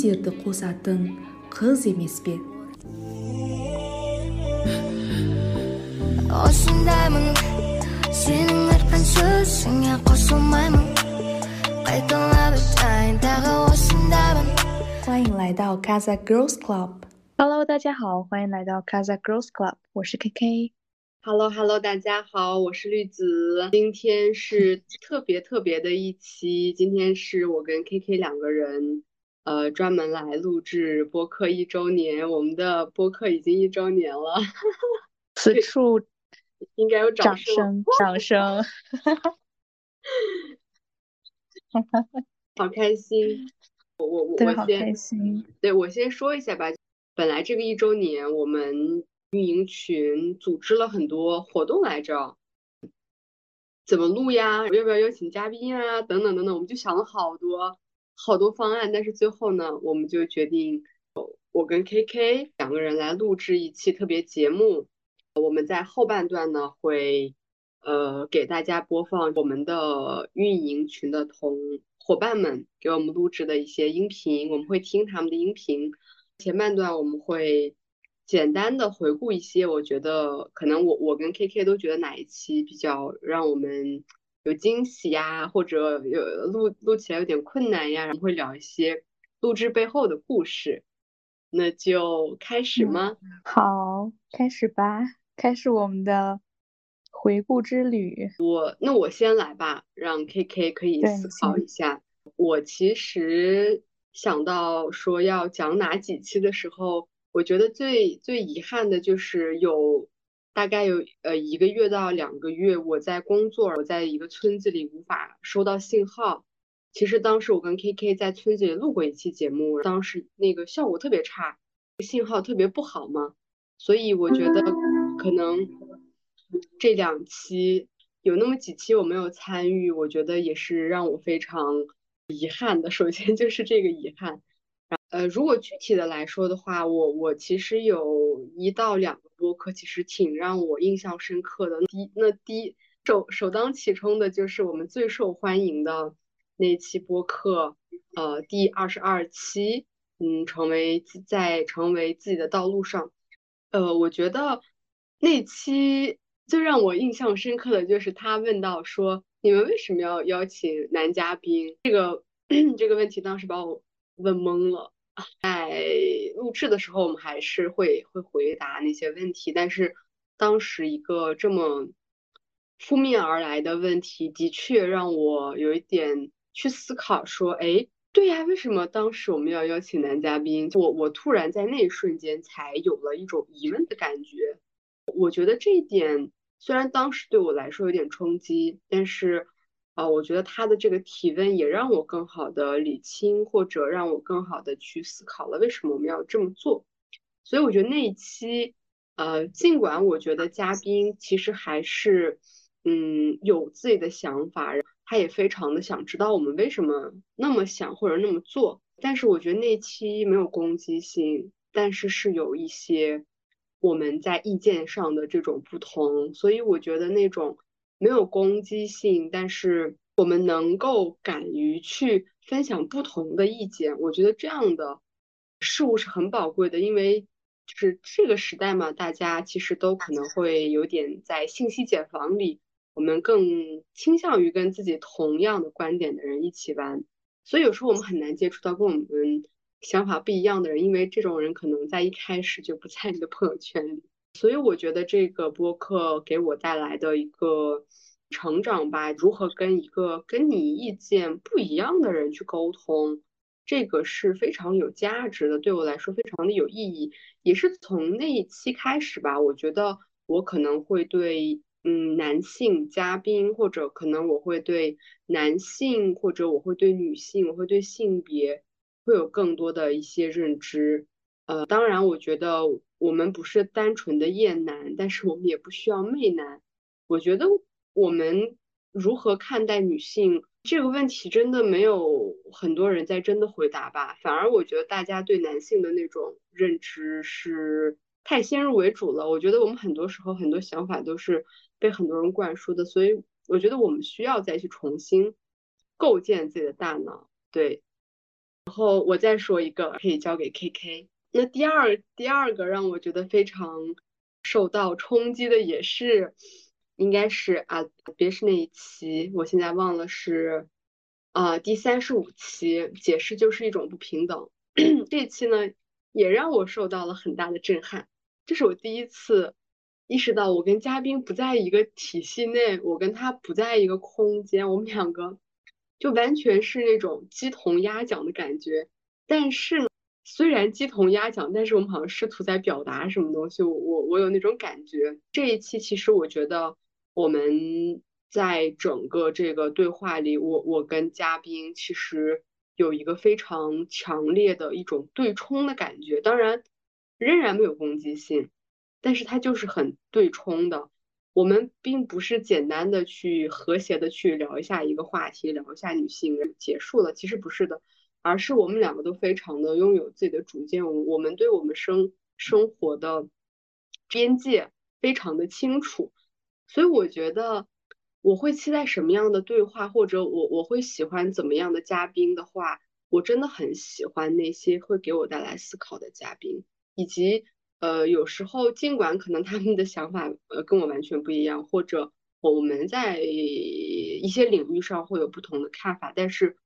жерді қосатын қыз емес пе осындаймын сенің айтқан сөзіңе қосылмаймын қайталап айтайын тағы осындаймын 欢迎来到 Casa Girls Club。 Hello，大家好，欢迎来到 Casa Girls Club，我是 KK。 Hello Hello，大家好，我是绿子。今天是特别特别的一期，今天是我跟 KK 两个人， 呃，专门来录制播客一周年。我们的播客已经一周年了，此处应该有掌声。声，掌声。好开心！我我我先，心。对，我先说一下吧。本来这个一周年，我们运营群组织了很多活动来着，怎么录呀？要不要邀请嘉宾啊？等等等等，我们就想了好多好多方案，但是最后呢，我们就决定，我跟 KK 两个人来录制一期特别节目。我们在后半段呢会，呃，给大家播放我们的运营群的同伙伴们给我们录制的一些音频，我们会听他们的音频。前半段我们会简单的回顾一些，我觉得可能我我跟 KK 都觉得哪一期比较让我们有惊喜呀，或者有录录起来有点困难呀，然后会聊一些录制背后的故事。那就开始嗯吗？好，开始吧，开始我们的回顾之旅。我那我先来吧，让 KK 可以思考一下。我其实想到说要讲哪几期的时候，我觉得最最遗憾的就是有大概有呃一个月到两个月，我在工作，我在一个村子里无法收到信号。其实当时我跟 KK 在村子里录过一期节目，当时那个效果特别差，信号特别不好嘛，所以我觉得可能这两期有那么几期我没有参与，我觉得也是让我非常遗憾的。首先就是这个遗憾，呃，如果具体的来说的话，我我其实有一到两个播客，其实挺让我印象深刻的。第，那第一首首当其冲的就是我们最受欢迎的那期播客，呃，第二十二期，嗯，成为在成为自己的道路上，呃，我觉得那期最让我印象深刻的就是他问到说，你们为什么要邀请男嘉宾？这个 这个问题当时把我问懵了。在录制的时候，我们还是会会回答那些问题，但是当时一个这么扑面而来的问题，的确让我有一点去思考，说，哎，对呀，为什么当时我们要邀请男嘉宾？我我突然在那一瞬间才有了一种疑问的感觉。我觉得这一点虽然当时对我来说有点冲击，但是。啊，我觉得他的这个提问也让我更好的理清，或者让我更好的去思考了为什么我们要这么做。所以我觉得那一期，呃，尽管我觉得嘉宾其实还是，嗯，有自己的想法，他也非常的想知道我们为什么那么想或者那么做。但是我觉得那一期没有攻击性，但是是有一些我们在意见上的这种不同，所以我觉得那种。没有攻击性，但是我们能够敢于去分享不同的意见，我觉得这样的事物是很宝贵的，因为就是这个时代嘛，大家其实都可能会有点在信息茧房里，我们更倾向于跟自己同样的观点的人一起玩，所以有时候我们很难接触到跟我们想法不一样的人，因为这种人可能在一开始就不在你的朋友圈里。所以我觉得这个播客给我带来的一个成长吧，如何跟一个跟你意见不一样的人去沟通，这个是非常有价值的，对我来说非常的有意义。也是从那一期开始吧，我觉得我可能会对嗯男性嘉宾，或者可能我会对男性，或者我会对女性，我会对性别会有更多的一些认知。呃，当然，我觉得我们不是单纯的厌男，但是我们也不需要媚男。我觉得我们如何看待女性这个问题，真的没有很多人在真的回答吧。反而我觉得大家对男性的那种认知是太先入为主了。我觉得我们很多时候很多想法都是被很多人灌输的，所以我觉得我们需要再去重新构建自己的大脑。对。然后我再说一个，可以交给 KK。那第二第二个让我觉得非常受到冲击的也是，应该是啊，别是那一期，我现在忘了是啊第三十五期，解释就是一种不平等。这期呢也让我受到了很大的震撼，这是我第一次意识到我跟嘉宾不在一个体系内，我跟他不在一个空间，我们两个。就完全是那种鸡同鸭讲的感觉，但是呢虽然鸡同鸭讲，但是我们好像试图在表达什么东西。我我我有那种感觉。这一期其实我觉得我们在整个这个对话里，我我跟嘉宾其实有一个非常强烈的一种对冲的感觉，当然仍然没有攻击性，但是它就是很对冲的。我们并不是简单的去和谐的去聊一下一个话题，聊一下女性结束了，其实不是的，而是我们两个都非常的拥有自己的主见，我我们对我们生生活的边界非常的清楚，所以我觉得我会期待什么样的对话，或者我我会喜欢怎么样的嘉宾的话，我真的很喜欢那些会给我带来思考的嘉宾，以及。呃，有时候尽管可能他们的想法呃跟我完全不一样，或者我们在一些领域上会有不同的看法，但是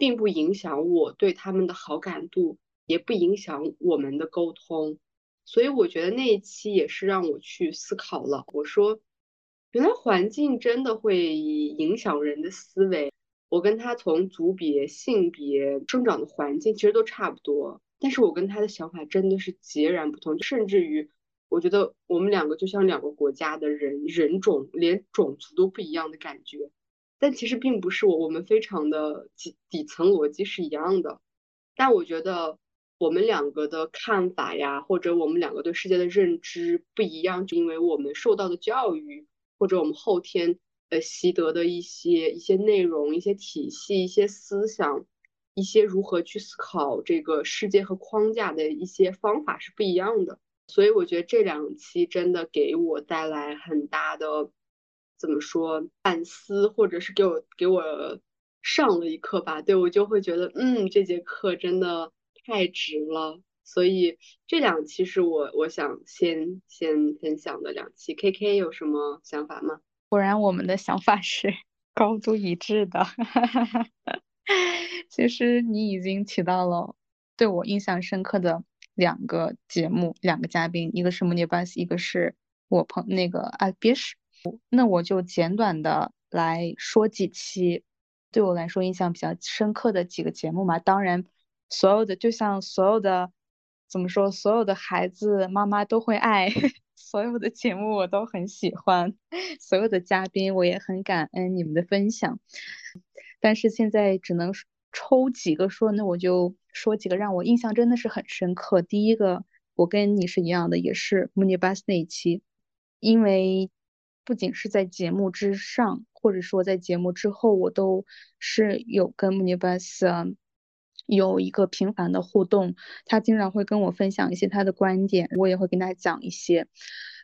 并不影响我对他们的好感度，也不影响我们的沟通。所以我觉得那一期也是让我去思考了。我说，原来环境真的会影响人的思维。我跟他从族别、性别、生长的环境其实都差不多。但是我跟他的想法真的是截然不同，甚至于我觉得我们两个就像两个国家的人人种，连种族都不一样的感觉。但其实并不是我，我们非常的底底层逻辑是一样的。但我觉得我们两个的看法呀，或者我们两个对世界的认知不一样，就因为我们受到的教育，或者我们后天呃习得的一些一些内容、一些体系、一些思想。一些如何去思考这个世界和框架的一些方法是不一样的，所以我觉得这两期真的给我带来很大的怎么说反思，或者是给我给我上了一课吧。对我就会觉得，嗯，这节课真的太值了。所以这两期是我我想先先分享的两期。K K 有什么想法吗？果然我们的想法是 高度一致的。其实你已经提到了对我印象深刻的两个节目，两个嘉宾，一个是 Munibus，一个是我朋那个啊，别是那我就简短的来说几期对我来说印象比较深刻的几个节目嘛。当然，所有的就像所有的怎么说，所有的孩子妈妈都会爱，所有的节目我都很喜欢，所有的嘉宾我也很感恩你们的分享。但是现在只能抽几个说，那我就说几个让我印象真的是很深刻。第一个，我跟你是一样的，也是 Munibus 那一期，因为不仅是在节目之上，或者说在节目之后，我都是有跟 Munibus 有一个频繁的互动。他经常会跟我分享一些他的观点，我也会跟他讲一些。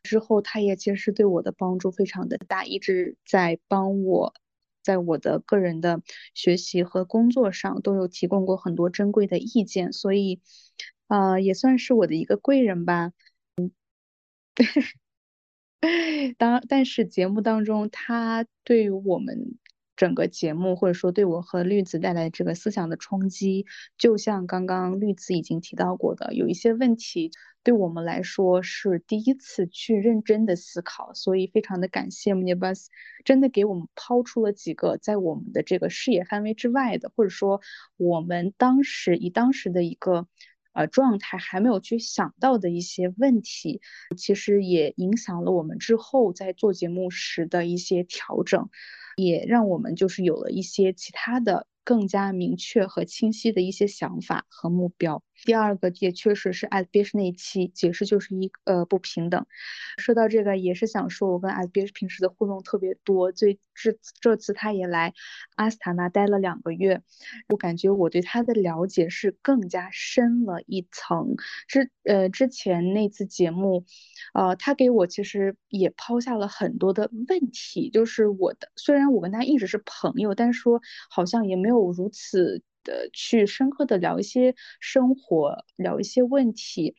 之后，他也其实对我的帮助非常的大，一直在帮我。在我的个人的学习和工作上都有提供过很多珍贵的意见，所以，呃，也算是我的一个贵人吧。嗯，对 当但是节目当中，他对于我们。整个节目，或者说对我和绿子带来这个思想的冲击，就像刚刚绿子已经提到过的，有一些问题对我们来说是第一次去认真的思考，所以非常的感谢 Munibus，真的给我们抛出了几个在我们的这个视野范围之外的，或者说我们当时以当时的一个呃状态还没有去想到的一些问题，其实也影响了我们之后在做节目时的一些调整。也让我们就是有了一些其他的更加明确和清晰的一些想法和目标。第二个也确实是 S B S 那一期解释就是一呃不平等。说到这个也是想说，我跟 S B S 平时的互动特别多，最这这次他也来阿斯塔纳待了两个月，我感觉我对他的了解是更加深了一层。之呃之前那次节目，呃他给我其实也抛下了很多的问题，就是我的虽然我跟他一直是朋友，但是说好像也没有如此。的去深刻的聊一些生活，聊一些问题。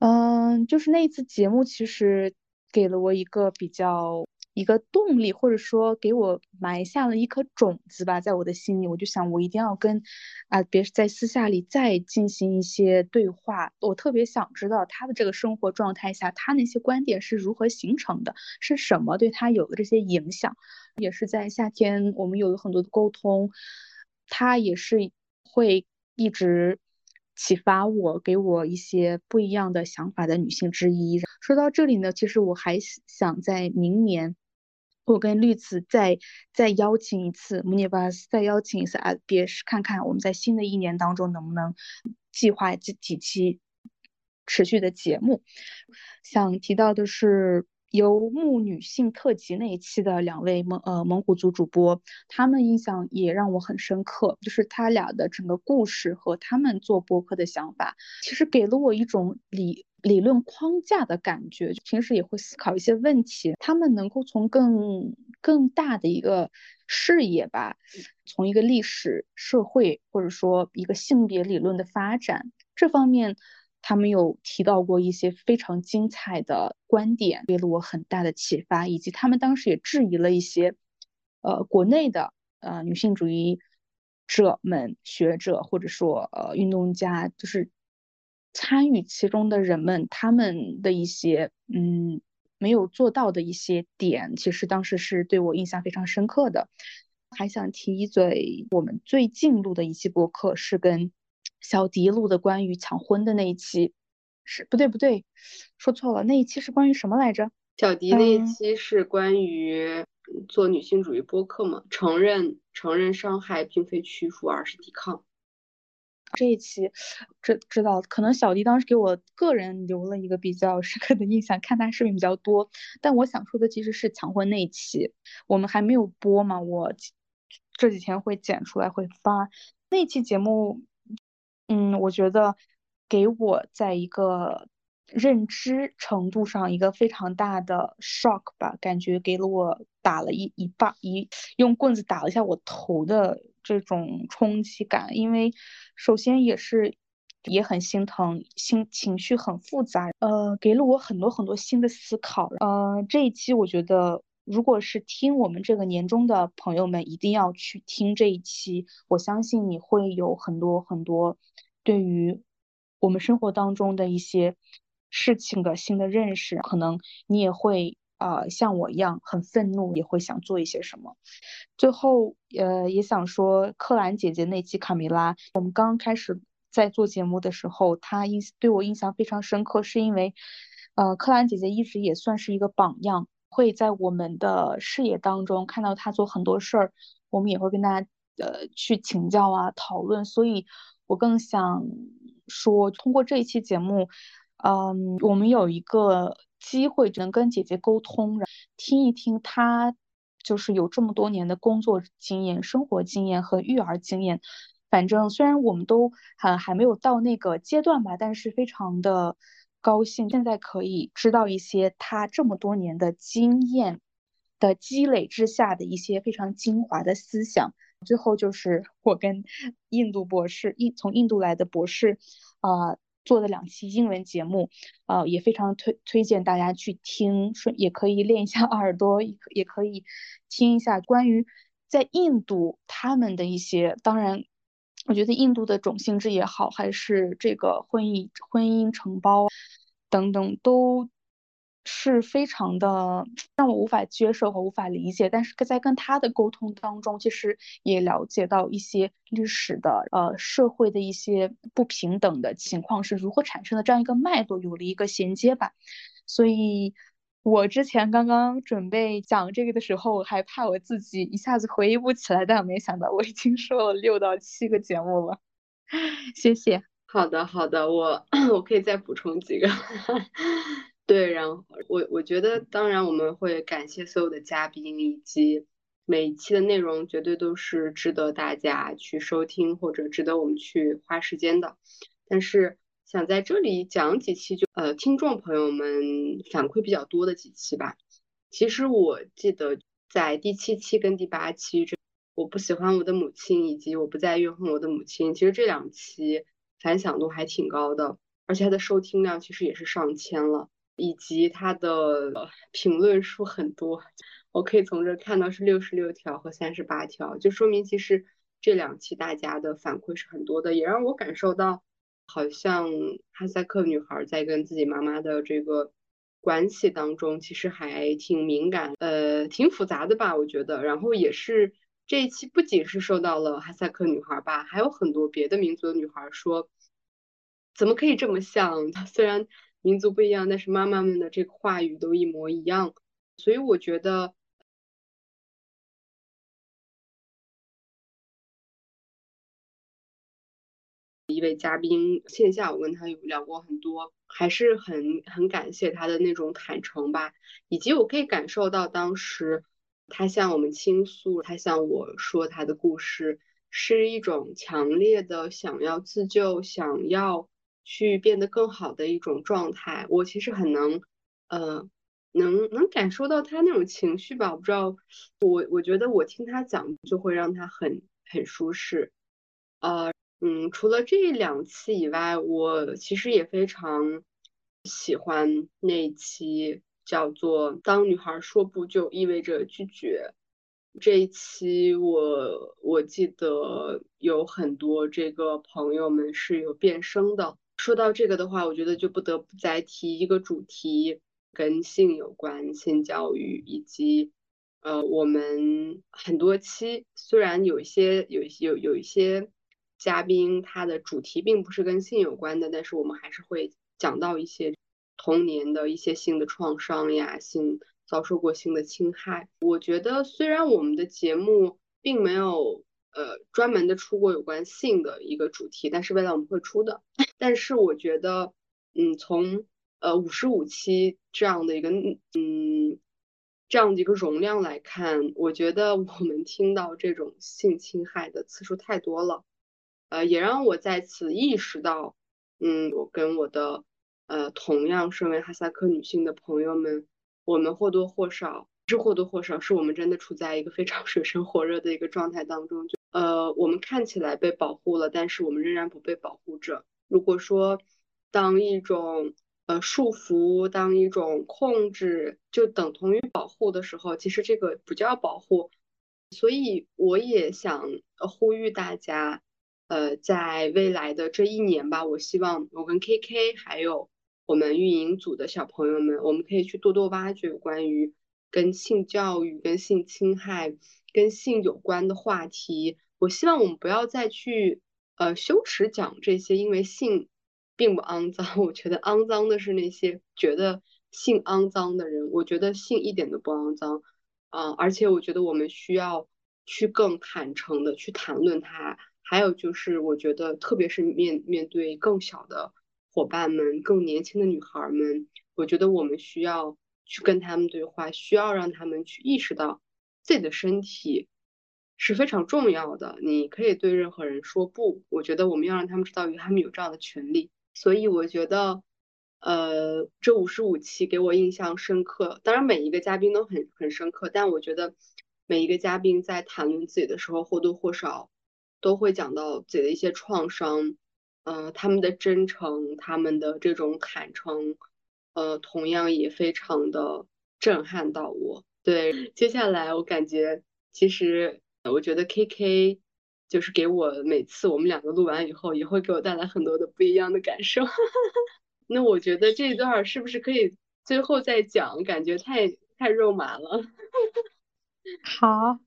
嗯，就是那一次节目，其实给了我一个比较。一个动力，或者说给我埋下了一颗种子吧，在我的心里，我就想我一定要跟啊，别在私下里再进行一些对话。我特别想知道他的这个生活状态下，他那些观点是如何形成的，是什么对他有了这些影响。也是在夏天，我们有了很多的沟通，他也是会一直启发我，给我一些不一样的想法的女性之一。说到这里呢，其实我还想在明年。我跟绿子再再邀请一次，穆尼巴斯再邀请一次阿，别是看看我们在新的一年当中能不能计划几几期持续的节目。想提到的是。游牧女性特辑那一期的两位蒙呃蒙古族主播，他们印象也让我很深刻，就是他俩的整个故事和他们做播客的想法，其实给了我一种理理论框架的感觉。平时也会思考一些问题，他们能够从更更大的一个视野吧，从一个历史、社会或者说一个性别理论的发展这方面。他们有提到过一些非常精彩的观点，给了我很大的启发，以及他们当时也质疑了一些，呃，国内的呃女性主义者们、学者或者说呃运动家，就是参与其中的人们，他们的一些嗯没有做到的一些点，其实当时是对我印象非常深刻的。还想提一嘴，我们最近录的一期播客是跟。小迪录的关于抢婚的那一期，是不对不对，说错了，那一期是关于什么来着？小迪那一期是关于做女性主义播客嘛，承认承认伤害并非屈服，而是抵抗。这一期知知道，可能小迪当时给我个人留了一个比较 深刻的印象，看他视频比较多。但我想说的其实是抢婚那一期，我们还没有播嘛，我这几天会剪出来会发那期节目。嗯，我觉得给我在一个认知程度上一个非常大的 shock 吧，感觉给了我打了一一棒一用棍子打了一下我头的这种冲击感。因为首先也是也很心疼，心情绪很复杂，呃，给了我很多很多新的思考。呃，这一期我觉得，如果是听我们这个年终的朋友们，一定要去听这一期，我相信你会有很多很多。对于我们生活当中的一些事情的新的认识，可能你也会啊像我一样很愤怒，也会想做一些什么。最后，呃，也想说，柯兰姐姐那期卡梅拉，我们刚开始在做节目的时候，她印对我印象非常深刻，是因为，呃，柯兰姐姐一直也算是一个榜样，会在我们的视野当中看到她做很多事儿，我们也会跟她呃去请教啊讨论，所以。我更想说，通过这一期节目，嗯，我们有一个机会能跟姐姐沟通，听一听她就是有这么多年的工作经验、生活经验和育儿经验。反正虽然我们都还还没有到那个阶段吧，但是非常的高兴，现在可以知道一些她这么多年的经验的积累之下的一些非常精华的思想。最后就是 我跟印度博士，印从印度来的博士，啊做的两期英文节目，啊也非常推推荐大家去听，顺也可以练一下耳朵，也可以听一下关于在印度他们的一些，当然，我觉得印度的种姓制也好，还是这个婚姻婚姻承包等等都。是非常的让我无法接受和无法理解，但是在跟他的沟通当中，其实也了解到一些历史的呃社会的一些不平等的情况是如何产生的，这样一个脉络有了一个衔接吧。所以，我之前刚刚准备讲这个的时候，我还怕我自己一下子回忆不起来，但我没想到我已经说了六到七个节目了。谢谢。好的，好的，我 我可以再补充几个。对，然后我我觉得，当然我们会感谢所有的嘉宾，以及每一期的内容绝对都是值得大家去收听或者值得我们去花时间的。但是想在这里讲几期，就呃听众朋友们反馈比较多的几期吧。其实我记得在第七期跟第八期这。我不喜欢我的母亲，以及我不再怨恨我的母亲。其实这两期反响度还挺高的，而且它的收听量其实也是上千了，以及它的评论数很多，我可以从这看到是六十六条和三十八条，就说明其实这两期大家的反馈是很多的，也让我感受到好像哈萨克女孩在跟自己妈妈的这个。关系当中其实还挺敏感，呃，挺复杂的吧，我觉得。然后也是这一期不仅是受到了哈萨克女孩吧，还有很多别的民族的女孩说，怎么可以这么像？虽然民族不一样，但是妈妈们的这个话语都一模一样。所以我觉得。一位嘉宾线下，我跟他有聊过很多，还是很很感谢他的那种坦诚吧，以及我可以感受到当时他向我们倾诉，他向我说他的故事，是一种强烈的想要自救、想要去变得更好的一种状态。我其实很能，呃，能能感受到他那种情绪吧。我不知道，我我觉得我听他讲就会让他很很舒适，呃。嗯，除了这两期以外，我其实也非常喜欢那一期叫做“当女孩说不就意味着拒绝”。这一期我我记得有很多这个朋友们是有变声的。说到这个的话，我觉得就不得不再提一个主题，跟性有关，性教育以及呃，我们很多期虽然有一些有有有一些。嘉宾他的主题并不是跟性有关的，但是我们还是会讲到一些童年的一些性的创伤呀，性遭受过性的侵害。我觉得虽然我们的节目并没有呃专门的出过有关性的一个主题，但是未来我们会出的。但是我觉得，嗯，从呃五十五期这样的一个嗯这样的一个容量来看，我觉得我们听到这种性侵害的次数太多了。呃，也让我再次意识到，嗯，我跟我的呃同样身为哈萨克女性的朋友们，我们或多或少是或多或少，是我们真的处在一个非常 水深火热的一个状态当中。就呃，我们看起来被保护了，但是我们仍然不被保护着。如果说当一种呃束缚，当一种控制，就等同于保护的时候，其实这个不叫保护。所以我也想呼吁大家。呃，在未来的这一年吧，我希望我跟 KK 还有我们运营组的小朋友们，我们可以去多多挖掘关于跟性教育、跟性侵害、跟性有关的话题。我希望我们不要再去呃羞耻讲这些，因为性并不肮脏。我觉得肮脏的是那些觉得性肮脏的人。我觉得性一点都不肮脏啊，而且我觉得我们需要去更坦诚的去谈论它。还有就是，我觉得，特别是面面对更小的伙伴们、更年轻的女孩们，我觉得我们需要去跟他们对话，需要让他们去意识到自己的身体是非常重要的。你可以对任何人说不，我觉得我们要让他们知道，他们有这样的权利。所以我觉得，呃，这五十五期给我印象深刻。当然，每一个嘉宾都很很深刻，但我觉得每一个嘉宾在谈论自己的时候，或多或少。都会讲到自己的一些创伤，呃，他们的真诚，他们的这种坦诚，呃，同样也非常的震撼到我。对，接下来我感觉，其实我觉得 K K 就是给我每次我们两个录完以后，也会给我带来很多的不一样的感受。那我觉得这一段是不是可以最后再讲？感觉太太肉麻了。好。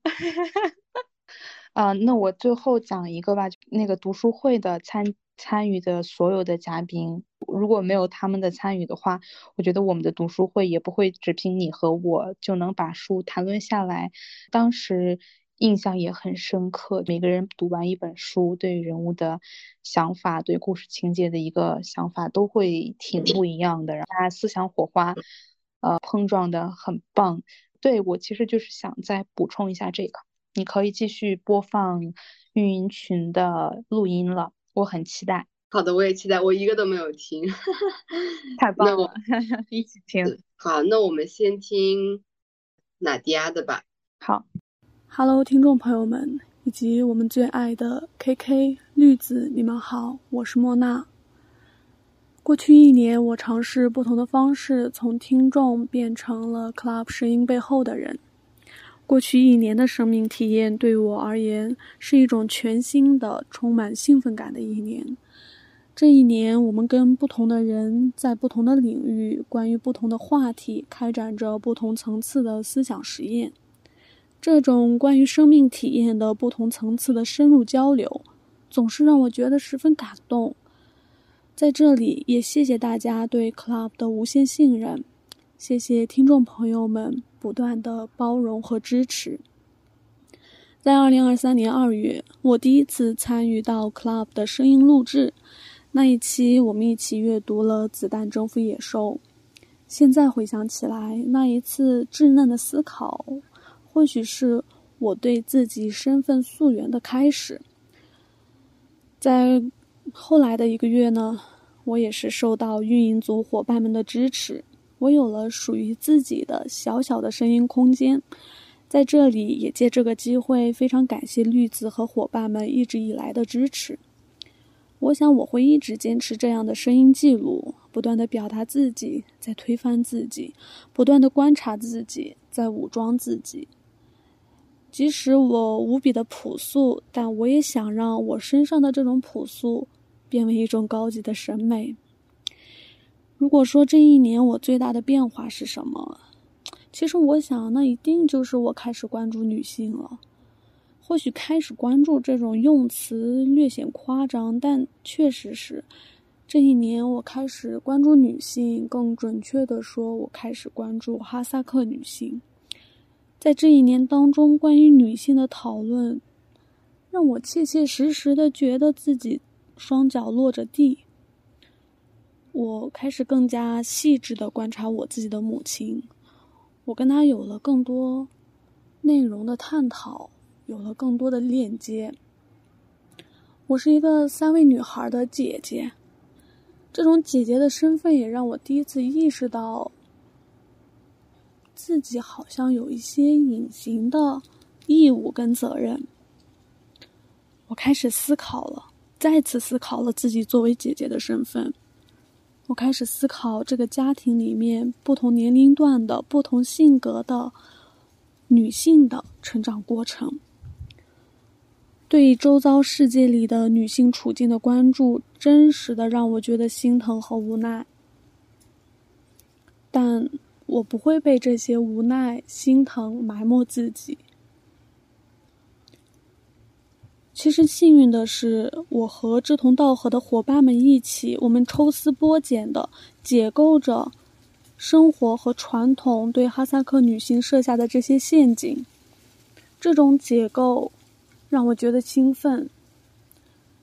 啊，那我最后讲一个吧。那个读书会的参参与的所有的嘉宾，如果没有他们的参与的话，我觉得我们的读书会也不会只凭你和我就能把书谈论下来。当时印象也很深刻，每个人读完一本书，对人物的想法、对故事情节的一个想法都会挺不一样的，然后大家思想火花，呃，碰撞的很棒。对我其实就是想再补充一下这个。你可以继续播放运营群的录音了，我很期待。好的，我也期待，我一个都没有听，太棒了，一起听。好，那我们先听娜迪亚的吧。好，Hello，听众朋友们，以及我们最爱的 KK 绿子，你们好，我是莫娜。过去一年，我尝试不同的方式，从听众变成了 Club 声音背后的人。过去一年的生命体验对我而言是一种全新的、充满兴奋感的一年。这一年，我们跟不同的人在不同的领域，关于不同的话题，开展着不同层次的思想实验。这种关于生命体验的不同层次的深入交流，总是让我觉得十分感动。在这里，也谢谢大家对 Club 的无限信任，谢谢听众朋友们不断的包容和支持。在二零二三年二月，我第一次参与到 Club 的声音录制。那一期，我们一起阅读了《子弹征服野兽》。现在回想起来，那一次稚嫩的思考，或许是我对自己身份溯源的开始。在后来的一个月呢，我也是受到运营组伙伴们的支持，我有了属于自己的小小的声音空间。在这里，也借这个机会，非常感谢绿子和伙伴们一直以来的支持。我想我会一直坚持这样的声音记录，不断的表达自己，在推翻自己，不断的观察自己，在武装自己。即使我无比的朴素，但我也想让我身上的这种朴素变为一种高级的审美。如果说这一年我最大的变化是什么，其实我想那一定就是我开始关注女性了。或许开始关注这种用词略显夸张，但确实是这一年我开始关注女性，更准确的说，我开始关注哈萨克女性。在这一年当中，关于女性的讨论，让我切切实实的觉得自己双脚落着地。我开始更加细致的观察我自己的母亲，我跟她有了更多内容的探讨。有了更多的链接。我是一个三位女孩的姐姐，这种姐姐的身份也让我第一次意识到，自己好像有一些隐形的义务跟责任。我开始思考了，再次思考了自己作为姐姐的身份。我开始思考这个家庭里面不同年龄段的不同性格的女性的成长过程。对周遭世界里的女性处境的关注，真实的让我觉得心疼和无奈。但我不会被这些无奈、心疼埋没自己。其实幸运的是，我和志同道合的伙伴们一起，我们抽丝剥茧的解构着生活和传统对哈萨克女性设下的这些陷阱。这种解构。让我觉得兴奋，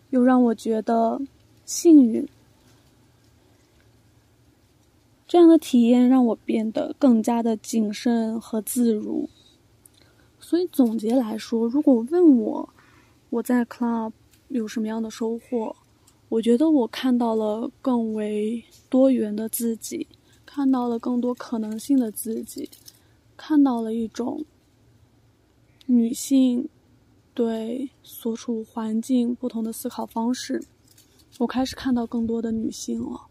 又让我觉得幸运。这样的体验让我变得更加的谨慎和自如。所以总结来说，如果问我我在 club 有什么样的收获，我觉得我看到了更为多元的自己，看到了更多可能性的自己，看到了一种女性。对所处环境不同的思考方式，我开始看到更多的女性了。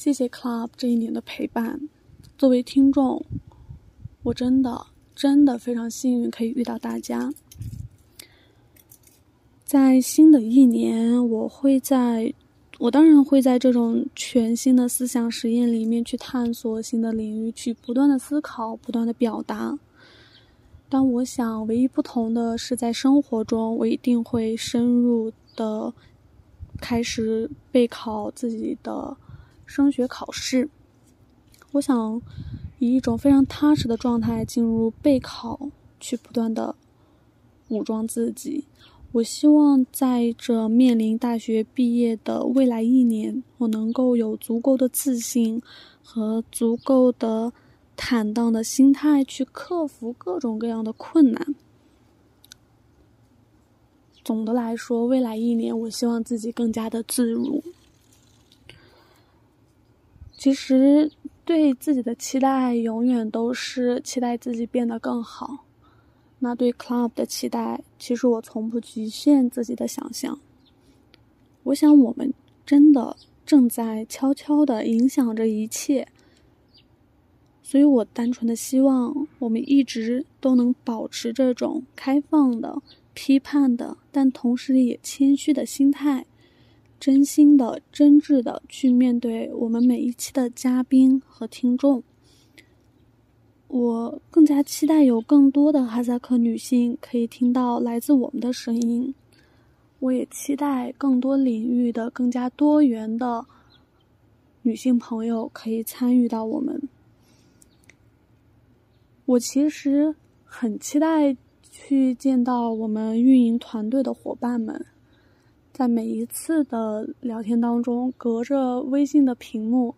谢谢 Club 这一年的陪伴。作为听众，我真的真的非常幸运可以遇到大家。在新的一年，我会在，我当然会在这种全新的思想实验里面去探索新的领域，去不断的思考，不断的表达。但我想，唯一不同的是，在生活中，我一定会深入的开始备考自己的升学考试。我想以一种非常踏实的状态进入备考，去不断的武装自己。我希望在这面临大学毕业的未来一年，我能够有足够的自信和足够的。坦荡的心态去克服各种各样的困难。总的来说，未来一年，我希望自己更加的自如。其实，对自己的期待永远都是期待自己变得更好。那对 club 的期待，其实我从不局限自己的想象。我想，我们真的正在悄悄的影响着一切。所以我单纯的希望，我们一直都能保持这种开放的、批判的，但同时也谦虚的心态，真心的、真挚的去面对我们每一期的嘉宾和听众。我更加期待有更多的哈萨克女性可以听到来自我们的声音。我也期待更多领域的更加多元的女性朋友可以参与到我们。我其实很期待去见到我们运营团队的伙伴们，在每一次的聊天当中，隔着微信的屏幕。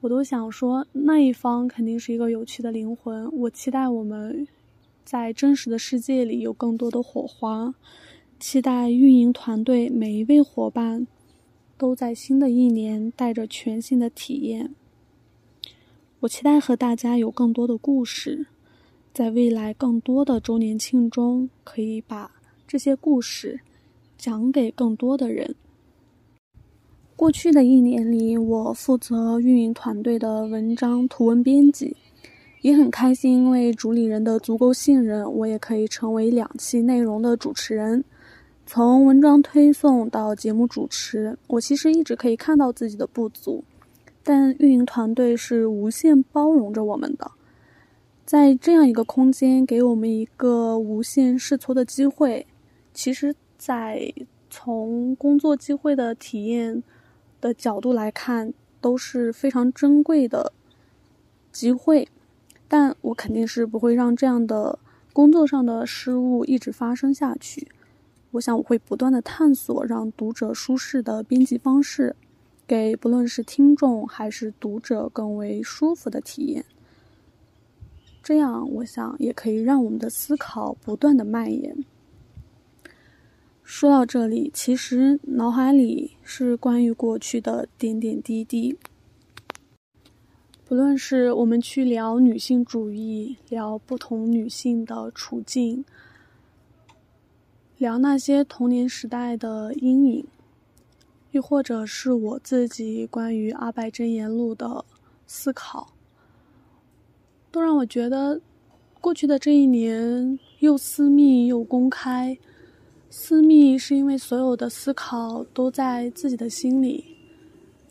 我都想说，那一方肯定是一个有趣的灵魂。我期待我们在真实的世界里有更多的火花，期待运营团队每一位伙伴都在新的一年带着全新的体验。我期待和大家有更多的故事，在未来更多的周年庆中，可以把这些故事讲给更多的人。过去的一年里，我负责运营团队的文章图文编辑，也很开心，因为主理人的足够信任，我也可以成为两期内容的主持人。从文章推送到节目主持，我其实一直可以看到自己的不足，但运营团队是无限包容着我们的，在这样一个空间，给我们一个无限试错的机会。其实，在从工作机会的体验。的角度来看都是非常珍贵的机会，但我肯定是不会让这样的工作上的失误一直发生下去。我想我会不断的探索让读者舒适的编辑方式，给不论是听众还是读者更为舒服的体验。这样，我想也可以让我们的思考不断的蔓延。说到这里，其实脑海里是关于过去的点点滴滴。不论是我们去聊女性主义，聊不同女性的处境，聊那些童年时代的阴影，又或者是我自己关于《阿拜真言录》的思考，都让我觉得，过去的这一年又私密又公开。私密是因为所有的思考都在自己的心里，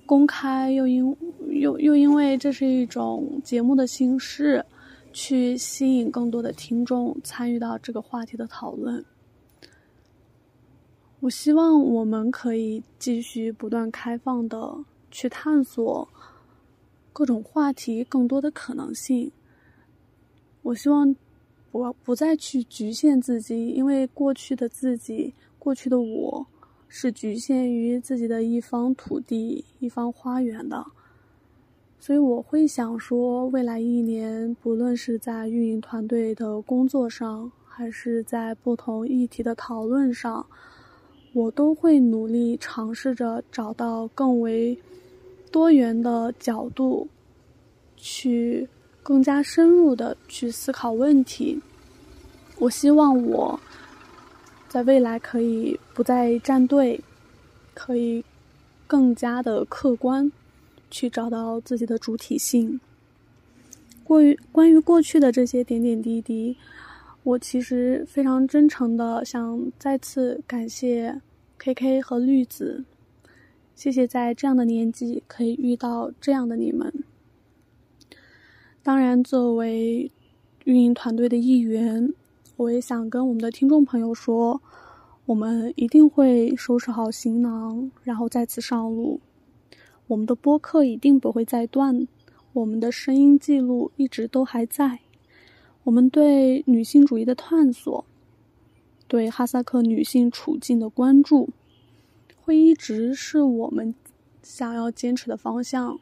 公开又因又又因为这是一种节目的形式，去吸引更多的听众参与到这个话题的讨论。我希望我们可以继续不断开放的去探索各种话题更多的可能性。我希望。不不再去局限自己，因为过去的自己，过去的我，是局限于自己的一方土地、一方花园的。所以我会想说，未来一年，不论是在运营团队的工作上，还是在不同议题的讨论上，我都会努力尝试着找到更为多元的角度去。更加深入的去思考问题。我希望我在未来可以不再站队，可以更加的客观去找到自己的主体性。过于关于过去的这些点点滴滴，我其实非常真诚的想再次感谢 K K 和绿子，谢谢在这样的年纪可以遇到这样的你们。当然，作为运营团队的一员，我也想跟我们的听众朋友说，我们一定会收拾好行囊，然后再次上路。我们的播客一定不会再断，我们的声音记录一直都还在。我们对女性主义的探索，对哈萨克女性处境的关注，会一直是我们想要坚持的方向。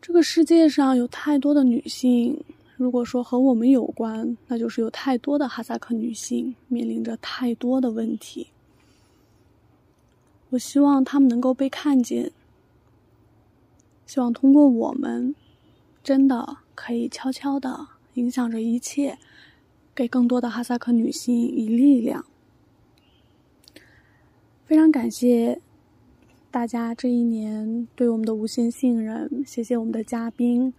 这个世界上有太多的女性，如果说和我们有关，那就是有太多的哈萨克女性面临着太多的问题。我希望她们能够被看见，希望通过我们，真的可以悄悄的影响着一切，给更多的哈萨克女性以力量。非常感谢大家这一年对我们的无限信任，谢谢我们的嘉宾，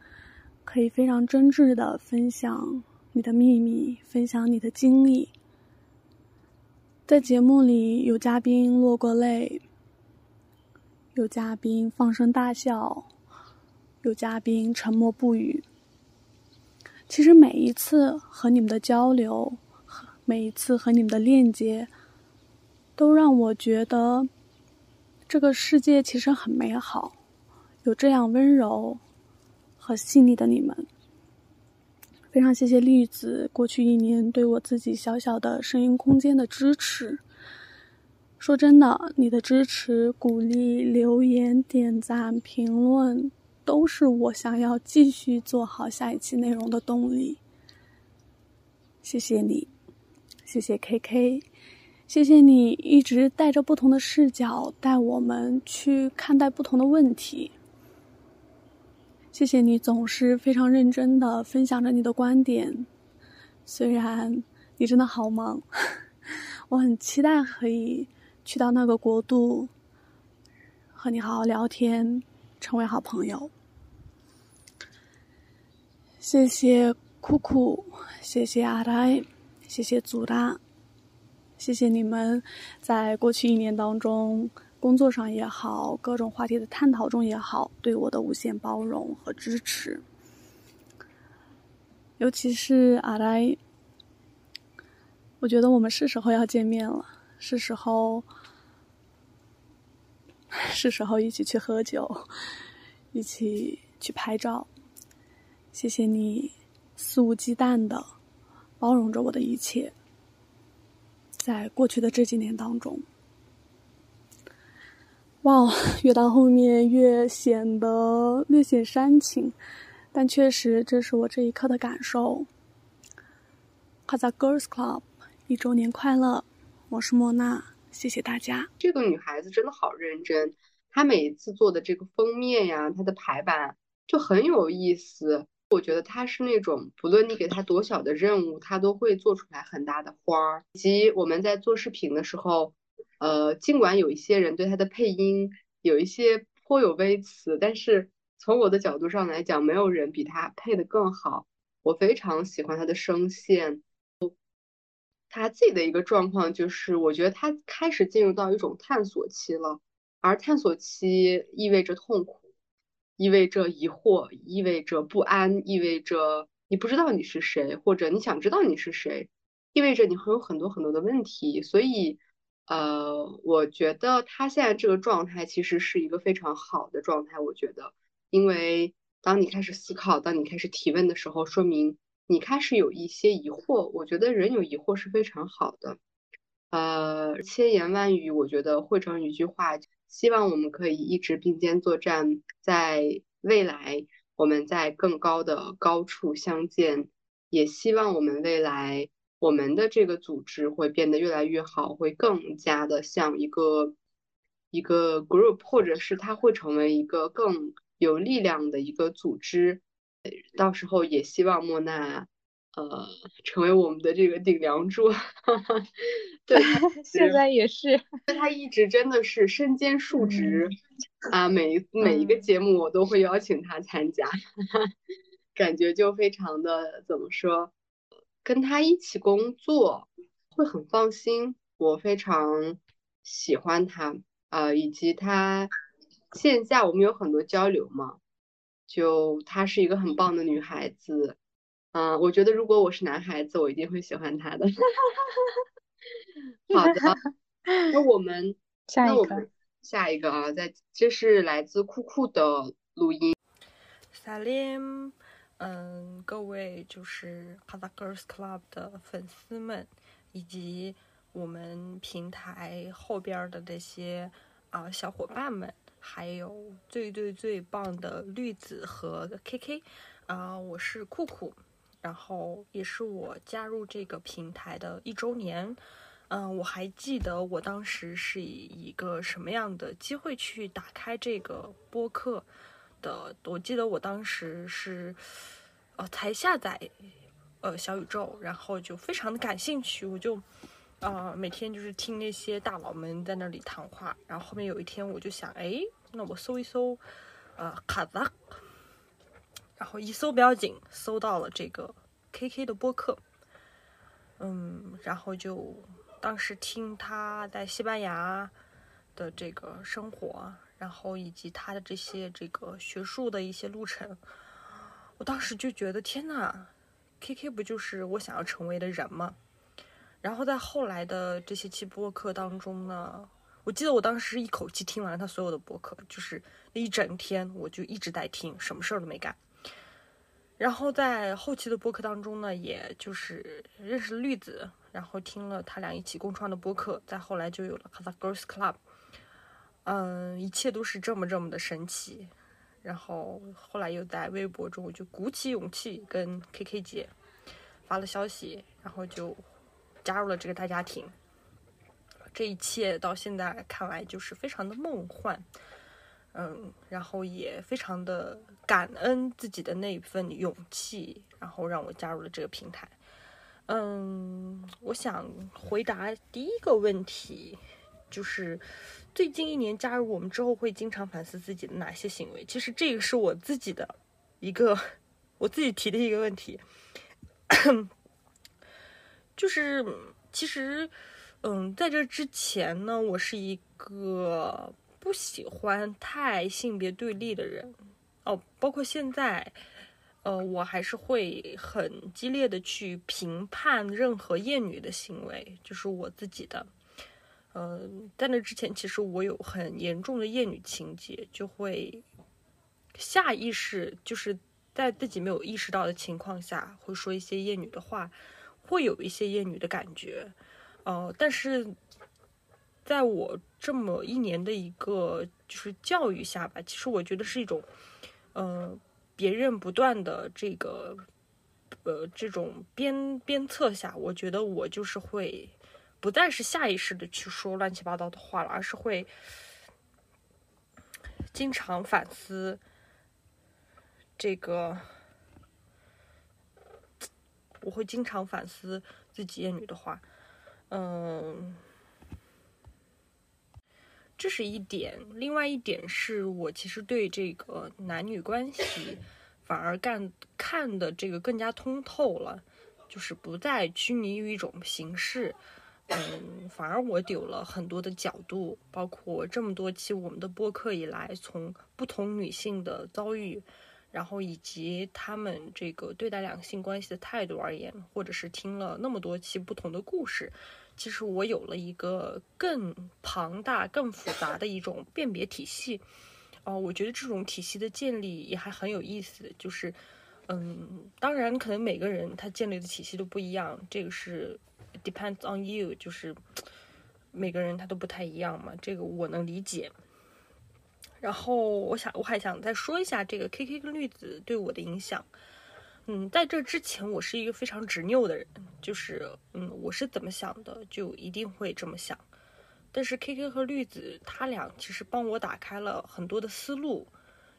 可以非常真挚的分享你的秘密，分享你的经历。在节目里，有嘉宾落过泪，有嘉宾放声大笑，有嘉宾沉默不语。其实每一次和你们的交流，每一次和你们的链接。都让我觉得，这个世界其实很美好，有这样温柔和细腻的你们。非常谢谢栗子过去一年对我自己小小的声音空间的支持。说真的，你的支持、鼓励、留言、点赞、评论，都是我想要继续做好下一期内容的动力。谢谢你，谢谢 KK。谢谢你一直带着不同的视角带我们去看待不同的问题。谢谢你总是非常认真的分享着你的观点，虽然你真的好忙，我很期待可以去到那个国度，和你好好聊天，成为好朋友。谢谢酷酷，谢谢阿呆，谢谢祖拉。谢谢你们，在过去一年当中，工作上也好，各种话题的探讨中也好，对我的无限包容和支持。尤其是阿来，我觉得我们是时候要见面了，是时候，是时候一起去喝酒，一起去拍照。谢谢你肆无忌惮的包容着我的一切。在过去的这几年当中，哇，越到后面越显得略显煽情，但确实这是我这一刻的感受。卡萨 Girls Club 一周年快乐！我是莫娜，谢谢大家。这个女孩子真的好认真，她每一次做的这个封面呀，她的排版就很有意思。我觉得他是那种，不论你给他多小的任务，他都会做出来很大的花儿。以及我们在做视频的时候，呃，尽管有一些人对他的配音有一些颇有微词，但是从我的角度上来讲，没有人比他配的更好。我非常喜欢他的声线。他自己的一个状况就是，我觉得他开始进入到一种探索期了，而探索期意味着痛苦。意味着疑惑，意味着不安，意味着你不知道你是谁，或者你想知道你是谁，意味着你会有很多很多的问题。所以，呃，我觉得他现在这个状态其实是一个非常好的状态。我觉得，因为当你开始思考，当你开始提问的时候，说明你开始有一些疑惑。我觉得人有疑惑是非常好的。呃，千言万语，我觉得汇成一句话。希望我们可以一直并肩作战，在未来我们在更高的高处相见。也希望我们未来我们的这个组织会变得越来越好，会更加的像一个一个 group，或者是它会成为一个更有力量的一个组织。到时候也希望莫娜。呃，成为我们的这个顶梁柱，对，现在也是，他一直真的是身兼数职啊，每每一个节目我都会邀请他参加，感觉就非常的怎么说，跟他一起工作会很放心，我非常喜欢他。啊，以及他线下我们有很多交流嘛，就她是一个很棒的女孩子。嗯，我觉得如果我是男孩子，我一定会喜欢他的。好的，那我们下一个，下一个啊，在这是来自酷酷的录音。Salim，嗯，各位就是哈萨 Girls Club 的粉丝们，以及我们平台后边的这些啊小伙伴们，还有最最最棒的绿子和 KK，啊，我是酷酷。然后也是我加入这个平台的一周年，嗯，我还记得我当时是以一个什么样的机会去打开这个播客的。我记得我当时是，呃，才下载呃小宇宙，然后就非常的感兴趣，我就呃每天就是听那些大佬们在那里谈话，然后后面有一天我就想，哎，那我搜一搜，呃卡扎，然后一搜不要紧，搜到了这个 KK 的播客，嗯，然后就当时听他在西班牙的这个生活，然后以及他的这些这个学术的一些路程，我当时就觉得天呐，KK 不就是我想要成为的人吗？然后在后来的这些期播客当中呢，我记得我当时一口气听完了他所有的播客，就是一整天我就一直在听，什么事儿都没干。然后在后期的播客当中呢，也就是认识了绿子，然后听了他俩一起共创的播客，再后来就有了 Kazakh Girls Club。嗯，一切都是这么这么的神奇。然后后来又在微博中，我就鼓起勇气跟 KK 姐发了消息，然后就加入了这个大家庭。这一切到现在看来就是非常的梦幻。嗯，然后也非常的感恩自己的那一份勇气，然后让我加入了这个平台。嗯，我想回答第一个问题，就是最近一年加入我们之后，会经常反思自己的哪些行为。其实这个是我自己的一个我自己提的一个问题，就是其实，嗯，在这之前呢，我是一个。不喜欢太性别对立的人哦，包括现在，呃，我还是会很激烈的去评判任何厌女的行为，就是我自己的。呃，在那之前，其实我有很严重的厌女情节，就会下意识就是在自己没有意识到的情况下，会说一些厌女的话，会有一些厌女的感觉。呃，但是。在我这么一年的一个就是教育下吧，其实我觉得是一种，呃，别人不断的这个，呃，这种鞭鞭策下，我觉得我就是会不再是下意识的去说乱七八糟的话了，而是会经常反思这个，我会经常反思自己厌女的话，嗯。这是一点，另外一点是我其实对这个男女关系反而干看的这个更加通透了，就是不再拘泥于一种形式，嗯，反而我有了很多的角度，包括这么多期我们的播客以来，从不同女性的遭遇，然后以及他们这个对待两性关系的态度而言，或者是听了那么多期不同的故事。其实我有了一个更庞大、更复杂的一种辨别体系，哦，我觉得这种体系的建立也还很有意思。就是，嗯，当然，可能每个人他建立的体系都不一样，这个是 depends on you，就是每个人他都不太一样嘛，这个我能理解。然后，我想我还想再说一下这个 K K 跟绿子对我的影响。嗯，在这之前，我是一个非常执拗的人，就是，嗯，我是怎么想的，就一定会这么想。但是 K K 和绿子他俩其实帮我打开了很多的思路，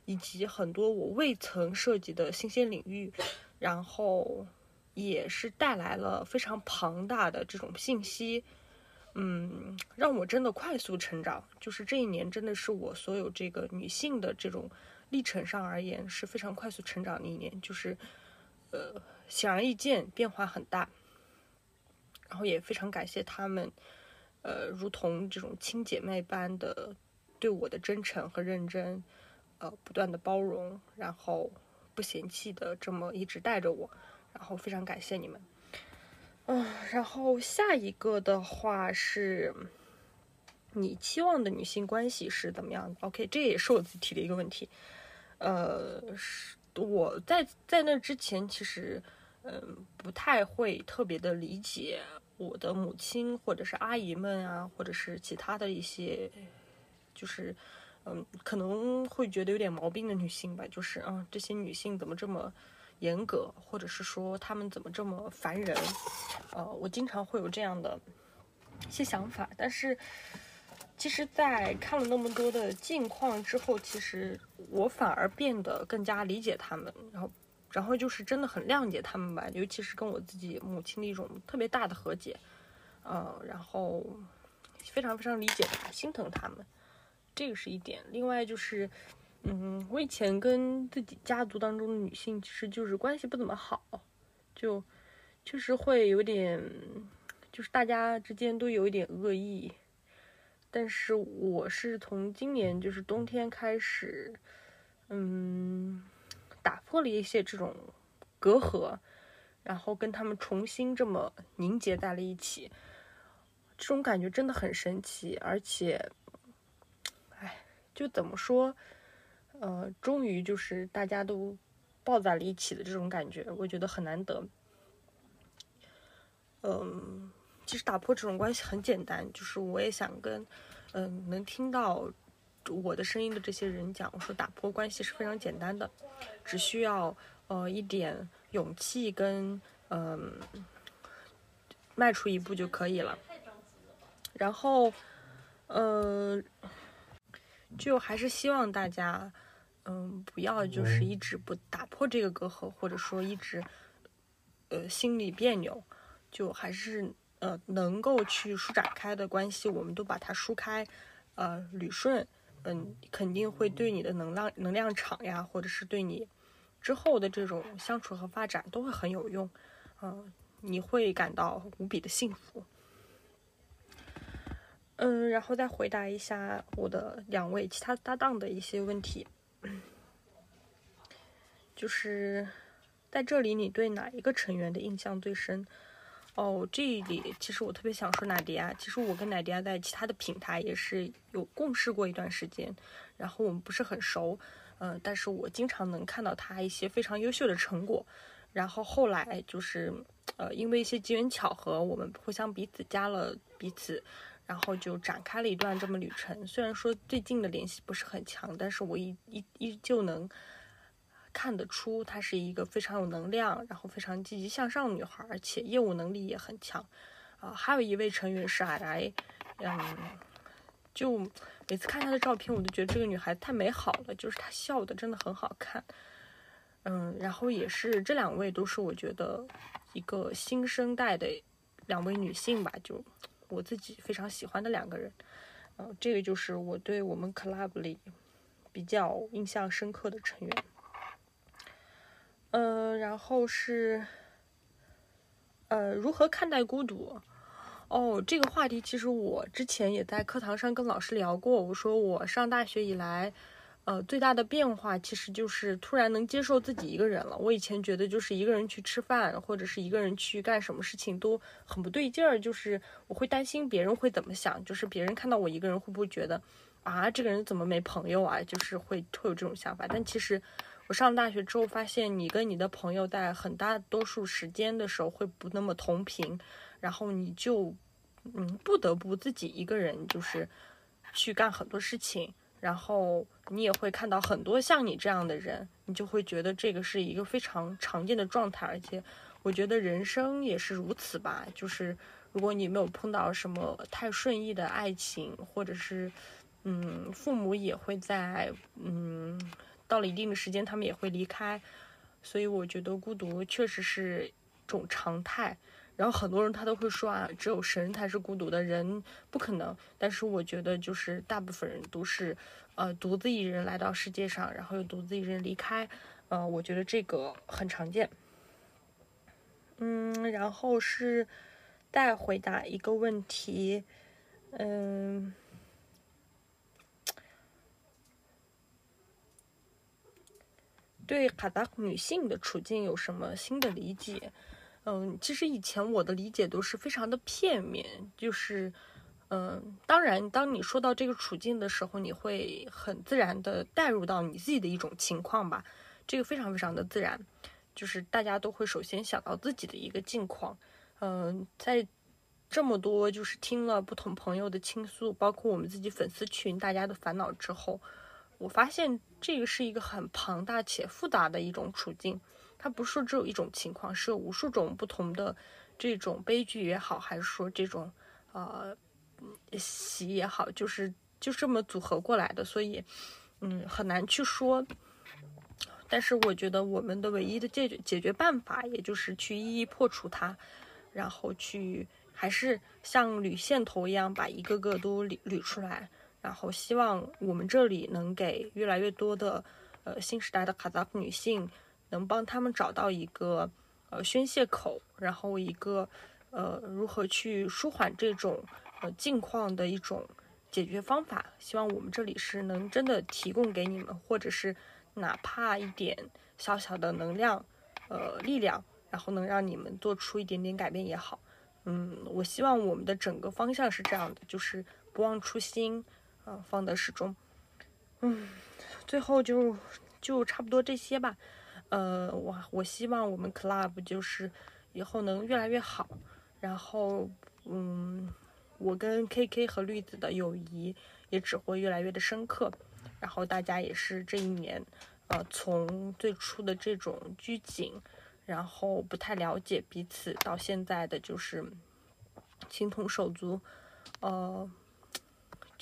以及很多我未曾涉及的新鲜领域，然后也是带来了非常庞大的这种信息，嗯，让我真的快速成长。就是这一年真的是我所有这个女性的这种历程上而言是非常快速成长的一年，就是。呃，显而易见，变化很大。然后也非常感谢他们，呃，如同这种亲姐妹般的对我的真诚和认真，呃，不断的包容，然后不嫌弃的这么一直带着我，然后非常感谢你们。嗯，然后下一个的话是，你期望的女性关系是怎么样的？OK，这也是我自己提的一个问题。呃，是。我在在那之前，其实，嗯，不太会特别的理解我的母亲或者是阿姨们啊，或者是其他的一些，就是，嗯，可能会觉得有点毛病的女性吧，就是，嗯，这些女性怎么这么严格，或者是说她们怎么这么烦人，呃，我经常会有这样的一些想法，但是。其实，在看了那么多的近况之后，其实我反而变得更加理解他们，然后然后就是真的很谅解他们吧，尤其是跟我自己母亲的一种特别大的和解，呃，然后非常非常理解他，心疼他们，这个是一点。另外就是，嗯，我以前跟自己家族当中的女性其实就是关系不怎么好，就确实会有点，就是大家之间都有一点恶意。但是我是从今年就是冬天开始，嗯，打破了一些这种隔阂，然后跟他们重新这么凝结在了一起，这种感觉真的很神奇，而且，哎，就怎么说，呃，终于就是大家都抱在了一起的这种感觉，我觉得很难得。嗯，其实打破这种关系很简单，就是我也想跟，嗯，能听到我的声音的这些人讲，我说打破关系是非常简单的，只需要呃一点勇气跟嗯、迈出一步就可以了。然后，呃，就还是希望大家，嗯，不要就是一直不打破这个隔阂，或者说一直，呃，心里别扭，就还是呃能够去舒展开的关系，我们都把它舒开，呃，捋顺，嗯，肯定会对你的能量能量场呀，或者是对你之后的这种相处和发展都会很有用，嗯、你会感到无比的幸福。嗯，然后再回答一下我的两位其他搭档的一些问题，就是在这里你对哪一个成员的印象最深？哦，这里其实我特别想说娜迪亚，其实我跟奶迪亚在其他的平台也是有共事过一段时间，然后我们不是很熟，嗯、但是我经常能看到他一些非常优秀的成果，然后后来就是呃因为一些机缘巧合，我们互相彼此加了彼此。然后就展开了一段这么旅程。虽然说最近的联系不是很强，但是我依依依旧能看得出她是一个非常有能量，然后非常积极向上的女孩，而且业务能力也很强。啊、还有一位成员是矮矮，嗯，就每次看她的照片，我都觉得这个女孩太美好了，就是她笑的真的很好看。嗯，然后也是这两位都是我觉得一个新生代的两位女性吧，就我自己非常喜欢的两个人。呃，这个就是我对我们 club 里比较印象深刻的成员。呃，然后是呃，如何看待孤独？哦，这个话题其实我之前也在课堂上跟老师聊过。我说我上大学以来，呃，最大的变化其实就是突然能接受自己一个人了。我以前觉得就是一个人去吃饭，或者是一个人去干什么事情都很不对劲儿，就是我会担心别人会怎么想，就是别人看到我一个人会不会觉得啊，这个人怎么没朋友啊？就是会会有这种想法。但其实上大学之后发现，你跟你的朋友在很大多数时间的时候会不那么同频，然后你就嗯不得不自己一个人就是去干很多事情。然后你也会看到很多像你这样的人，你就会觉得这个是一个非常常见的状态，而且我觉得人生也是如此吧。就是如果你没有碰到什么太顺意的爱情，或者是嗯，父母也会在嗯到了一定的时间，他们也会离开，所以我觉得孤独确实是种常态。然后很多人他都会说啊，只有神才是孤独的，人不可能。但是我觉得就是大部分人都是，呃，独自一人来到世界上，然后又独自一人离开，呃，我觉得这个很常见。嗯，然后是再回答一个问题，嗯。对卡达女性的处境有什么新的理解？嗯，其实以前我的理解都是非常的片面，就是，嗯，当然，当你说到这个处境的时候，你会很自然的带入到你自己的一种情况吧，这个非常非常的自然，就是大家都会首先想到自己的一个境况，嗯，在这么多就是听了不同朋友的倾诉，包括我们自己粉丝群大家的烦恼之后，我发现这个是一个很庞大且复杂的一种处境。它不是只有一种情况，是有无数种不同的这种悲剧也好，还是说这种呃喜也好，就是就这么组合过来的，所以嗯很难去说但是我觉得我们的唯一的解决解决办法，也就是去一一破除它，然后去还是像捋线头一样把一个个都捋捋出来，然后希望我们这里能给越来越多的呃新时代的卡扎夫女性，能帮他们找到一个呃宣泄口，然后一个呃如何去舒缓这种呃境况的一种解决方法。希望我们这里是能真的提供给你们，或者是。哪怕一点小小的能量，呃，力量，然后能让你们做出一点点改变也好。嗯，我希望我们的整个方向是这样的，就是不忘初心，啊，方得始终。嗯，最后就就差不多这些吧。呃，我我希望我们 club 就是以后能越来越好。然后，嗯，我跟 KK 和绿子的友谊也只会越来越的深刻。然后大家也是这一年，呃，从最初的这种拘谨，然后不太了解彼此，到现在的就是情同手足，呃，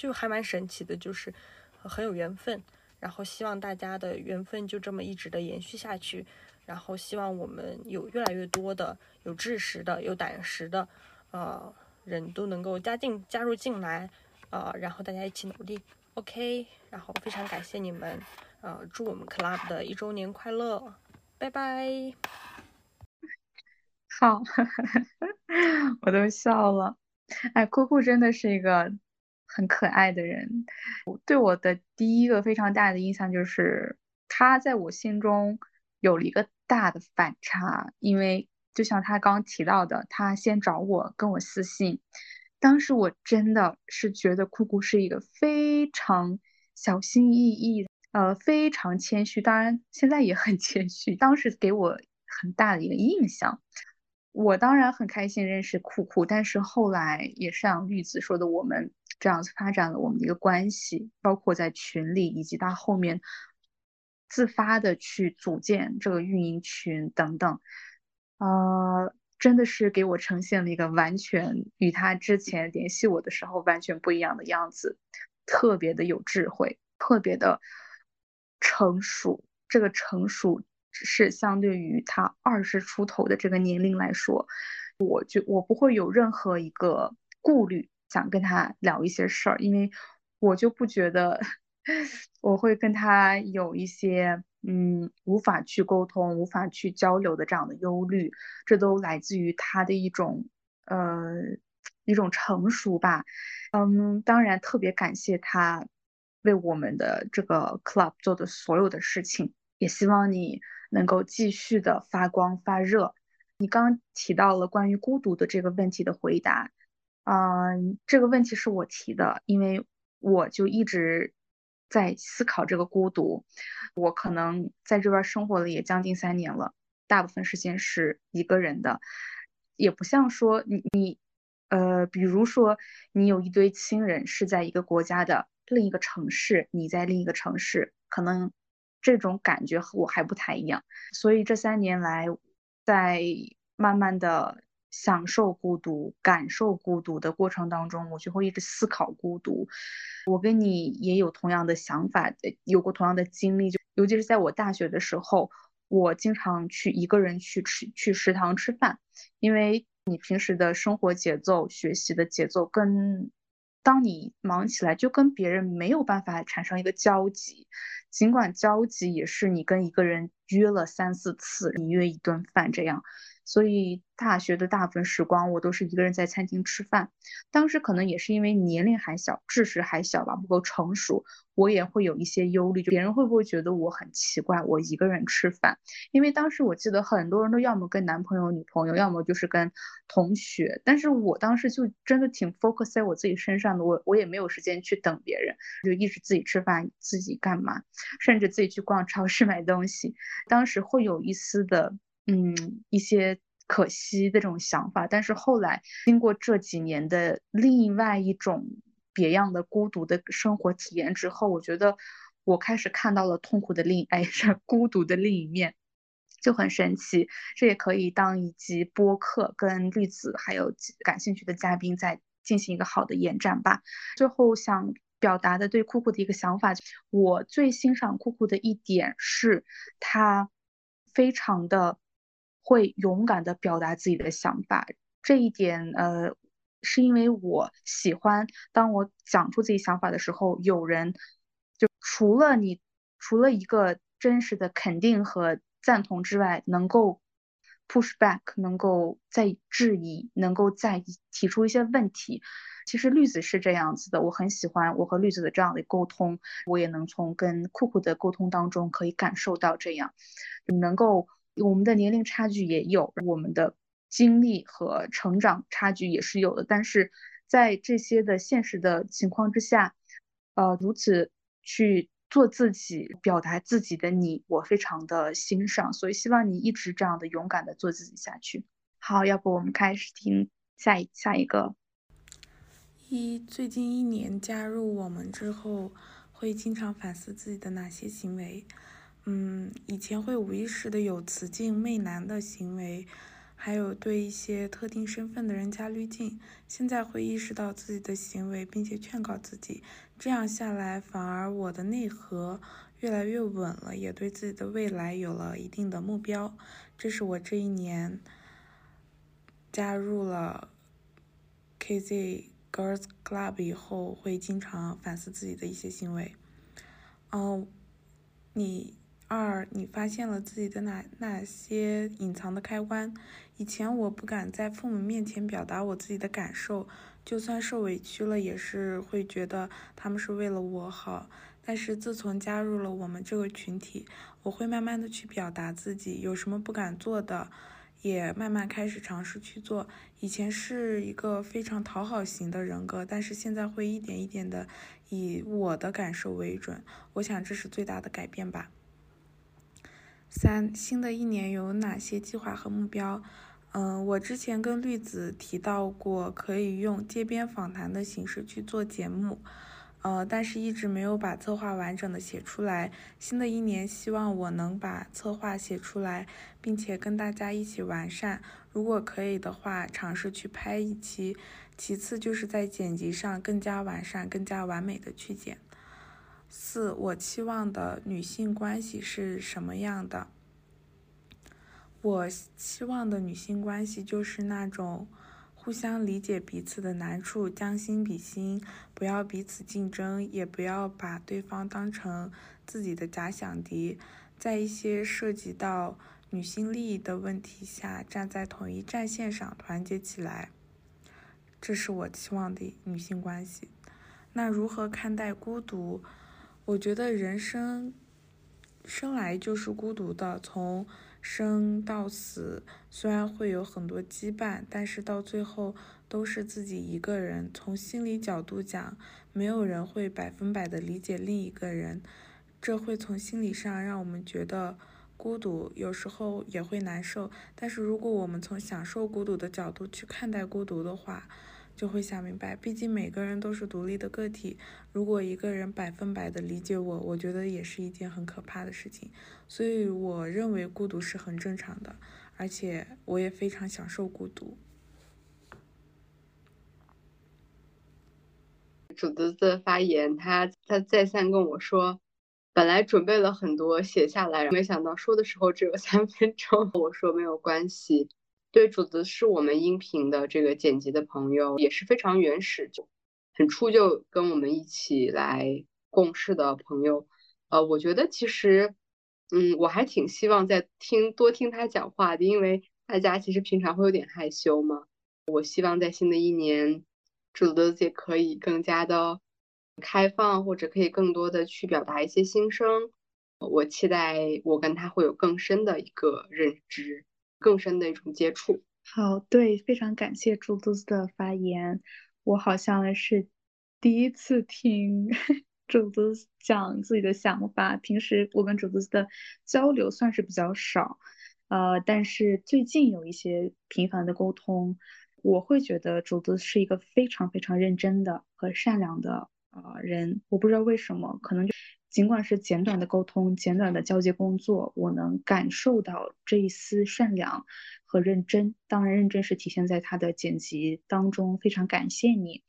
就还蛮神奇的，就是很有缘分。然后希望大家的缘分就这么一直的延续下去。然后希望我们有越来越多的有知识的、有胆识的，呃，人都能够加进加入进来，呃，然后大家一起努力。OK，然后非常感谢你们，呃，祝我们 Club 的一周年快乐，拜拜。好，我都笑了。哎，酷酷真的是一个很可爱的人。对我的第一个非常大的印象就是，他在我心中有了一个大的反差，因为就像他刚提到的，他先找我，跟我私信。当时我真的是觉得酷酷是一个非常小心翼翼，呃，非常谦虚，当然现在也很谦虚。当时给我很大的一个印象，我当然很开心认识酷酷，但是后来也是像绿子说的，我们这样子发展了我们的一个关系，包括在群里，以及他后面自发的去组建这个运营群等等，呃。真的是给我呈现了一个完全与他之前联系我的时候完全不一样的样子，特别的有智慧，特别的成熟。这个成熟是相对于他二十出头的这个年龄来说，我就我不会有任何一个顾虑，想跟他聊一些事儿，因为我就不觉得 我会跟他有一些。嗯，无法去沟通、无法去交流的这样的忧虑，这都来自于他的一种呃一种成熟吧。嗯，当然特别感谢他为我们的这个 club 做的所有的事情，也希望你能够继续的发光发热。你刚提到了关于孤独的这个问题的回答，嗯，这个问题是我提的，因为我就一直。在思考这个孤独，我可能在这边生活了也将近三年了，大部分时间是一个人的，也不像说你你，呃，比如说你有一堆亲人是在一个国家的另一个城市，你在另一个城市，可能这种感觉和我还不太一样，所以这三年来，在慢慢的。享受孤独、感受孤独的过程当中，我就会一直思考孤独。我跟你也有同样的想法，有过同样的经历。就尤其是在我大学的时候，我经常去一个人去吃去食堂吃饭，因为你平时的生活节奏、学习的节奏，跟当你忙起来，就跟别人没有办法产生一个交集。尽管交集也是你跟一个人约了三四次，你约一顿饭这样。所以大学的大部分时光，我都是一个人在餐厅吃饭。当时可能也是因为年龄还小，知识还小吧，不够成熟，我也会有一些忧虑，就别人会不会觉得我很奇怪，我一个人吃饭？因为当时我记得很多人都要么跟男朋友、女朋友，要么就是跟同学。但是我当时就真的挺 focus 在我自己身上的，我我也没有时间去等别人，就一直自己吃饭，自己干嘛，甚至自己去逛超市 买东西。当时会有一丝的。嗯，一些可惜的这种想法，但是后来经过这几年的另外一种别样的孤独的生活体验之后，我觉得我开始看到了痛苦的另 哎是孤独的另一面，就很神奇。这也可以当一集播客，跟绿子还有感兴趣的嘉宾再进行一个好的延展吧。最后想表达的对酷酷的一个想法。我最欣赏酷酷的一点是，他非常的会勇敢的表达自己的想法。这一点，呃，是因为我喜欢当我讲出自己想法的时候，有人就除了你，除了一个真实的肯定和赞同之外，能够 push back，能够再质疑，能够再提出一些问题。其实绿子是这样子的，我很喜欢我和绿子的这样的沟通，我也能从跟酷酷的沟通当中可以感受到这样，能够我们的年龄差距也有，我们的。经历和成长差距也是有的，但是在这些的现实的情况之下，呃，如此去做自己、表达自己的你，我非常的欣赏，所以希望你一直这样的勇敢的做自己下去。好，要不我们开始听下一下一个。一最近一年加入我们之后，会经常反思自己的哪些行为？嗯，以前会无意识的有雌竞媚男的行为。还有对一些特定身份的人加滤镜，现在会意识到自己的行为，并且劝告自己，这样下来反而我的内核越来越稳了，也对自己的未来有了一定的目标。这是我这一年加入了 KZ Girls Club 以后会经常反思自己的一些行为。哦，你。二，你发现了自己的哪哪些隐藏的开关？以前我不敢在父母面前表达我自己的感受，就算受委屈了，也是会觉得他们是为了我好。但是自从加入了我们这个群体，我会慢慢的去表达自己，有什么不敢做的，也慢慢开始尝试去做。以前是一个非常讨好型的人格，但是现在会一点一点的以我的感受为准。我想这是最大的改变吧。三，新的一年有哪些计划和目标？嗯，我之前跟绿子提到过，可以用街边访谈的形式去做节目，呃，但是一直没有把策划完整的写出来。新的一年，希望我能把策划写出来，并且跟大家一起完善。如果可以的话，尝试去拍一期。其次就是在剪辑上更加完善、更加完美的去剪。四，我期望的女性关系是什么样的？我期望的女性关系就是那种互相理解彼此的难处，将心比心，不要彼此竞争，也不要把对方当成自己的假想敌，在一些涉及到女性利益的问题下，站在同一战线上，团结起来。这是我期望的女性关系。那如何看待孤独？我觉得人生生来就是孤独的，从生到死，虽然会有很多羁绊，但是到最后都是自己一个人。从心理角度讲，没有人会百分百的理解另一个人，这会从心理上让我们觉得孤独，有时候也会难受。但是如果我们从享受孤独的角度去看待孤独的话，就会想明白，毕竟每个人都是独立的个体。如果一个人百分百的理解我，我觉得也是一件很可怕的事情。所以我认为孤独是很正常的，而且我也非常享受孤独。主子的发言，他他再三跟我说，本来准备了很多写下来，没想到说的时候只有三分钟。我说没有关系。对，主子是我们音频的这个剪辑的朋友，也是非常原始，就很初就跟我们一起来共事的朋友。呃，我觉得其实，嗯，我还挺希望再听多听他讲话的，因为大家其实平常会有点害羞嘛。我希望在新的一年，主子也可以更加的开放，或者可以更多的去表达一些心声。我期待我跟他会有更深的一个认知。更深的一种接触。好，对，非常感谢朱子的发言。我好像是第一次听 朱子讲自己的想法。平时我跟朱子的交流算是比较少，呃，但是最近有一些频繁的沟通，我会觉得朱子是一个非常非常认真的和善良的呃人。我不知道为什么，可能就。尽管是简短的沟通、简短的交接工作，我能感受到这一丝善良和认真。当然，认真是体现在他的剪辑当中。非常感谢你，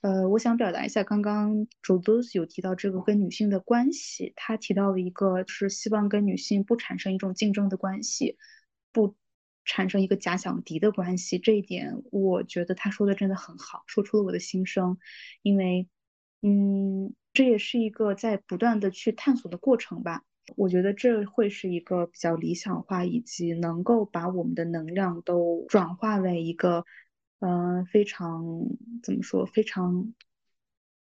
呃，我想表达一下，刚刚周多斯有提到这个跟女性的关系，他提到了一个是希望跟女性不产生一种竞争的关系，不产生一个假想敌的关系。这一点，我觉得他说的真的很好，说出了我的心声。因为，嗯，这也是一个在不断的去探索的过程吧。我觉得这会是一个比较理想化，以及能够把我们的能量都转化为一个。嗯，非常怎么说？非常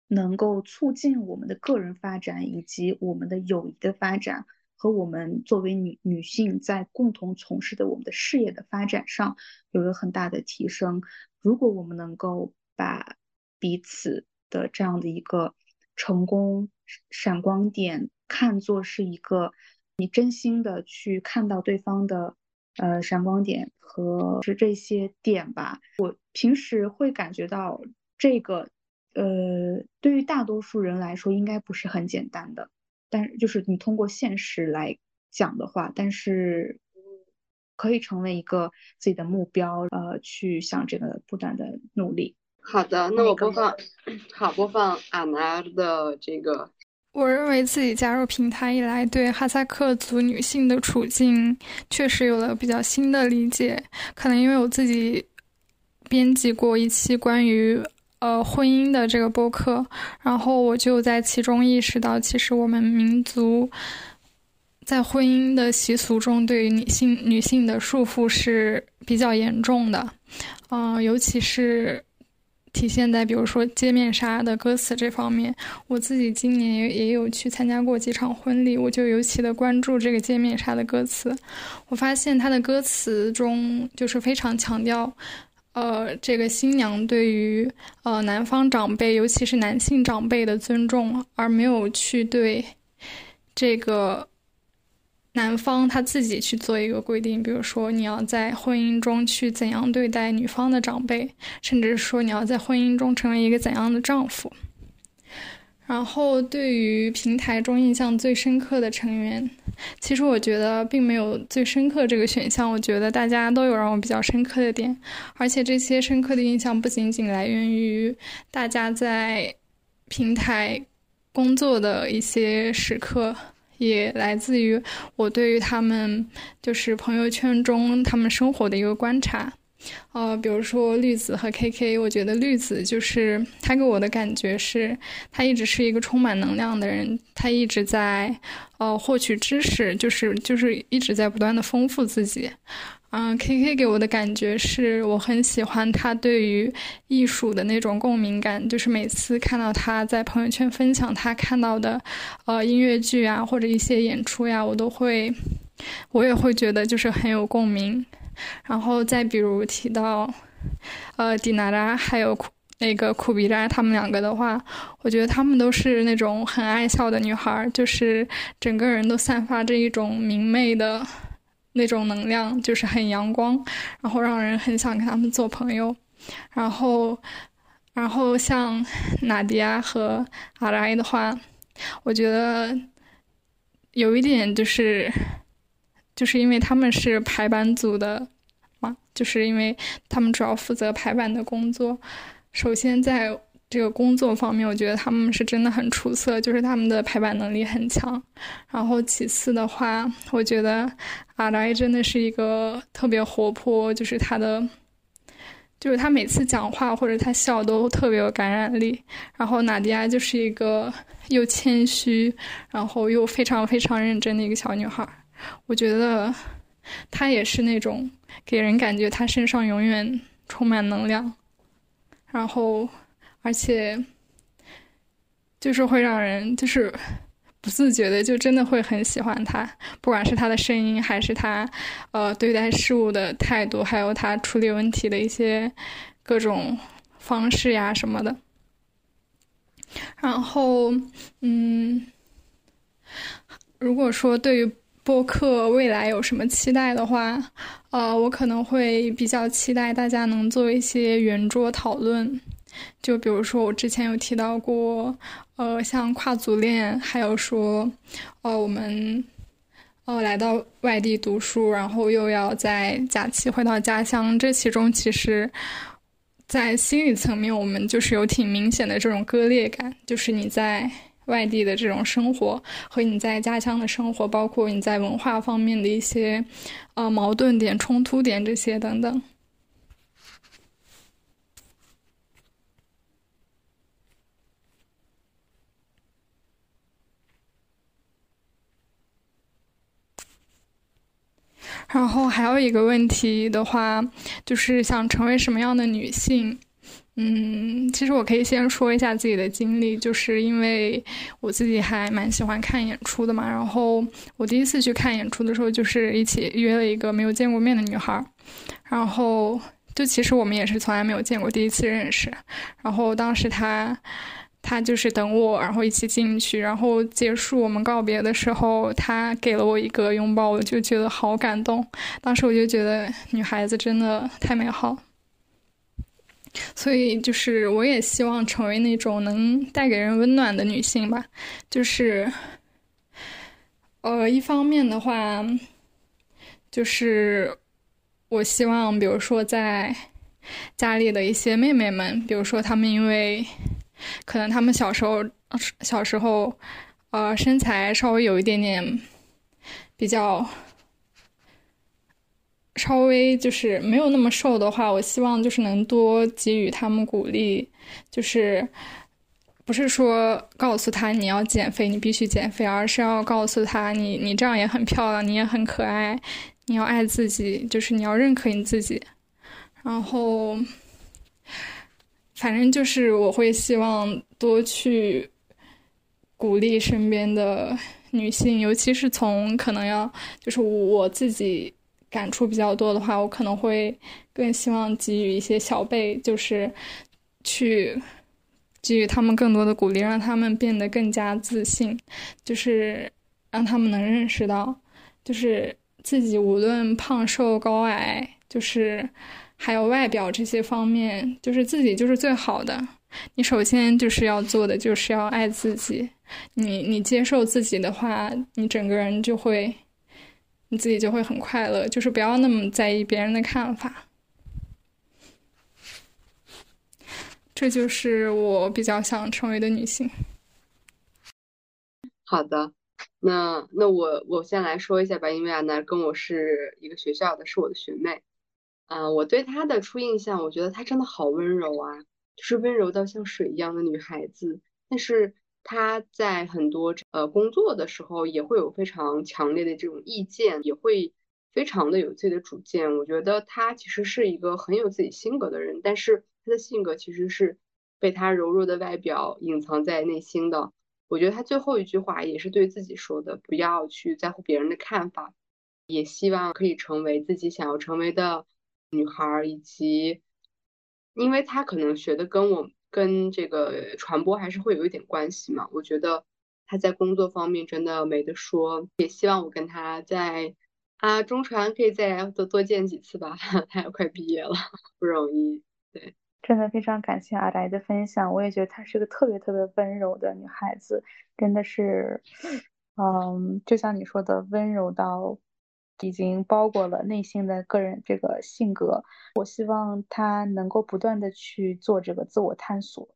能够促进我们的个人发展，以及我们的友谊的发展，和我们作为女女性在共同从事的我们的事业的发展上有个很大的提升。如果我们能够把彼此的这样的一个成功闪光点看作是一个你真心的去看到对方的。呃，闪光点和是这些点吧。我平时会感觉到这个，呃，对于大多数人来说应该不是很简单的。但就是你通过现实来讲的话，但是可以成为一个自己的目标，呃，去向这个不断的努力。好的，那我播放，好，播放阿娜的这个。我认为自己加入平台以来，对哈萨克族女性的处境确实有了比较新的理解。可能因为我自己编辑过一期关于呃婚姻的这个播客，然后我就在其中意识到，其实我们民族在婚姻的习俗中，对于女性女性的束缚是比较严重的，嗯，尤其是。体现在比如说街面杀的歌词这方面，我自己今年也也有去参加过几场婚礼，我就尤其的关注这个街面杀的歌词。我发现他的歌词中就是非常强调，呃，这个新娘对于呃男方长辈，尤其是男性长辈的尊重，而没有去对这个。男方他自己去做一个规定，比如说你要在婚姻中去怎样对待女方的长辈，甚至说你要在婚姻中成为一个怎样的丈夫。然后对于平台中印象最深刻的成员，其实我觉得并没有最深刻这个选项。我觉得大家都有让我比较深刻的点，而且这些深刻的印象不仅仅来源于大家在平台工作的一些时刻。也来自于我对于他们就是朋友圈中他们生活的一个观察，呃，比如说绿子和 KK，我觉得绿子就是他给我的感觉是，他一直是一个充满能量的人，他一直在呃获取知识，就是就是一直在不断的丰富自己。嗯，K K 给我的感觉是我很喜欢他对于艺术的那种共鸣感，就是每次看到他在朋友圈分享他看到的，呃，音乐剧啊或者一些演出呀，我都会，我也会觉得就是很有共鸣。然后再比如提到，呃，迪娜拉还有那个库比拉他们两个的话，我觉得他们都是那种很爱笑的女孩，就是整个人都散发着一种明媚的。那种能量就是很阳光，然后让人很想跟他们做朋友。然后，然后像纳迪亚和阿拉的话，我觉得有一点就是，就是因为他们是排版组的嘛，就是因为他们主要负责排版的工作。首先在。这个工作方面，我觉得他们是真的很出色，就是他们的排版能力很强。然后其次的话，我觉得阿莱真的是一个特别活泼，就是他的，就是他每次讲话或者他笑都特别有感染力。然后娜迪亚就是一个又谦虚，然后又非常非常认真的一个小女孩。我觉得他也是那种给人感觉他身上永远充满能量，然后。而且，就是会让人就是不自觉的就真的会很喜欢他，不管是他的声音，还是他呃对待事物的态度，还有他处理问题的一些各种方式呀什么的。然后，嗯，如果说对于播客未来有什么期待的话，呃，我可能会比较期待大家能做一些圆桌讨论。就比如说，我之前有提到过，呃，像跨族恋，还有说，呃，我们，呃，来到外地读书，然后又要在假期回到家乡，这其中其实，在心理层面，我们就是有挺明显的这种割裂感，就是你在外地的这种生活和你在家乡的生活，包括你在文化方面的一些呃矛盾点、冲突点这些等等。然后还有一个问题的话，就是想成为什么样的女性？嗯，其实我可以先说一下自己的经历，就是因为我自己还蛮喜欢看演出的嘛。然后我第一次去看演出的时候，就是一起约了一个没有见过面的女孩，然后就其实我们也是从来没有见过，第一次认识。然后当时她。他就是等我，然后一起进去，然后结束我们告别的时候，他给了我一个拥抱，我就觉得好感动。当时我就觉得女孩子真的太美好，所以就是我也希望成为那种能带给人温暖的女性吧。就是，呃，一方面的话，就是我希望，比如说在家里的一些妹妹们，比如说她们因为。可能她们小时候，小时候，呃，身材稍微有一点点比较，稍微就是没有那么瘦的话，我希望就是能多给予他们鼓励，就是不是说告诉他你要减肥，你必须减肥，而是要告诉他你你这样也很漂亮，你也很可爱，你要爱自己，就是你要认可你自己，然后。反正就是我会希望多去鼓励身边的女性，尤其是从可能要就是我自己感触比较多的话，我可能会更希望给予一些小辈，就是去给予他们更多的鼓励，让他们变得更加自信，就是让他们能认识到，就是自己无论胖瘦高矮，就是。还有外表这些方面，就是自己就是最好的。你首先就是要做的，就是要爱自己。你你接受自己的话，你整个人就会，你自己就会很快乐。就是不要那么在意别人的看法。这就是我比较想成为的女性。好的，那那我我先来说一下吧，因为安娜跟我是一个学校的，是我的学妹。嗯，我对她的初印象，我觉得她真的好温柔啊，就是温柔到像水一样的女孩子。但是他在很多呃工作的时候，也会有非常强烈的这种意见，也会非常的有自己的主见。我觉得他其实是一个很有自己性格的人，但是他的性格其实是被他柔弱的外表隐藏在内心的。我觉得他最后一句话也是对自己说的，不要去在乎别人的看法，也希望可以成为自己想要成为的。女孩以及，因为他可能学的跟我跟这个传播还是会有一点关系嘛。我觉得她在工作方面真的没得说，也希望我跟她在啊中传可以再多多见几次吧。她也快毕业了，不容易。对，真的非常感谢阿来的分享，我也觉得她是个特别特别温柔的女孩子，真的是，嗯，就像你说的，温柔到。已经包裹了内心的个人这个性格，我希望他能够不断的去做这个自我探索，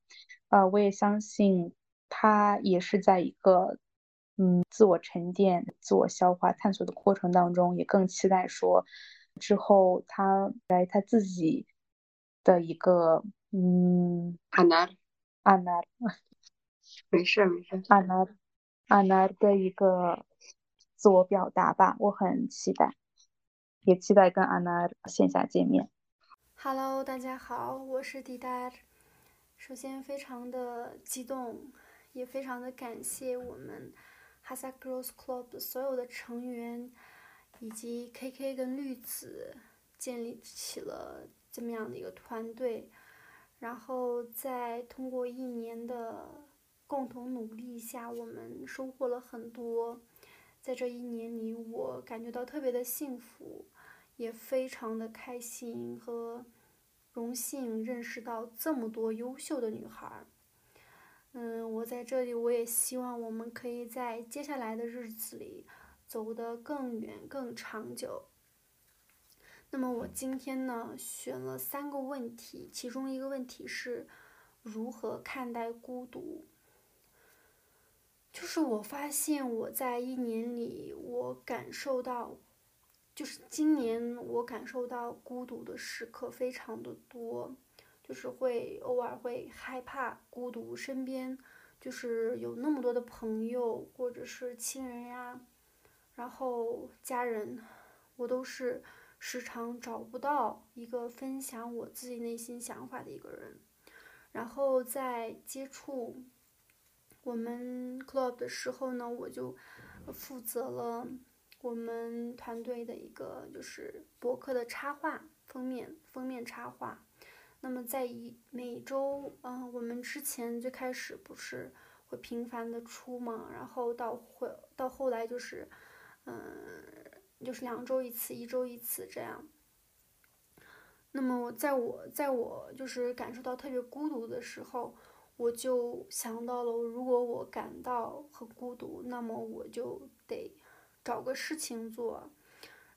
呃，我也相信他也是在一个嗯自我沉淀、自我消化、探索的过程当中，也更期待说之后他来他自己的一个嗯，阿南，阿南，没事没事，阿南，阿南的一个。自我表达吧，我很期待，也期待跟安娜线下见面。Hello，大家好，我是迪达。首先，非常的激动，也非常的感谢我们哈萨 Girls Club 所有的成员，以及 KK 跟绿子建立起了这么样的一个团队。然后，在通过一年的共同努力下，我们收获了很多。在这一年里，我感觉到特别的幸福，也非常的开心和荣幸认识到这么多优秀的女孩。嗯，我在这里，我也希望我们可以在接下来的日子里走得更远、更长久。那么我今天呢选了三个问题，其中一个问题是如何看待孤独。就是我发现我在一年里，我感受到，就是今年我感受到孤独的时刻非常的多，就是会偶尔会害怕孤独，身边就是有那么多的朋友或者是亲人呀，然后家人，我都是时常找不到一个分享我自己内心想法的一个人，然后在接触。我们 club 的时候呢，我就负责了我们团队的一个就是博客的插画封面封面插画。那么在一每周，嗯，我们之前最开始不是会频繁的出嘛，然后到会到后来就是，嗯，就是两周一次，一周一次这样。那么在我在我就是感受到特别孤独的时候。我就想到了，如果我感到很孤独，那么我就得找个事情做，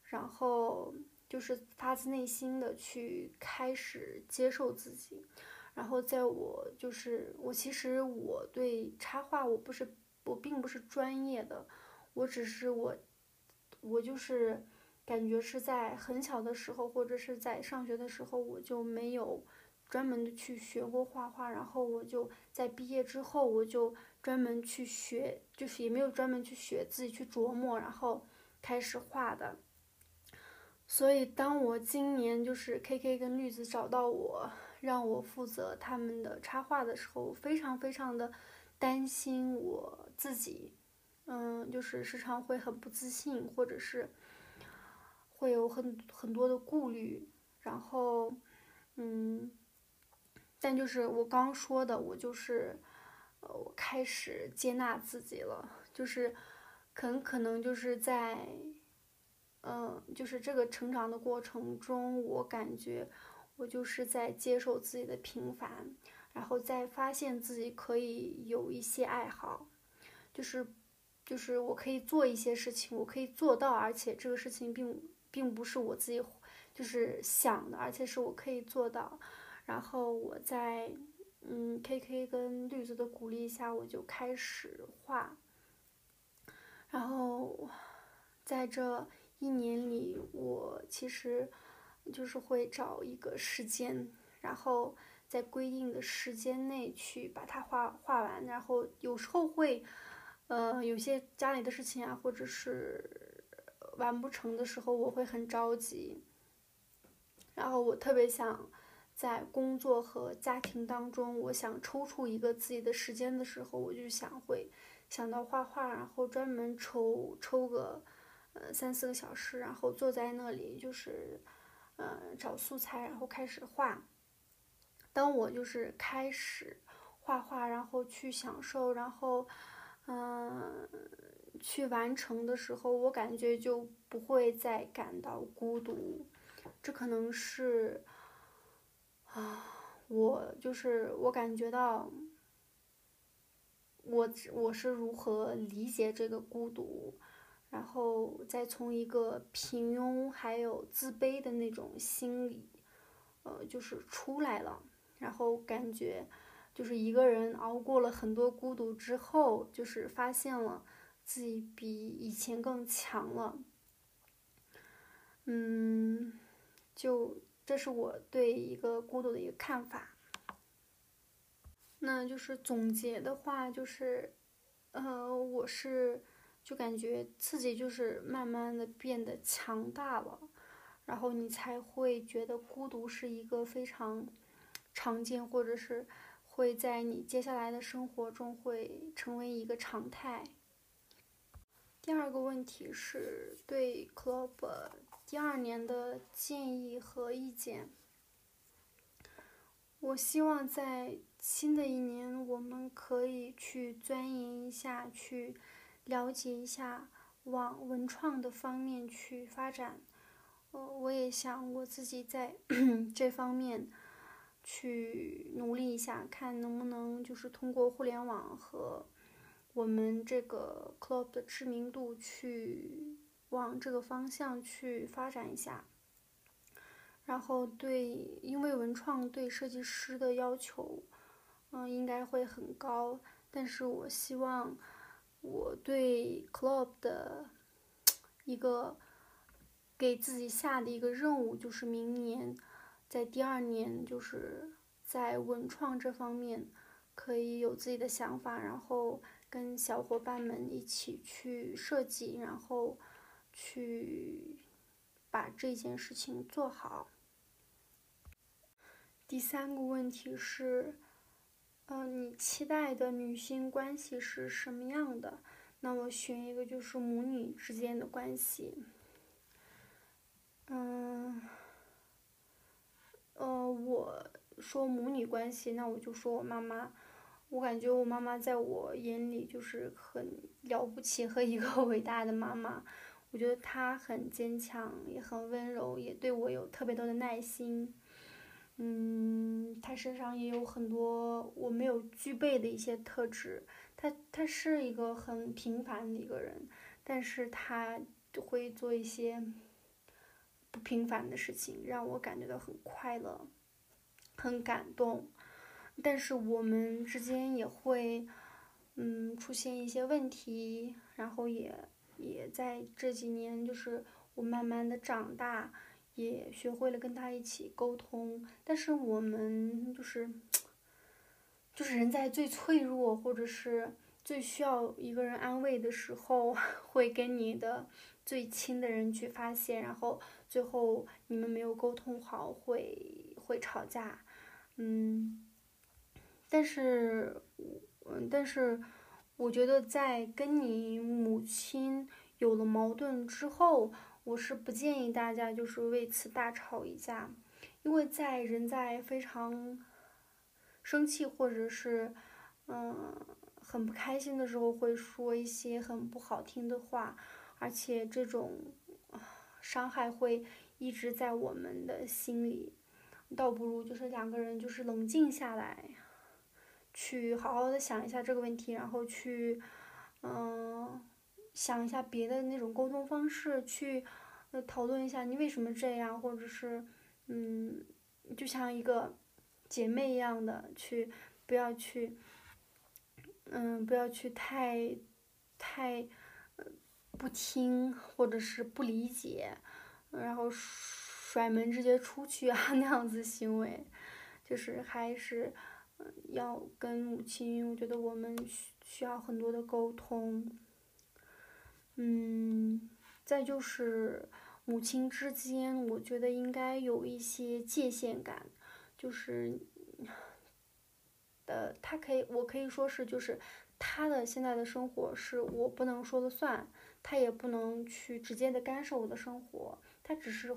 然后就是发自内心的去开始接受自己。然后在我就是我其实我对插画我不是我并不是专业的，我只是我我就是感觉是在很小的时候或者是在上学的时候我就没有。专门的去学过画画，然后我就在毕业之后，我就专门去学，就是也没有专门去学，自己去琢磨，然后开始画的。所以，当我今年就是 K K 跟绿子找到我，让我负责他们的插画的时候，非常非常的担心我自己，嗯，就是时常会很不自信，或者是会有很很多的顾虑，然后，嗯。但就是我刚说的，我就是，呃，我开始接纳自己了，就是很可能就是在，嗯，就是这个成长的过程中，我感觉我就是在接受自己的平凡，然后再发现自己可以有一些爱好，就是，就是我可以做一些事情，我可以做到，而且这个事情并并不是我自己就是想的，而且是我可以做到。然后我在嗯，K K 跟绿子的鼓励下，我就开始画。然后在这一年里，我其实就是会找一个时间，然后在规定的时间内去把它画画完。然后有时候会，呃，有些家里的事情啊，或者是完不成的时候，我会很着急。然后我特别想。在工作和家庭当中，我想抽出一个自己的时间的时候，我就想会想到画画，然后专门抽抽个呃三四个小时，然后坐在那里就是呃找素材，然后开始画。当我就是开始画画，然后去享受，然后嗯去完成的时候，我感觉就不会再感到孤独。这可能是。啊，我就是我感觉到，我我是如何理解这个孤独，然后再从一个平庸还有自卑的那种心理，呃，就是出来了，然后感觉就是一个人熬过了很多孤独之后，就是发现了自己比以前更强了，嗯，就。这是我对一个孤独的一个看法。那就是总结的话，就是，呃，我是就感觉自己就是慢慢的变得强大了，然后你才会觉得孤独是一个非常常见，或者是会在你接下来的生活中会成为一个常态。第二个问题是对 club。第二年的建议和意见，我希望在新的一年，我们可以去钻研一下，去了解一下，往文创的方面去发展。呃，我也想我自己在 这方面去努力一下，看能不能就是通过互联网和我们这个 club 的知名度去。往这个方向去发展一下，然后对，因为文创对设计师的要求，嗯，应该会很高。但是我希望我对 club 的一个给自己下的一个任务，就是明年在第二年，就是在文创这方面可以有自己的想法，然后跟小伙伴们一起去设计，然后去把这件事情做好。第三个问题是，嗯，你期待的女性关系是什么样的？那我选一个，就是母女之间的关系。嗯，呃，我说母女关系，那我就说我妈妈。我感觉我妈妈在我眼里就是很了不起和一个 伟大的妈妈。我觉得他很坚强，也很温柔，也对我有特别多的耐心。嗯，他身上也有很多我没有具备的一些特质。他他是一个很平凡的一个人，但是他会做一些。不平凡的事情让我感觉到很快乐，很感动，但是我们之间也会，嗯，出现一些问题，然后也也在这几年，就是我慢慢的长大，也学会了跟他一起沟通，但是我们就是，就是人在最脆弱或者是最需要一个人安慰的时候，会跟你的最亲的人去发泄，然后。最后你们没有沟通好，会会吵架，嗯，但是，嗯，但是，我觉得在跟你母亲有了矛盾之后，我是不建议大家就是为此大吵一架，因为在人在非常生气或者是嗯很不开心的时候，会说一些很不好听的话，而且这种。伤害会一直在我们的心里，倒不如就是两个人就是冷静下来，去好好的想一下这个问题，然后去，嗯，想一下别的那种沟通方式，去呃讨论一下你为什么这样，或者是嗯，就像一个姐妹一样的去，不要去，嗯，不要去太，太。不听或者是不理解，然后甩门直接出去啊 那样子行为，就是还是要跟母亲，我觉得我们需需要很多的沟通。嗯，再就是母亲之间，我觉得应该有一些界限感，就是，呃，他可以，我可以说是就是他的现在的生活是我不能说了算。他也不能去直接的干涉我的生活，他只是，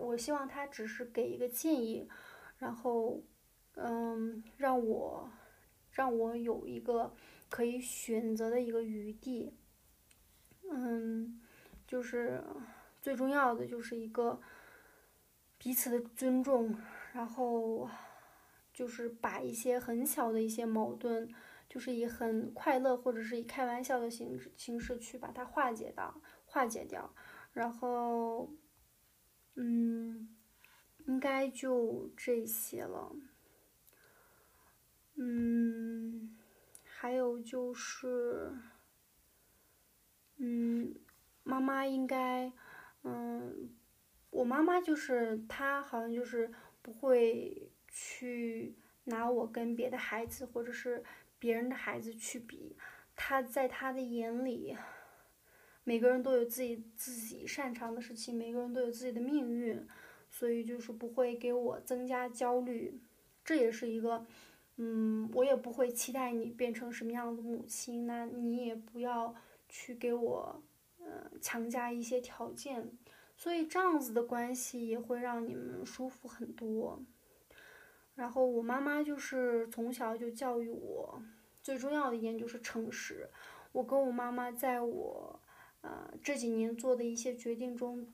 我希望他只是给一个建议，然后，嗯，让我，让我有一个可以选择的一个余地，嗯，就是最重要的就是一个彼此的尊重，然后就是把一些很小的一些矛盾。就是以很快乐或者是以开玩笑的形式形式去把它化解到化解掉，然后，嗯，应该就这些了。嗯，还有就是，嗯，妈妈应该，嗯，我妈妈就是她好像就是不会去拿我跟别的孩子或者是。别人的孩子去比，她在她的眼里，每个人都有自己自己擅长的事情，每个人都有自己的命运，所以就是不会给我增加焦虑。这也是一个，嗯，我也不会期待你变成什么样的母亲，那你也不要去给我，呃，强加一些条件，所以这样子的关系也会让你们舒服很多。然后我妈妈就是从小就教育我，最重要的一点就是诚实。我跟我妈妈在我，呃这几年做的一些决定中，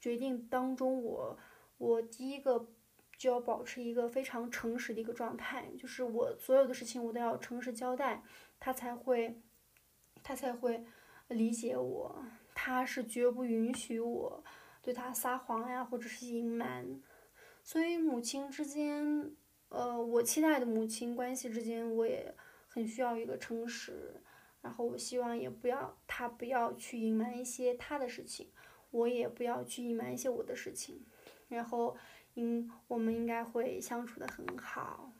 决定当中，我我第一个就要保持一个非常诚实的一个状态，就是我所有的事情我都要诚实交代，他才会，他才会理解我。他是绝不允许我对他撒谎呀，或者是隐瞒。所以母亲之间，呃，我期待的母亲关系之间，我也很需要一个诚实。然后我希望也不要他不要去隐瞒一些他的事情，我也不要去隐瞒一些我的事情。然后，应我们应该会相处的很好。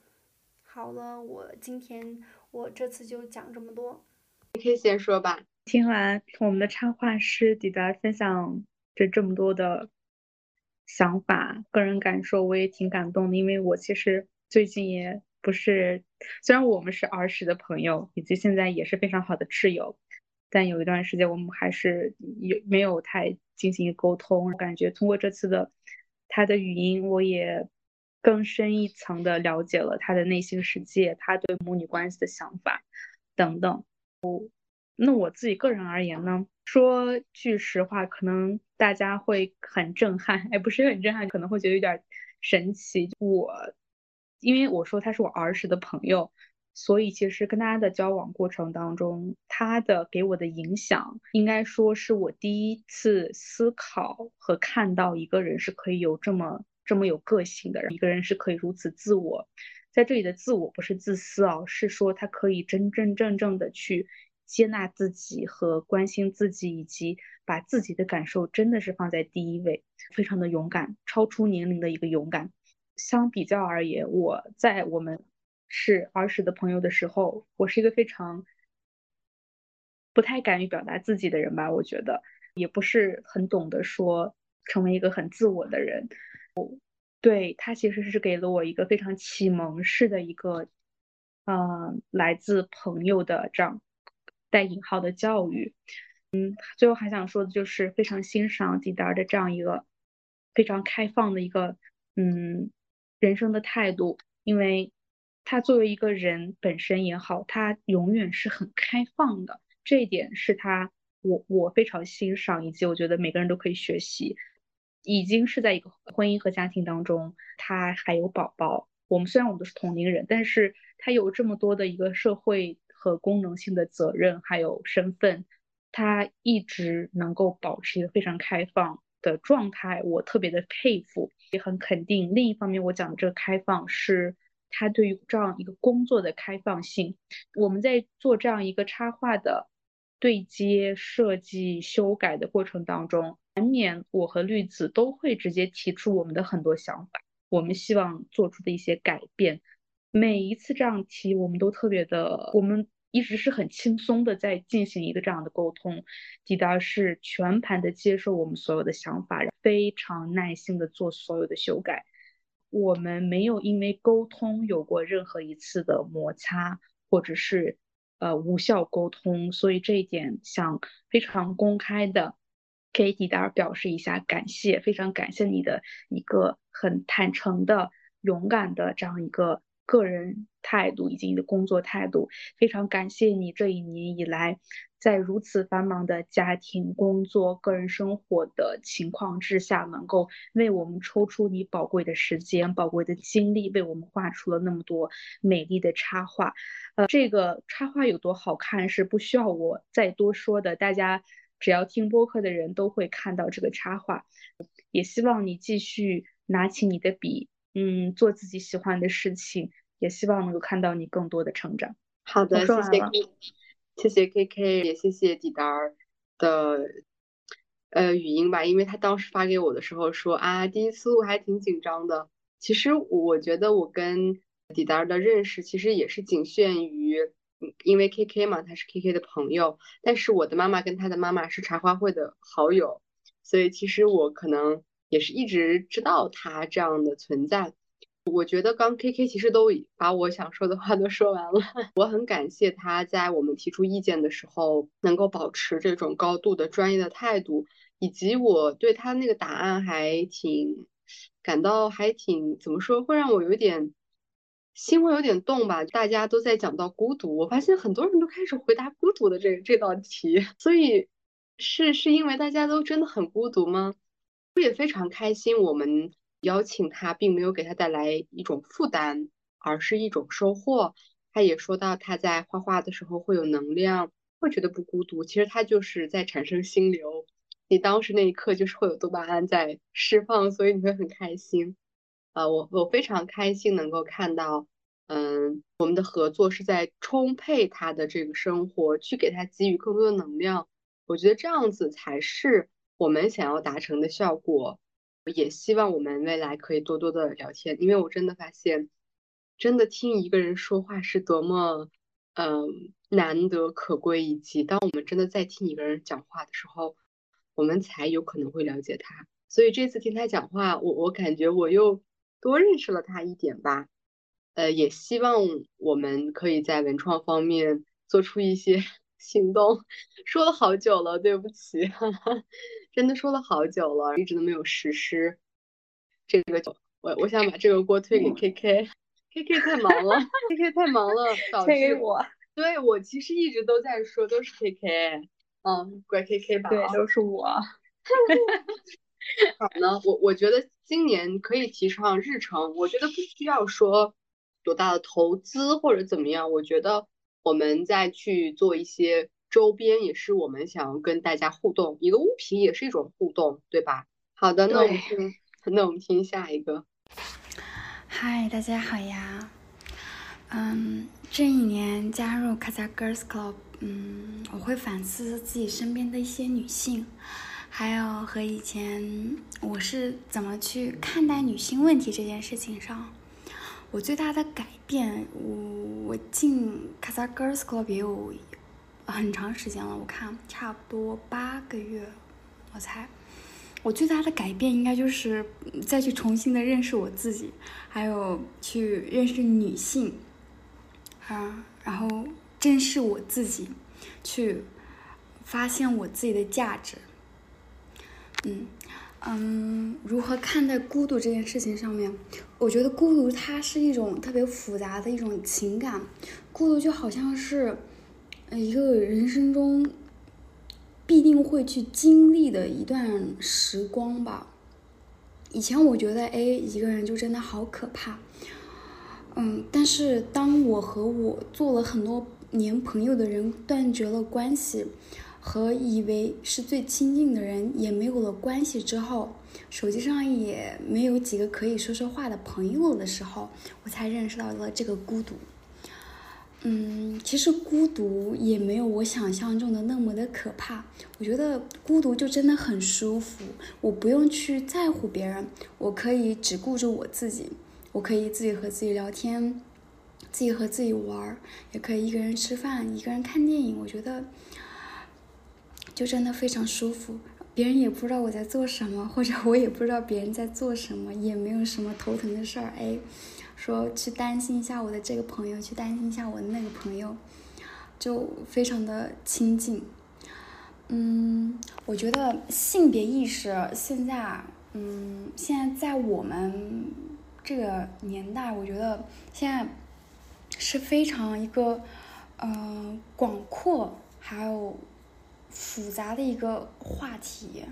好了，我今天我这次就讲这么多。你可以先说吧。听完我们的插画师迪达分享这这么多的想法、个人感受，我也挺感动的。因为我其实最近也不是，虽然我们是儿时的朋友，以及现在也是非常好的挚友，但有一段时间我们还是有没有太进行沟通。感觉通过这次的他的语音，我也更深一层的了解了他的内心世界，他对母女关系的想法等等。我那我自己个人而言呢，说句实话，可能大家会很震撼，哎，不是很震撼，可能会觉得有点神奇。我因为我说他是我儿时的朋友，所以其实跟他的交往过程当中，他的给我的影响，应该说是我第一次思考和看到一个人是可以有这么这么有个性的，一个人是可以如此自我。在这里的自我不是自私啊，是说他可以真真正正的去。接纳自己和关心自己，以及把自己的感受真的是放在第一位，非常的勇敢，超出年龄的一个勇敢。相比较而言，我在我们是儿时的朋友的时候，我是一个非常不太敢于表达自己的人吧。我觉得也不是很懂得说成为一个很自我的人。对他其实是给了我一个非常启蒙式的一个，嗯，来自朋友的这样。带引号的教育，嗯，最后还想说的就是非常欣赏迪达的这样一个非常开放的一个嗯人生的态度，因为他作为一个人本身也好，他永远是很开放的，这一点是他我我非常欣赏，以及我觉得每个人都可以学习。已经是在一个婚姻和家庭当中，他还有宝宝，我们虽然我们都是同龄人，但是他有这么多的一个社会。和功能性的责任，还有身份，他一直能够保持一个非常开放的状态，我特别的佩服，也很肯定。另一方面，我讲的这个开放是他对于这样一个工作的开放性。我们在做这样一个插画的对接、设计、修改的过程当中，难免我和绿子都会直接提出我们的很多想法，我们希望做出的一些改变。每一次这样提，我们都特别的，我们一直是很轻松的在进行一个这样的沟通。迪达是全盘的接受我们所有的想法，非常耐心的做所有的修改。我们没有因为沟通有过任何一次的摩擦，或者是呃无效沟通，所以这一点想非常公开的给迪达表示一下感谢，非常感谢你的一个很坦诚的、勇敢的这样一个。个人态度以及你的工作态度，非常感谢你这一年以来，在如此繁忙的家庭、工作、个人生活的情况之下，能够为我们抽出你宝贵的时间、宝贵的精力，为我们画出了那么多美丽的插画。呃，这个插画有多好看是不需要我再多说的，大家只要听播客的人都会看到这个插画。也希望你继续拿起你的笔。嗯，做自己喜欢的事情，也希望能够看到你更多的成长。好的，谢谢，谢谢 K K，也谢谢迪达尔的呃语音吧，因为他当时发给我的时候说啊，第一次录还挺紧张的。其实我觉得我跟迪达尔的认识其实也是仅限于，因为 K K 嘛，他是 K K 的朋友，但是我的妈妈跟他的妈妈是茶话会的好友，所以其实我可能。也是一直知道他这样的存在。我觉得刚 K K 其实都把我想说的话都说完了。我很感谢他在我们提出意见的时候能够保持这种高度的专业的态度，以及我对他那个答案还挺感到还挺怎么说，会让我有点心会有点动吧。大家都在讲到孤独，我发现很多人都开始回答孤独的这这道题，所以是是因为大家都真的很孤独吗？我也非常开心，我们邀请他，并没有给他带来一种负担，而是一种收获。他也说到他在画画的时候会有能量，会觉得不孤独。其实他就是在产生心流，你当时那一刻就是会有多巴胺在释放，所以你会很开心。呃，我我非常开心能够看到，嗯，我们的合作是在充沛他的这个生活，去给他给予更多的能量。我觉得这样子才是我们想要达成的效果。也希望我们未来可以多多的聊天，因为我真的发现，真的听一个人说话是多么，嗯，难得可贵，以及当我们真的在听一个人讲话的时候，我们才有可能会了解他。所以这次听他讲话，我我感觉我又多认识了他一点吧。呃，也希望我们可以在文创方面做出一些 行动。说了好久了，对不起，哈哈，真的说了好久了，一直都没有实施。这个我我想把这个锅推给 K K，K K 太忙了，K K 太忙了，推给我。对我其实一直都在说，都是 K K，嗯，怪 K K 吧？对，都是我。好呢，我我觉得今年可以提倡日程，我觉得不需要说多大的投资或者怎么样，我觉得我们再去做一些周边，也是我们想要跟大家互动，一个物品也是一种互动，对吧？好的，那我们听，那我们听下一个。嗨，大家好呀，嗯，这一年加入 Kaza Girls Club，嗯，我会反思自己身边的一些女性。还有和以前我是怎么去看待女性问题这件事情上，我最大的改变，我我进 Casa Girls Club 也有很长时间了，我看差不多八个月，我猜，我最大的改变应该就是再去重新的认识我自己，还有去认识女性，啊，然后正视我自己，去发现我自己的价值。嗯嗯，如何看待孤独这件事情上面，我觉得孤独它是一种特别复杂的一种情感，孤独就好像是一个人生中必定会去经历的一段时光吧。以前我觉得，哎，一个人就真的好可怕。嗯，但是当我和我做了很多年朋友的人断绝了关系。和以为是最亲近的人也没有了关系之后，手机上也没有几个可以说说话的朋友的时候，我才认识到了这个孤独。嗯，其实孤独也没有我想象中的那么的可怕。我觉得孤独就真的很舒服，我不用去在乎别人，我可以只顾着我自己，我可以自己和自己聊天，自己和自己玩儿，也可以一个人吃饭，一个人看电影。我觉得。就真的非常舒服，别人也不知道我在做什么，或者我也不知道别人在做什么，也没有什么头疼的事儿。哎，说去担心一下我的这个朋友，去担心一下我的那个朋友，就非常的亲近。嗯，我觉得性别意识现在，嗯，现在在我们这个年代，我觉得现在是非常一个，嗯，广阔，还有。复杂的一个话题，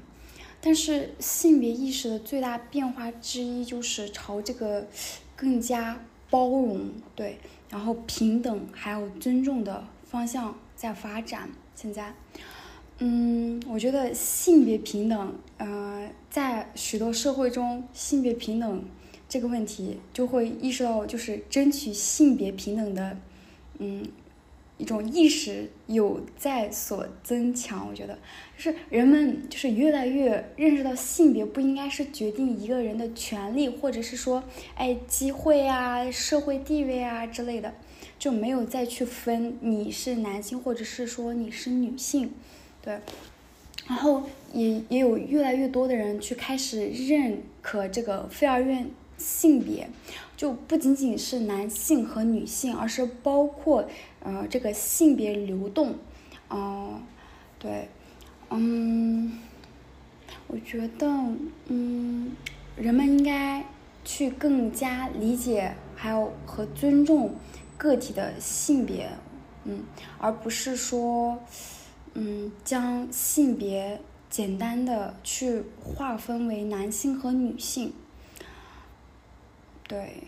但是性别意识的最大变化之一就是朝这个更加包容，对，然后平等还有尊重的方向在发展。现在，嗯，我觉得性别平等，呃，在许多社会中，性别平等这个问题就会意识到，就是争取性别平等的，嗯。一种意识有在所增强，我觉得就是人们就是越来越认识到性别不应该是决定一个人的权利，或者是说，哎，机会啊、社会地位啊之类的，就没有再去分你是男性或者是说你是女性，对，然后也也有越来越多的人去开始认可这个非二元性别，就不仅仅是男性和女性，而是包括。呃，这个性别流动，嗯，对，嗯，我觉得，嗯，人们应该去更加理解，还有和尊重个体的性别，嗯，而不是说，嗯，将性别简单的去划分为男性和女性，对。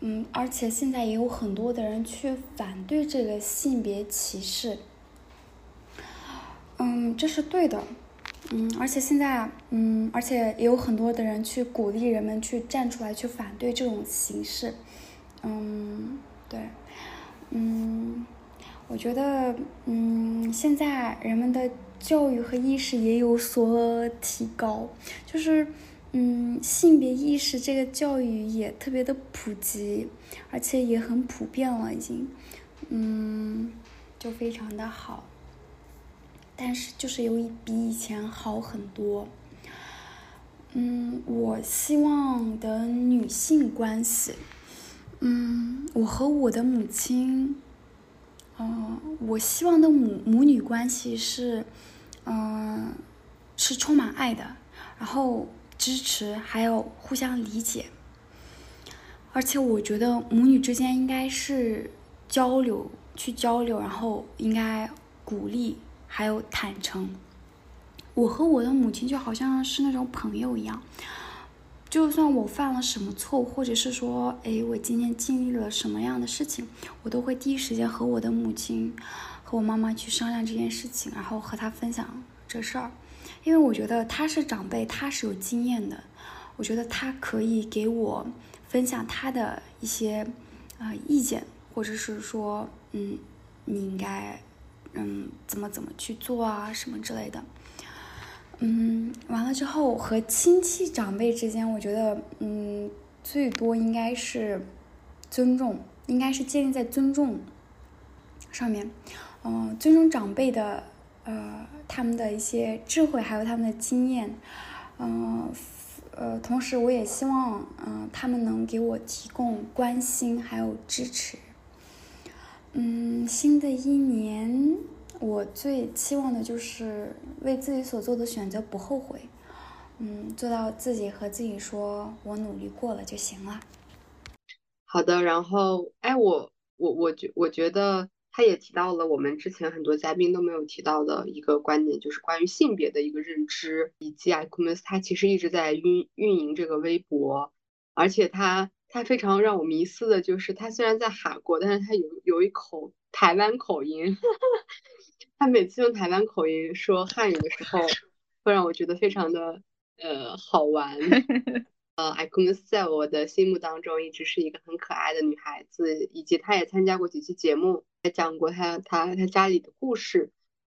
嗯，而且现在也有很多的人去反对这个性别歧视。嗯，这是对的。嗯，而且现在，嗯，而且也有很多的人去鼓励人们去站出来，去反对这种形式。嗯，对，嗯，我觉得，嗯，现在人们的教育和意识也有所提高，就是，嗯，性别意识这个教育也特别的普及，而且也很普遍了，已经，嗯，就非常的好。但是就是有比以前好很多。嗯，我希望的女性关系，嗯，我和我的母亲，嗯，我希望的母母女关系是，嗯，是充满爱的，然后支持，还有互相理解。而且我觉得母女之间应该是交流，去交流，然后应该鼓励。还有坦诚，我和我的母亲就好像是那种朋友一样，就算我犯了什么错误，或者是说，哎，我今天经历了什么样的事情，我都会第一时间和我的母亲，和我妈妈去商量这件事情，然后和她分享这事儿，因为我觉得他是长辈，他是有经验的，我觉得他可以给我分享他的一些啊意见，或者是说，嗯，你应该。嗯，怎么怎么去做啊，什么之类的。嗯，完了之后和亲戚长辈之间，我觉得，嗯，最多应该是尊重，应该是建立在尊重上面。嗯，尊重长辈的，呃，他们的一些智慧，还有他们的经验。嗯，呃，同时我也希望，嗯，他们能给我提供关心，还有支持。嗯，新的一年，我最期望的就是为自己所做的选择不后悔。嗯，做到自己和自己说“我努力过了”就行了。好的，然后，哎，我我我觉我觉得他也提到了我们之前很多嘉宾都没有提到的一个观点，就是关于性别的一个认知，以及艾库门斯他其实一直在运运营这个微博，而且他。他非常让我迷思的就是，他虽然在韩国，但是他有有一口台湾口音。他每次用台湾口音说汉语的时候，会让我觉得非常的呃好玩。呃，I couldn't 在我的心目当中一直是一个很可爱的女孩子，以及她也参加过几期节目，还讲过他他他家里的故事。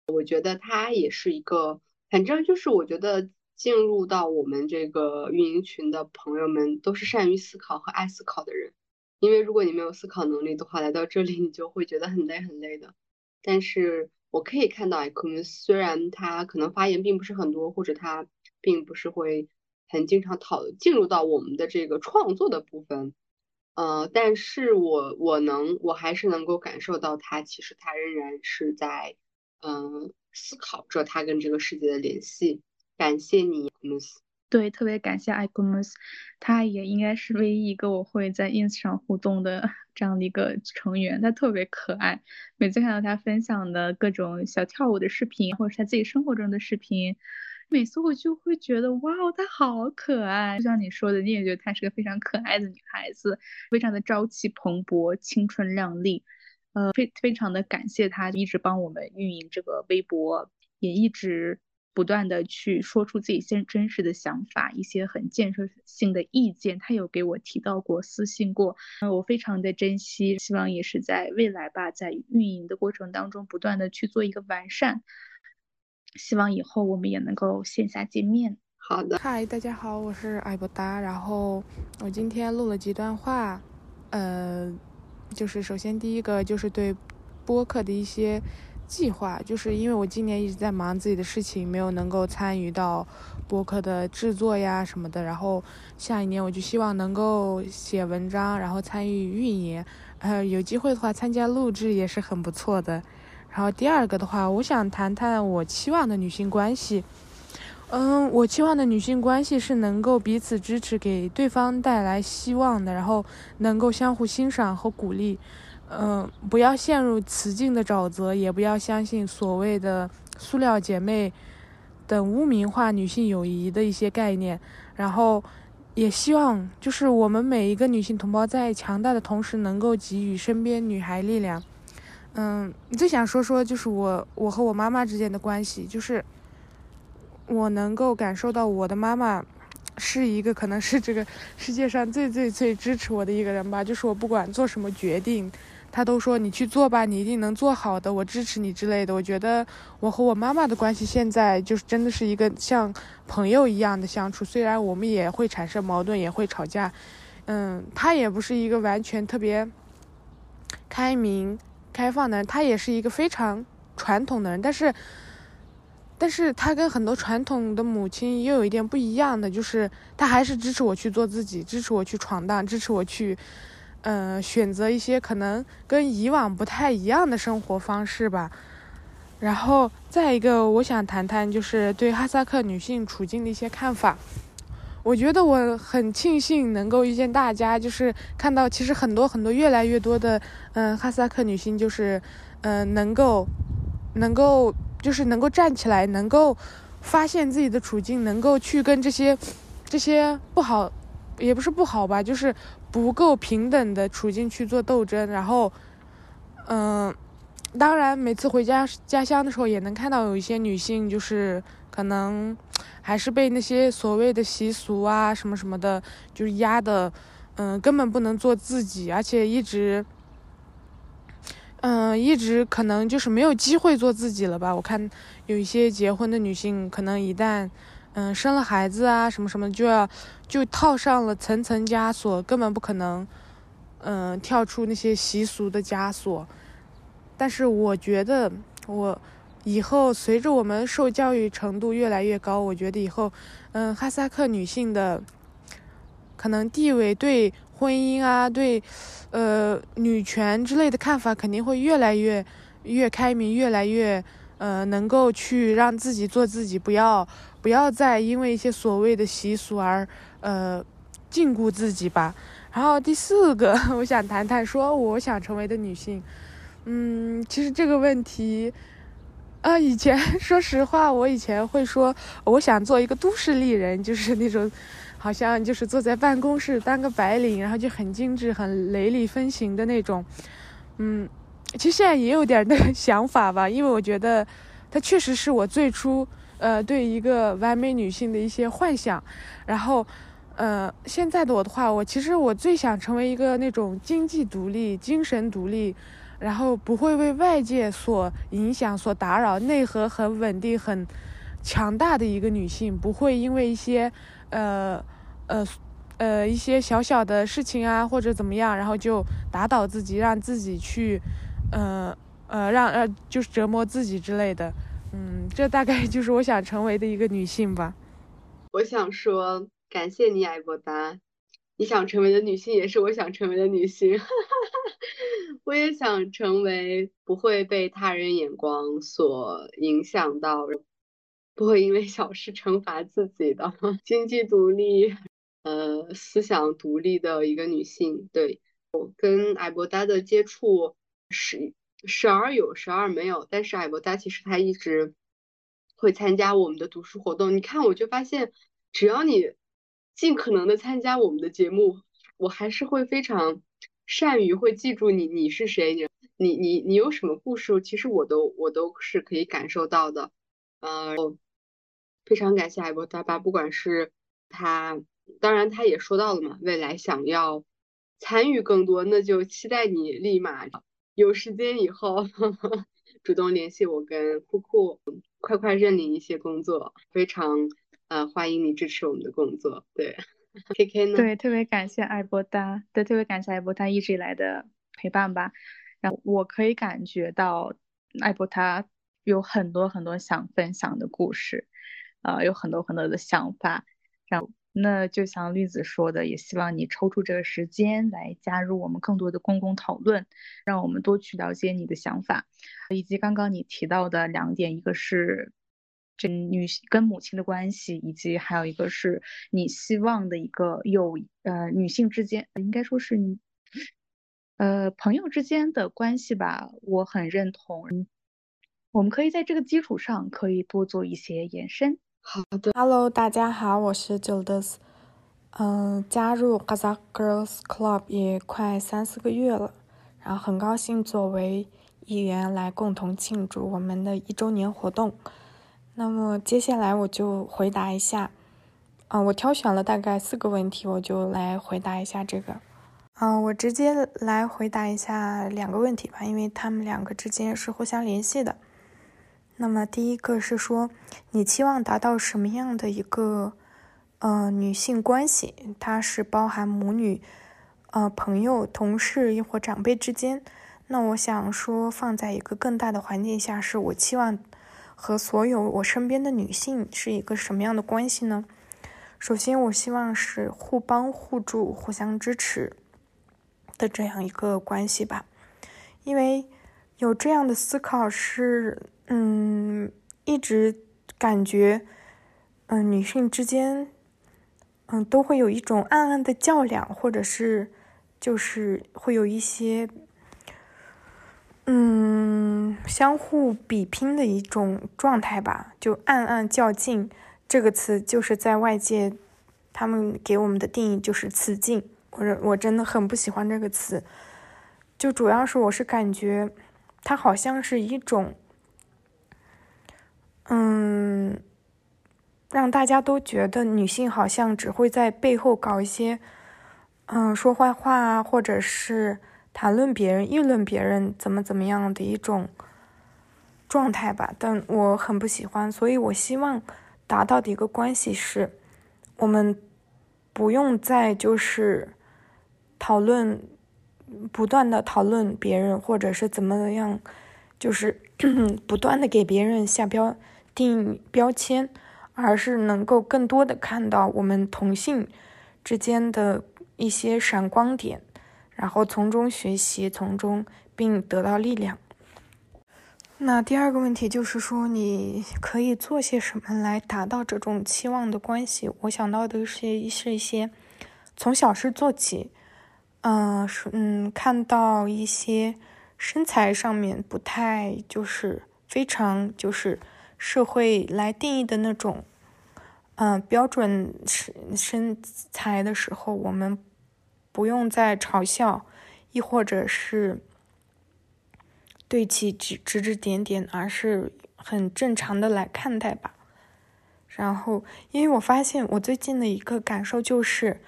我觉得他也是一个，反正就是我觉得。进入到我们这个运营群的朋友们都是善于思考和爱思考的人，因为如果你没有思考能力的话，来到这里你就会觉得很累很累的。但是我可以看到，可能虽然他可能发言并不是很多，或者他并不是会很经常讨进入到我们的这个创作的部分，呃，但是我我能我还是能够感受到他其实他仍然是在嗯思考着他跟这个世界的联系。感谢你，ins。对，特别感谢 icons，他也应该是唯一一个我会在 ins 上互动的这样的一个成员。他特别可爱，每次看到他分享的各种小跳舞的视频，或者是他自己生活中的视频，每次我就会觉得哇，她好可爱。就像你说的，你也觉得她是个非常可爱的女孩子，非常的朝气蓬勃、青春靓丽。呃，非非常的感谢她一直帮我们运营这个微博，也一直。不断的去说出自己现真实的想法，一些很建设性的意见，她有给我提到过，私信过，我非常的珍惜，希望也是在未来吧，在运营的过程当中，不断的去做一个完善，希望以后我们也能够线下见面。好的，嗨，大家好，我是艾博达，然后我今天录了几段话，呃，就是首先第一个就是对播客的一些。计划就是因为我今年一直在忙自己的事情，没有能够参与到播客的制作呀什么的。然后下一年我就希望能够写文章，然后参与运营，呃，有机会的话参加录制也是很不错的。然后第二个的话，我想谈谈我期望的女性关系。嗯，我期望的女性关系是能够彼此支持，给对方带来希望的，然后能够相互欣赏和鼓励。嗯，不要陷入雌竞的沼泽，也不要相信所谓的“塑料姐妹”等污名化女性友谊的一些概念。然后，也希望就是我们每一个女性同胞在强大的同时，能够给予身边女孩力量。嗯，你最想说说就是我我和我妈妈之间的关系，就是我能够感受到我的妈妈是一个可能是这个世界上最最最支持我的一个人吧。就是我不管做什么决定，她都说你去做吧，你一定能做好的，我支持你之类的。我觉得我和我妈妈的关系现在就是真的是一个像朋友一样的相处，虽然我们也会产生矛盾，也会吵架。嗯，她也不是一个完全特别开明、开放的人，她也是一个非常传统的人，但是。但是他跟很多传统的母亲又有一点不一样的，就是他还是支持我去做自己，支持我去闯荡，支持我去，呃，选择一些可能跟以往不太一样的生活方式吧。然后再一个，我想谈谈就是对哈萨克女性处境的一些看法。我觉得我很庆幸能够遇见大家，就是看到其实很多很多越来越多的，嗯，哈萨克女性就是，嗯，能够，能够。就是能够站起来，能够发现自己的处境，能够去跟这些这些不好，也不是不好吧，就是不够平等的处境去做斗争。然后，嗯，当然每次回家家乡的时候，也能看到有一些女性，就是可能还是被那些所谓的习俗啊什么什么的，就是压的，嗯，根本不能做自己，而且一直。嗯，一直可能就是没有机会做自己了吧？我看有一些结婚的女性，可能一旦嗯生了孩子啊什么什么，就要就套上了层层枷锁，根本不可能嗯跳出那些习俗的枷锁。但是我觉得，我以后随着我们受教育程度越来越高，我觉得以后嗯哈萨克女性的可能地位对。婚姻啊，对，呃，女权之类的看法肯定会越来越越开明，越来越呃，能够去让自己做自己，不要不要再因为一些所谓的习俗而呃禁锢自己吧。然后第四个，我想谈谈说我想成为的女性，嗯，其实这个问题，啊，以前 说实话，我以前会说我想做一个都市丽人，就是那种。好像就是坐在办公室当个白领，然后就很精致、很雷厉风行的那种。嗯，其实现在也有点那个 想法吧，因为我觉得它确实是我最初呃对一个完美女性的一些幻想。然后，呃，现在的我的话，我其实我最想成为一个那种经济独立、精神独立，然后不会为外界所影响、所打扰，内核很稳定、很强大的一个女性，不会因为一些。呃，呃，呃，一些小小的事情啊，或者怎么样，然后就打倒自己，让自己去，呃，呃，让呃，就是折磨自己之类的。嗯，这大概就是我想成为的一个女性吧。我想说，感谢你，艾博达。你想成为的女性，也是我想成为的女性。我也想成为不会被他人眼光所影响到。不会因为小事惩罚自己的，经济独立，呃，思想独立的一个女性。对我跟艾博达的接触时时而有，时而没有。但是艾博达其实他一直会参加我们的读书活动。你看，我就发现，只要你尽可能的参加我们的节目，我还是会非常善于会记住你，你是谁，你你你你有什么故事，其实我都我都是可以感受到的。呃。非常感谢艾博大巴，不管是他，当然他也说到了嘛，未来想要参与更多，那就期待你立马有时间以后 主动联系我，跟酷酷快快认领一些工作，非常呃欢迎你支持我们的工作。对，K K 呢？对，特别感谢艾博达，对，特别感谢艾博达一直以来的陪伴吧。然后我可以感觉到艾博他有很多很多想分享的故事。啊，有很多很多的想法，然后那就像绿子说的，也希望你抽出这个时间来加入我们更多的公共讨论，让我们多去了解你的想法，以及刚刚你提到的两点，一个是这女跟母亲的关系，以及还有一个是你希望的一个有呃女性之间，应该说是你呃朋友之间的关系吧，我很认同，我们可以在这个基础上可以多做一些延伸。好的，Hello，大家好，我是 j u d i s 嗯，加入 Kazakh Girls Club 也快三四个月了，然后很高兴作为一员来共同庆祝我们的一周年活动。那么接下来我就回答一下，啊，我挑选了大概四个问题，我就来回答一下这个。啊，我直接来回答一下两个问题吧，因为他们两个之间是互相联系的。那么第一个是说，你期望达到什么样的一个呃女性关系？它是包含母女、呃朋友、同事亦或长辈之间。那我想说，放在一个更大的环境下，是我期望和所有我身边的女性是一个什么样的关系呢？首先，我希望是互帮互助、互相支持。的这样一个关系吧，因为有这样的思考是，嗯，一直感觉，嗯，女性之间，嗯，都会有一种暗暗的较量，或者是就是会有一些，嗯，相互比拼的一种状态吧，就暗暗较劲。这个词就是在外界，他们给我们的定义就是雌竞。我我真的很不喜欢这个词，就主要是我是感觉，它好像是一种，嗯，让大家都觉得女性好像只会在背后搞一些，嗯，说坏话啊，或者是谈论别人、议论别人怎么怎么样的一种状态吧。但我很不喜欢，所以我希望达到的一个关系是，我们不用再就是。讨论，不断的讨论别人，或者是怎么样，就是 不断的给别人下标定标签，而是能够更多的看到我们同性之间的一些闪光点，然后从中学习，从中并得到力量。那第二个问题就是说，你可以做些什么来达到这种期望的关系？我想到的是是一些从小事做起。嗯，是嗯，看到一些身材上面不太就是非常就是社会来定义的那种，嗯，标准身身材的时候，我们不用再嘲笑，亦或者是对其指指指点点，而是很正常的来看待吧。然后，因为我发现我最近的一个感受就是。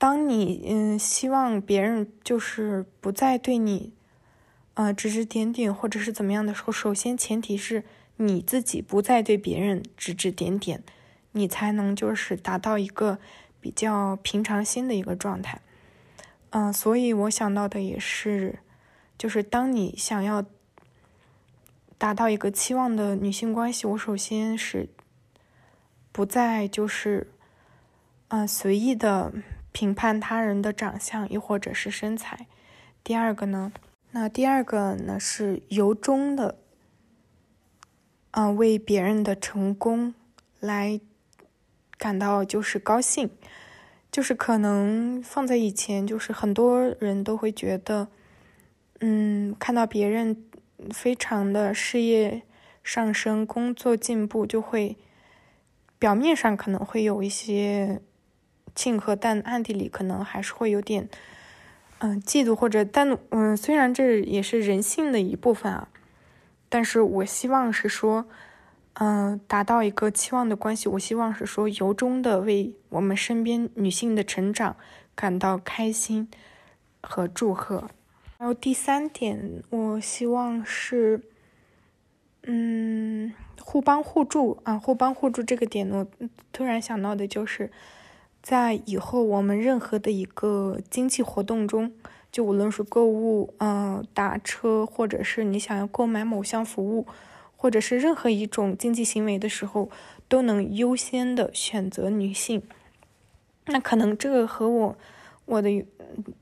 当你嗯希望别人就是不再对你，呃指指点点或者是怎么样的时候，首先前提是你自己不再对别人指指点点，你才能就是达到一个比较平常心的一个状态。嗯，所以我想到的也是，就是当你想要达到一个期望的女性关系，我首先是不再就是嗯随意的。评判他人的长相，亦或者是身材。第二个呢，那第二个呢是由衷的，嗯，为别人的成功来感到就是高兴。就是可能放在以前，就是很多人都会觉得，嗯，看到别人非常的事业上升、工作进步，就会表面上可能会有一些。庆贺，但暗地里可能还是会有点，嗯，嫉妒或者，但嗯，虽然这也是人性的一部分啊，但是我希望是说，嗯，达到一个期望的关系，我希望是说由衷的为我们身边女性的成长感到开心和祝贺。然后第三点，我希望是，嗯，互帮互助啊，互帮互助这个点，我突然想到的就是。在以后我们任何的一个经济活动中，就无论是购物、嗯打车，或者是你想要购买某项服务，或者是任何一种经济行为的时候，都能优先的选择女性。那可能这个和我我的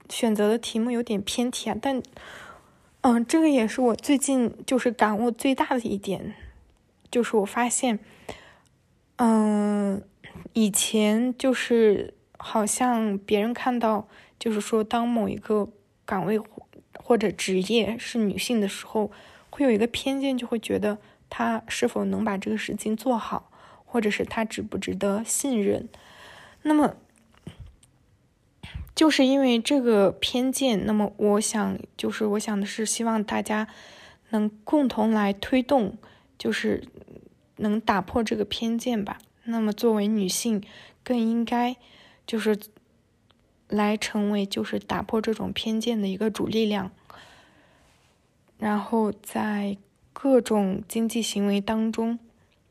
选择的题目有点偏题啊，但嗯，这个也是我最近就是感悟最大的一点，就是我发现，嗯。以前就是好像别人看到，就是说当某一个岗位或者职业是女性的时候，会有一个偏见，就会觉得他是否能把这个事情做好，或者是他值不值得信任。那么，就是因为这个偏见，那么我想，就是我想的是，希望大家能共同来推动，就是能打破这个偏见吧。那么作为女性，更应该就是来成为就是打破这种偏见的一个主力量，然后在各种经济行为当中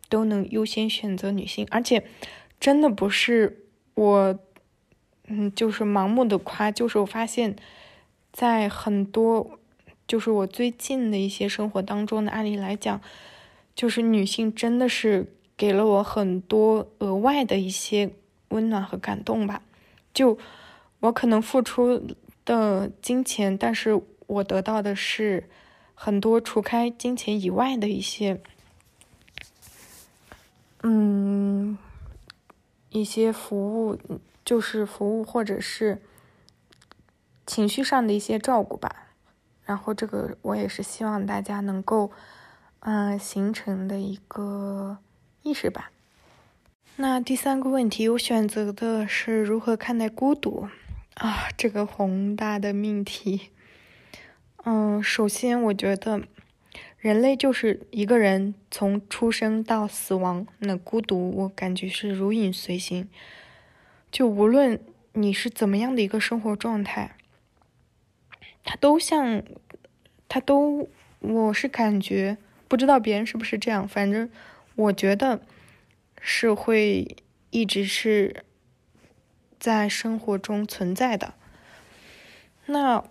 都能优先选择女性，而且真的不是我，嗯，就是盲目的夸，就是我发现，在很多就是我最近的一些生活当中的案例来讲，就是女性真的是。给了我很多额外的一些温暖和感动吧，就我可能付出的金钱，但是我得到的是很多除开金钱以外的一些，嗯，一些服务，就是服务或者是情绪上的一些照顾吧。然后这个我也是希望大家能够，嗯，形成的一个。意识吧。那第三个问题，我选择的是如何看待孤独啊？这个宏大的命题。嗯，首先我觉得人类就是一个人从出生到死亡，那孤独我感觉是如影随形。就无论你是怎么样的一个生活状态，它都像，它都，我是感觉不知道别人是不是这样，反正。我觉得是会一直是在生活中存在的。那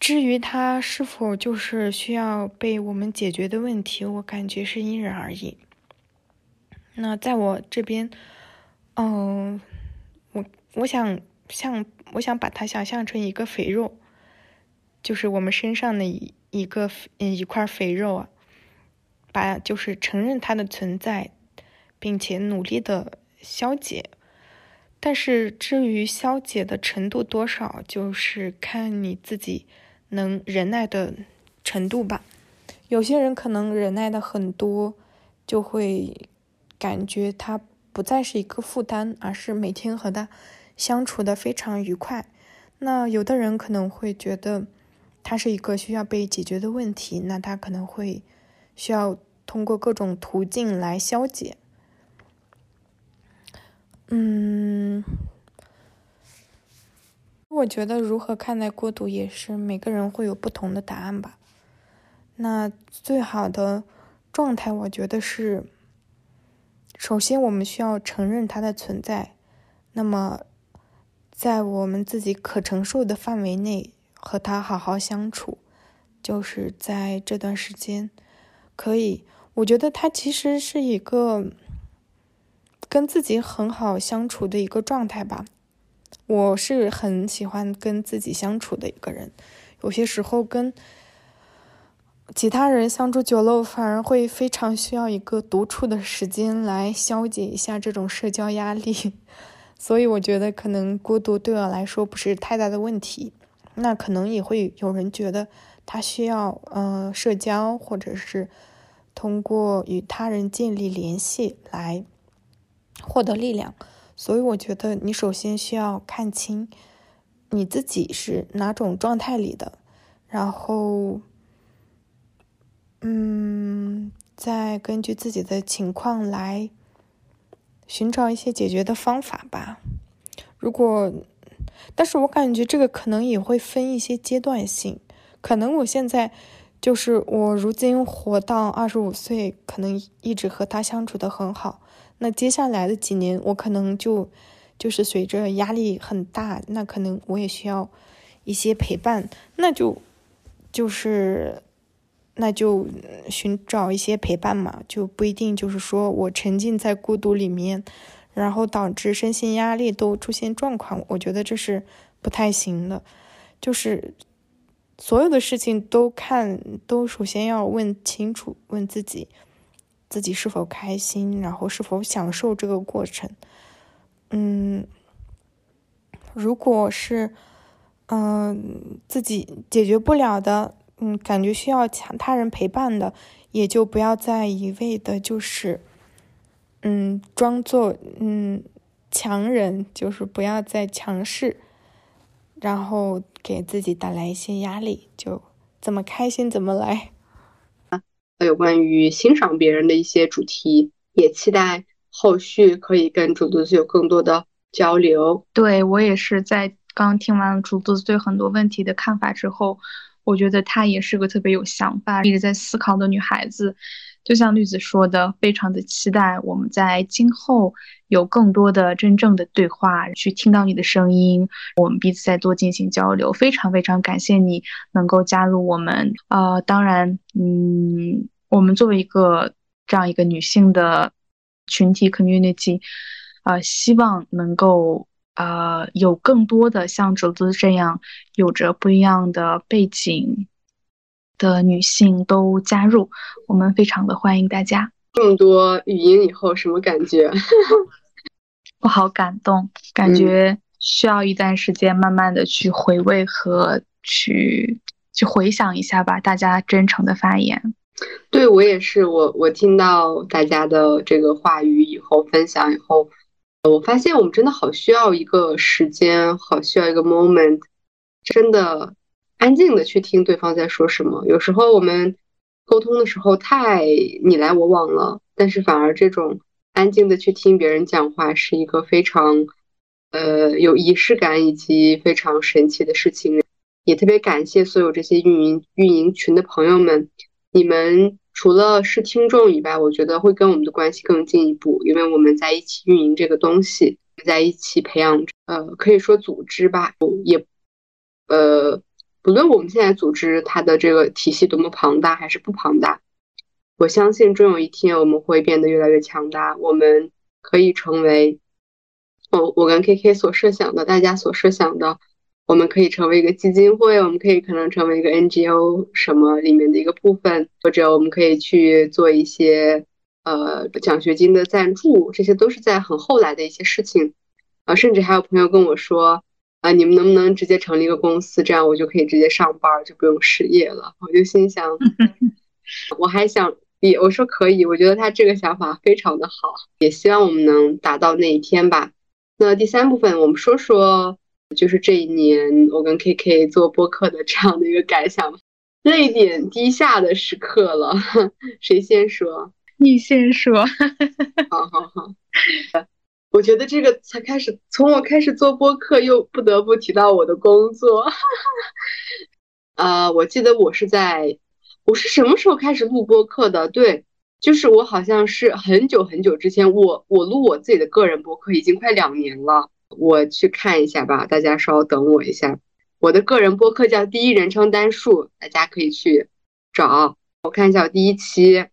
至于它是否就是需要被我们解决的问题，我感觉是因人而异。那在我这边，嗯，我我想像我想把它想象成一个肥肉，就是我们身上的一一个嗯一块肥肉啊。把就是承认它的存在，并且努力的消解，但是至于消解的程度多少，就是看你自己能忍耐的程度吧。有些人可能忍耐的很多，就会感觉他不再是一个负担，而是每天和他相处的非常愉快。那有的人可能会觉得他是一个需要被解决的问题，那他可能会。需要通过各种途径来消解。嗯，我觉得如何看待孤独也是每个人会有不同的答案吧。那最好的状态，我觉得是，首先我们需要承认它的存在，那么在我们自己可承受的范围内和他好好相处，就是在这段时间。可以，我觉得他其实是一个跟自己很好相处的一个状态吧。我是很喜欢跟自己相处的一个人，有些时候跟其他人相处久了，反而会非常需要一个独处的时间来消解一下这种社交压力。所以我觉得可能孤独对我来说不是太大的问题。那可能也会有人觉得他需要嗯社交或者是。通过与他人建立联系来获得力量，所以我觉得你首先需要看清你自己是哪种状态里的，然后，嗯，再根据自己的情况来寻找一些解决的方法吧。如果，但是我感觉这个可能也会分一些阶段性，可能我现在。就是我如今活到二十五岁，可能一直和他相处的很好。那接下来的几年，我可能就就是随着压力很大，那可能我也需要一些陪伴。那就就是那就寻找一些陪伴嘛，就不一定就是说我沉浸在孤独里面，然后导致身心压力都出现状况。我觉得这是不太行的，就是。所有的事情都看，都首先要问清楚，问自己，自己是否开心，然后是否享受这个过程。嗯，如果是，嗯，自己解决不了的，嗯，感觉需要强他人陪伴的，也就不要再一味的，就是，嗯，装作嗯强人，就是不要再强势。然后给自己带来一些压力，就怎么开心怎么来。有关于欣赏别人的一些主题，也期待后续可以跟竹子有更多的交流。对我也是在刚听完竹子对很多问题的看法之后，我觉得她也是个特别有想法、一直在思考的女孩子。就像绿子说的，非常的期待我们在今后有更多的真正的对话，去听到你的声音，我们彼此再多进行交流。非常非常感谢你能够加入我们。呃，当然，嗯，我们作为一个这样一个女性的群体 community，呃，希望能够呃有更多的像哲子这样有着不一样的背景。的女性都加入，我们非常的欢迎大家。这么多语音以后什么感觉？我好感动，感觉需要一段时间，慢慢的去回味和去去回想一下吧。大家真诚的发言，对我也是。我我听到大家的这个话语以后，分享以后，我发现我们真的好需要一个时间，好需要一个 moment，真的。安静的去听对方在说什么。有时候我们沟通的时候太你来我往了，但是反而这种安静的去听别人讲话是一个非常呃有仪式感以及非常神奇的事情。也特别感谢所有这些运营运营群的朋友们，你们除了是听众以外，我觉得会跟我们的关系更进一步，因为我们在一起运营这个东西，在一起培养呃可以说组织吧，也呃。不论我们现在组织它的这个体系多么庞大还是不庞大，我相信终有一天我们会变得越来越强大。我们可以成为，哦，我跟 KK 所设想的，大家所设想的，我们可以成为一个基金会，我们可以可能成为一个 NGO 什么里面的一个部分，或者我们可以去做一些呃奖学金的赞助，这些都是在很后来的一些事情。啊，甚至还有朋友跟我说。啊，你们能不能直接成立一个公司，这样我就可以直接上班，就不用失业了？我就心想，我还想也我说可以，我觉得他这个想法非常的好，也希望我们能达到那一天吧。那第三部分，我们说说就是这一年我跟 KK 做播客的这样的一个感想，泪点低下的时刻了，谁先说？你先说。好 好好。我觉得这个才开始，从我开始做播客，又不得不提到我的工作。呃，我记得我是在，我是什么时候开始录播客的？对，就是我好像是很久很久之前，我我录我自己的个人播客已经快两年了。我去看一下吧，大家稍等我一下。我的个人播客叫第一人称单数，大家可以去找。我看一下我第一期，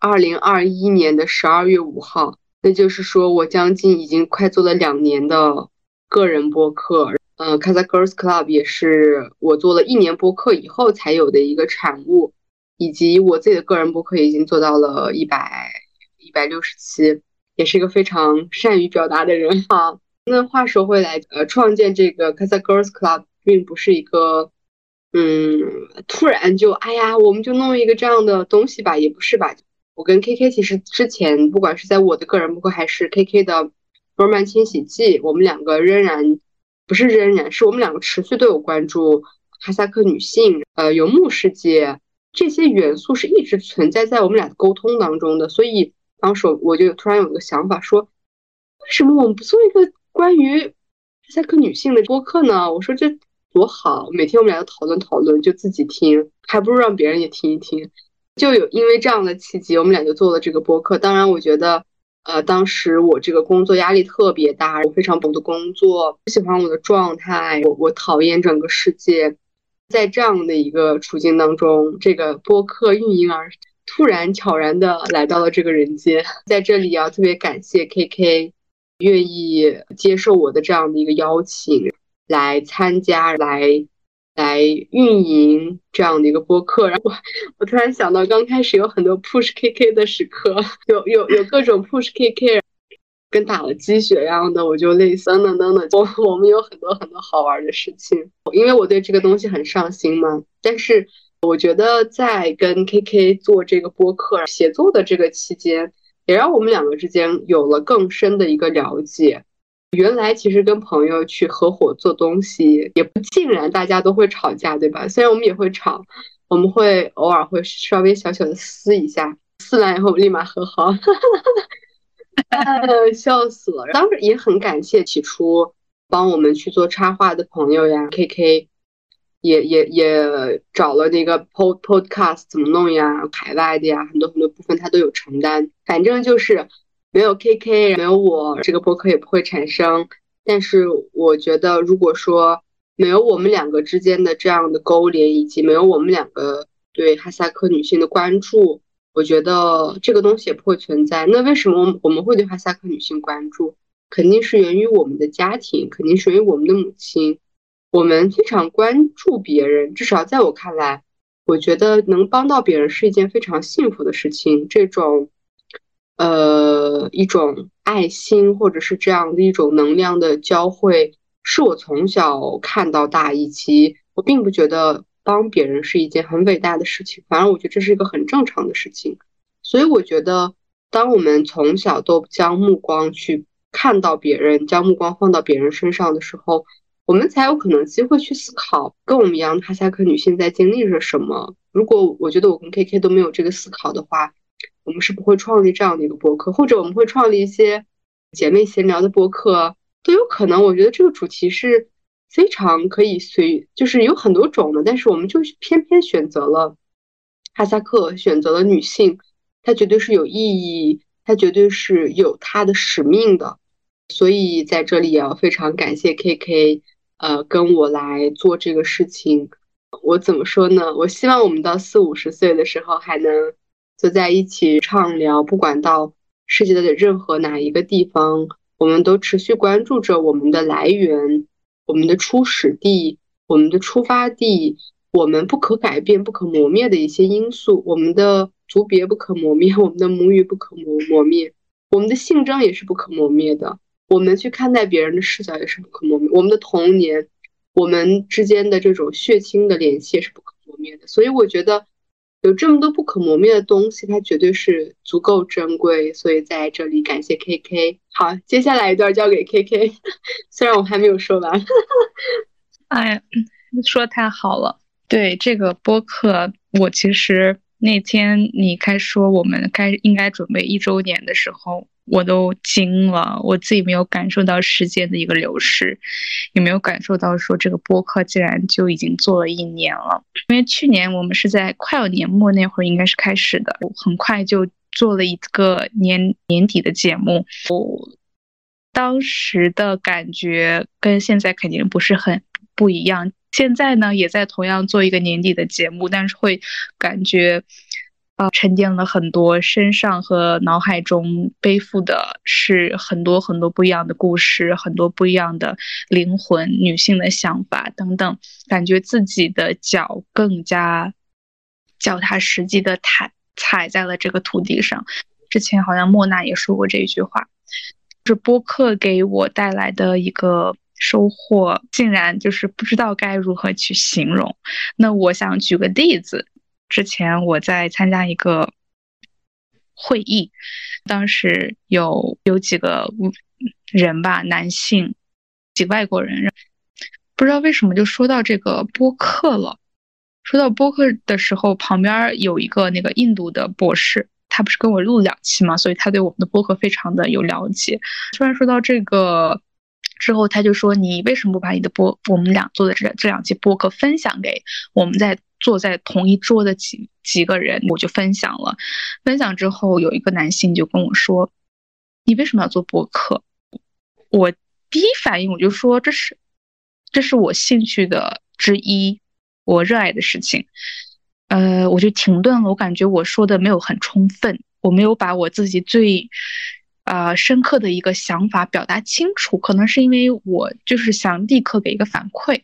二零二一年的十二月五号。那就是说，我将近已经快做了两年的个人播客，嗯，Casa Girls Club 也是我做了一年播客以后才有的一个产物，以及我自己的个人播客已经做到了一百一百六十七，也是一个非常善于表达的人。好，那话说回来，呃，创建这个 Casa Girls Club 并不是一个，嗯，突然就，哎呀，我们就弄一个这样的东西吧，也不是吧。我跟 KK 其实之前，不管是在我的个人播客，还是 KK 的《罗曼千禧记》，我们两个仍然不是仍然，是我们两个持续都有关注哈萨克女性、呃游牧世界这些元素，是一直存在在我们俩的沟通当中的。所以当时我就突然有个想法，说为什么我们不做一个关于哈萨克女性的播客呢？我说这多好，每天我们俩都讨论讨论，就自己听，还不如让别人也听一听。就有因为这样的契机，我们俩就做了这个播客。当然，我觉得，呃，当时我这个工作压力特别大，我非常不的工作，不喜欢我的状态，我我讨厌整个世界。在这样的一个处境当中，这个播客运营而突然悄然的来到了这个人间。在这里要特别感谢 KK，愿意接受我的这样的一个邀请，来参加来。来运营这样的一个播客，然后我突然想到，刚开始有很多 push KK 的时刻，有有有各种 push KK，跟打了鸡血一样的，我就类似等等等等。我我们有很多很多好玩的事情，因为我对这个东西很上心嘛。但是我觉得在跟 KK 做这个播客写作的这个期间，也让我们两个之间有了更深的一个了解。原来其实跟朋友去合伙做东西，也不尽然大家都会吵架，对吧？虽然我们也会吵，我们会偶尔会稍微小小的撕一下，撕完以后立马和好，哈 笑死了。当时也很感谢起初帮我们去做插画的朋友呀，K K，也也也找了那个 pod podcast 怎么弄呀，海外的呀，很多很多部分他都有承担。反正就是没有 K K，没有我，这个播客也不会产生。但是我觉得，如果说没有我们两个之间的这样的勾连，以及没有我们两个对哈萨克女性的关注，我觉得这个东西也不会存在。那为什么我们会对哈萨克女性关注？肯定是源于我们的家庭，肯定是源于我们的母亲。我们非常关注别人，至少在我看来，我觉得能帮到别人是一件非常幸福的事情。这种，呃，一种爱心，或者是这样的一种能量的交汇。是我从小看到大，以及我并不觉得帮别人是一件很伟大的事情，反而我觉得这是一个很正常的事情。所以我觉得，当我们从小都将目光去看到别人，将目光放到别人身上的时候，我们才有可能机会去思考，跟我们一样哈萨克女性在经历着什么。如果我觉得我跟 K K 都没有这个思考的话，我们是不会创立这样的一个博客，或者我们会创立一些姐妹闲聊的博客。都有可能，我觉得这个主题是非常可以随，就是有很多种的，但是我们就偏偏选择了哈萨克，选择了女性，它绝对是有意义，它绝对是有它的使命的。所以在这里也要非常感谢 K K，呃，跟我来做这个事情。我怎么说呢？我希望我们到四五十岁的时候还能坐在一起畅聊，不管到世界的任何哪一个地方。我们都持续关注着我们的来源、我们的初始地、我们的出发地、我们不可改变、不可磨灭的一些因素。我们的族别不可磨灭，我们的母语不可磨磨灭，我们的性征也是不可磨灭的。我们去看待别人的视角也是不可磨灭。我们的童年，我们之间的这种血亲的联系也是不可磨灭的。所以我觉得。有这么多不可磨灭的东西，它绝对是足够珍贵，所以在这里感谢 K K。好，接下来一段交给 K K，虽然我还没有说完。哎，说太好了。对这个播客，我其实那天你开说我们该应该准备一周年的时候。我都惊了，我自己没有感受到时间的一个流逝，也没有感受到说这个播客竟然就已经做了一年了。因为去年我们是在快要年末那会儿应该是开始的，很快就做了一个年年底的节目。我当时的感觉跟现在肯定不是很不一样。现在呢，也在同样做一个年底的节目，但是会感觉。啊，沉淀了很多，身上和脑海中背负的是很多很多不一样的故事，很多不一样的灵魂、女性的想法等等，感觉自己的脚更加脚踏实地的踩踩在了这个土地上。之前好像莫娜也说过这一句话，就是播客给我带来的一个收获，竟然就是不知道该如何去形容。那我想举个例子。之前我在参加一个会议，当时有有几个人吧，男性，几个外国人，不知道为什么就说到这个播客了。说到播客的时候，旁边有一个那个印度的博士，他不是跟我录两期嘛，所以他对我们的播客非常的有了解。突然说到这个之后，他就说：“你为什么不把你的播，我们俩做的这这两期播客分享给我们在？”坐在同一桌的几几个人，我就分享了。分享之后，有一个男性就跟我说：“你为什么要做播客？”我第一反应我就说：“这是，这是我兴趣的之一，我热爱的事情。”呃，我就停顿了。我感觉我说的没有很充分，我没有把我自己最呃深刻的一个想法表达清楚。可能是因为我就是想立刻给一个反馈。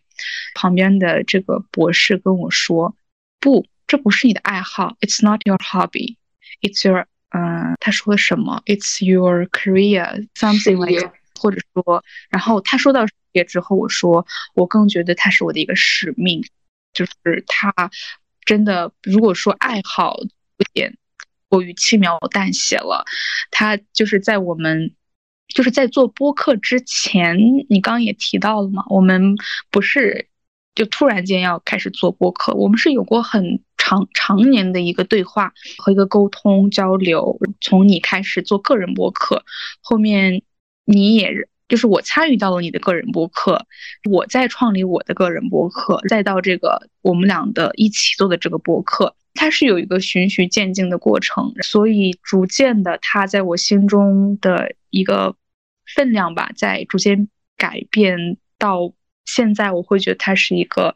旁边的这个博士跟我说：“不，这不是你的爱好，It's not your hobby, It's your…… 嗯，他说什么？It's your career, something like…… 或者说……然后他说到事业之后，我说我更觉得他是我的一个使命，就是他真的，如果说爱好有点过于轻描淡写了，他就是在我们。”就是在做播客之前，你刚刚也提到了嘛，我们不是就突然间要开始做播客，我们是有过很长常年的一个对话和一个沟通交流。从你开始做个人播客，后面你也就是我参与到了你的个人播客，我在创立我的个人播客，再到这个我们俩的一起做的这个播客，它是有一个循序渐进的过程，所以逐渐的，它在我心中的一个分量吧，在逐渐改变到。现在我会觉得它是一个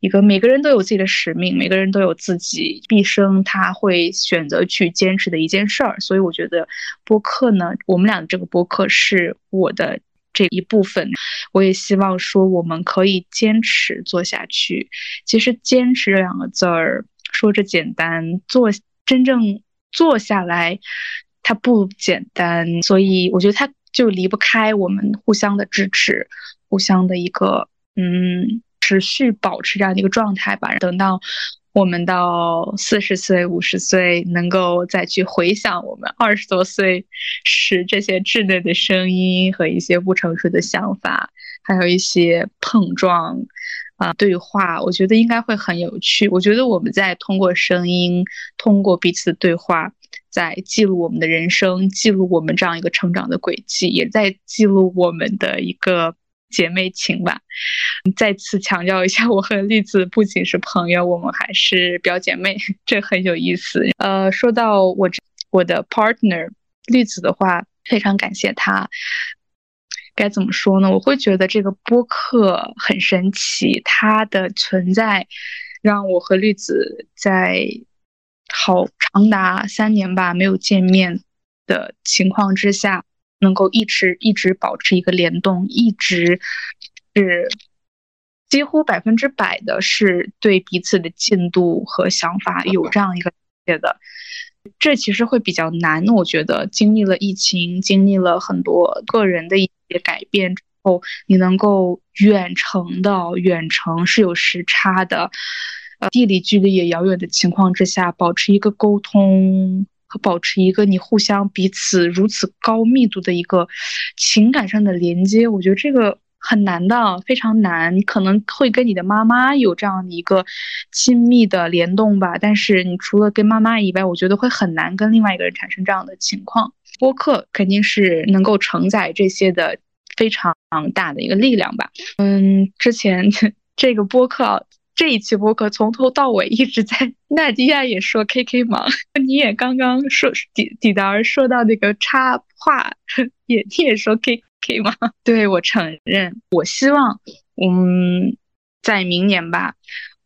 一个每个人都有自己的使命，每个人都有自己毕生他会选择去坚持的一件事儿。所以我觉得播客呢，我们俩这个播客是我的这一部分。我也希望说我们可以坚持做下去。其实“坚持”这两个字儿说着简单，做真正做下来它不简单。所以我觉得它就离不开我们互相的支持。互相的一个嗯，持续保持这样的一个状态吧。等到我们到四十岁、五十岁，能够再去回想我们二十多岁时这些稚嫩的声音和一些不成熟的想法，还有一些碰撞啊对话，我觉得应该会很有趣。我觉得我们在通过声音，通过彼此对话，在记录我们的人生，记录我们这样一个成长的轨迹，也在记录我们的一个。姐妹情吧，再次强调一下，我和栗子不仅是朋友，我们还是表姐妹，这很有意思。呃，说到我我的 partner 栗子的话，非常感谢他。该怎么说呢？我会觉得这个播客很神奇，它的存在让我和绿子在好长达三年吧没有见面的情况之下。能够一直一直保持一个联动，一直是几乎百分之百的是对彼此的进度和想法有这样一个了解的，这其实会比较难。我觉得经历了疫情，经历了很多个人的一改变之后，你能够远程的远程是有时差的，呃，地理距离也遥远的情况之下，保持一个沟通。和保持一个你互相彼此如此高密度的一个情感上的连接，我觉得这个很难的，非常难。你可能会跟你的妈妈有这样的一个亲密的联动吧，但是你除了跟妈妈以外，我觉得会很难跟另外一个人产生这样的情况。播客肯定是能够承载这些的非常大的一个力量吧。嗯，之前 这个播客。这一期播客从头到尾一直在，纳迪亚也说 K K 忙，你也刚刚说底底达说到那个插话，也你也说 K K 吗，对我承认，我希望，嗯，在明年吧，